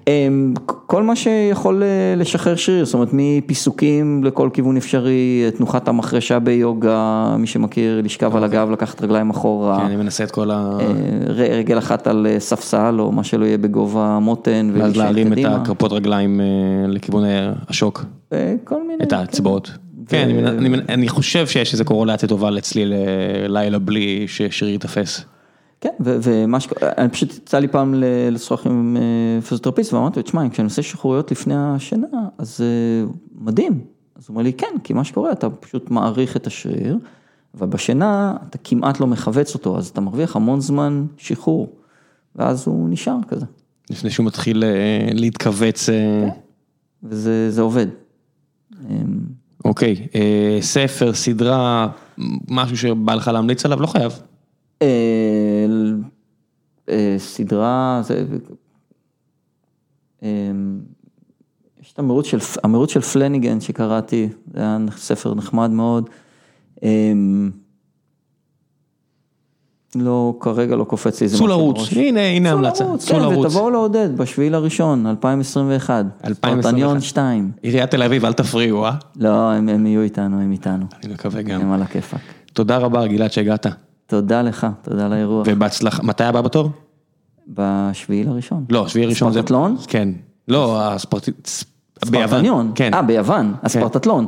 אה, כל מה שיכול אה, לשחרר שריר, זאת אומרת מפיסוקים לכל כיוון אפשרי, תנוחת המחרשה ביוגה, מי שמכיר, לשכב על הגב, לקחת רגליים אחורה, כן, אני מנסה את כל ה... אה, רגל אחת על אה, ספסל או מה שלא יהיה בגובה המותן, ואז להרים את. הכרפות רגליים לכיוון השוק, כל מיני, את האצבעות. כן, אני חושב שיש איזו קורולציה טובה אצלי ללילה בלי ששריר ייתפס. כן, ומה ש... אני פשוט יצא לי פעם לשוחח עם אה, פיזיותרפיסט ואמרתי לו, תשמע, כשאני עושה שחרוריות לפני השינה, אז אה, מדהים. אז הוא אומר לי, כן, כי מה שקורה, אתה פשוט מעריך את השריר, ובשינה אתה כמעט לא מכווץ אותו, אז אתה מרוויח המון זמן שחרור, ואז הוא נשאר כזה, לפני שהוא מתחיל אה, להתכווץ. אה, וזה זה עובד. אה, אוקיי, ספר, סדרה, משהו שבא לך להמליץ עליו, לא חייב. אה, אה, סדרה, זה... אה, יש את המירוץ של, המירוץ של פלניגן שקראתי, זה היה ספר נחמד מאוד. אמ, לא, כרגע לא קופץ לי איזה צאו משהו לרוץ, בראש. הנה, הנה צאו המלצה, לרוץ, צאו כן, לרוץ. ותבואו לעודד בשביעי לראשון, 2021. 2021. ספרטניון 2. עיריית תל אביב, אל תפריעו, אה? לא, הם, הם יהיו איתנו, הם איתנו. אני מקווה גם. הם על הכיפאק. תודה רבה, גלעד, שהגעת. תודה לך, תודה על האירוח. ובהצלחה, מתי הבא בתור? בשביעי לראשון. לא, שביעי ראשון זה... ספרטטלון? כן. לא, הספורט... ספרטניון. כן. אה, ביוון, הספרטטלון.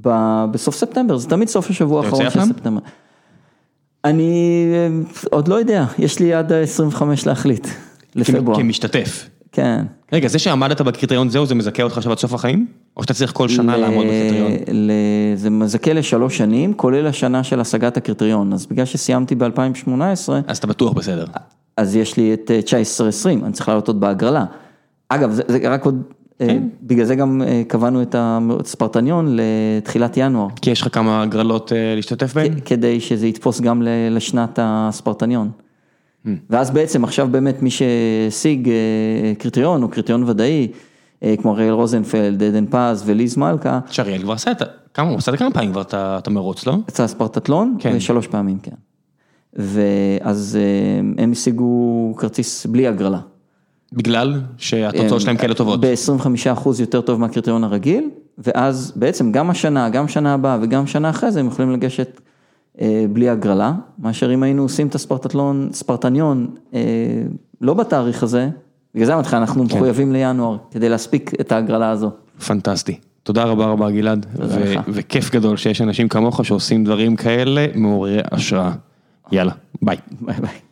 ב- בסוף ספטמבר, זה תמיד סוף השבוע האחרון של? ספטמבר. אני אה, עוד לא יודע, יש לי עד ה-25 להחליט, לפברואר. כמשתתף. כן. רגע, זה שעמדת בקריטריון זהו, זה מזכה אותך עכשיו עד סוף החיים? או שאתה צריך כל שנה ל- לעמוד בקריטריון? ל- זה מזכה לשלוש שנים, כולל השנה של השגת הקריטריון. אז בגלל שסיימתי ב-2018, אז אתה בטוח בסדר. אז יש לי את אה, 19-20, אני צריך לעלות עוד בהגרלה. אגב, זה, זה רק עוד, אה, כן. בגלל זה גם אה, קבענו את הספרטניון לתחילת ינואר, כי יש לך כמה הגרלות אה, להשתתף בהן? כדי שזה יתפוס גם לשנת הספרטניון. ואז בעצם עכשיו באמת מי שהשיג אה, קריטריון או קריטריון ודאי, אה, כמו אריאל רוזנפלד, עדן פז וליז מלכה, שאריאל כבר עשה את. כמה, הוא עשה את זה כמה פעמים כבר את את המרוץ, לא? יצא הספרטטלון, כן. שלוש פעמים, כן. ואז אה, הם השיגו כרטיס בלי הגרלה. בגלל שהתוצאות שלהם כאלה טובות. ב-25% יותר טוב מהקריטריון הרגיל, ואז בעצם גם השנה, גם שנה הבאה וגם שנה אחרי זה הם יכולים לגשת בלי הגרלה, מאשר אם היינו עושים את הספרטטלון, ספרטניון, אה, לא בתאריך הזה, בגלל זה אמרתי לך, אנחנו כן. מחויבים לינואר, כדי להספיק את ההגרלה הזו. פנטסטי. תודה רבה רבה גלעד. וכיף גדול שיש אנשים כמוך שעושים דברים כאלה מעוררי השראה. יאללה, ביי. ביי ביי.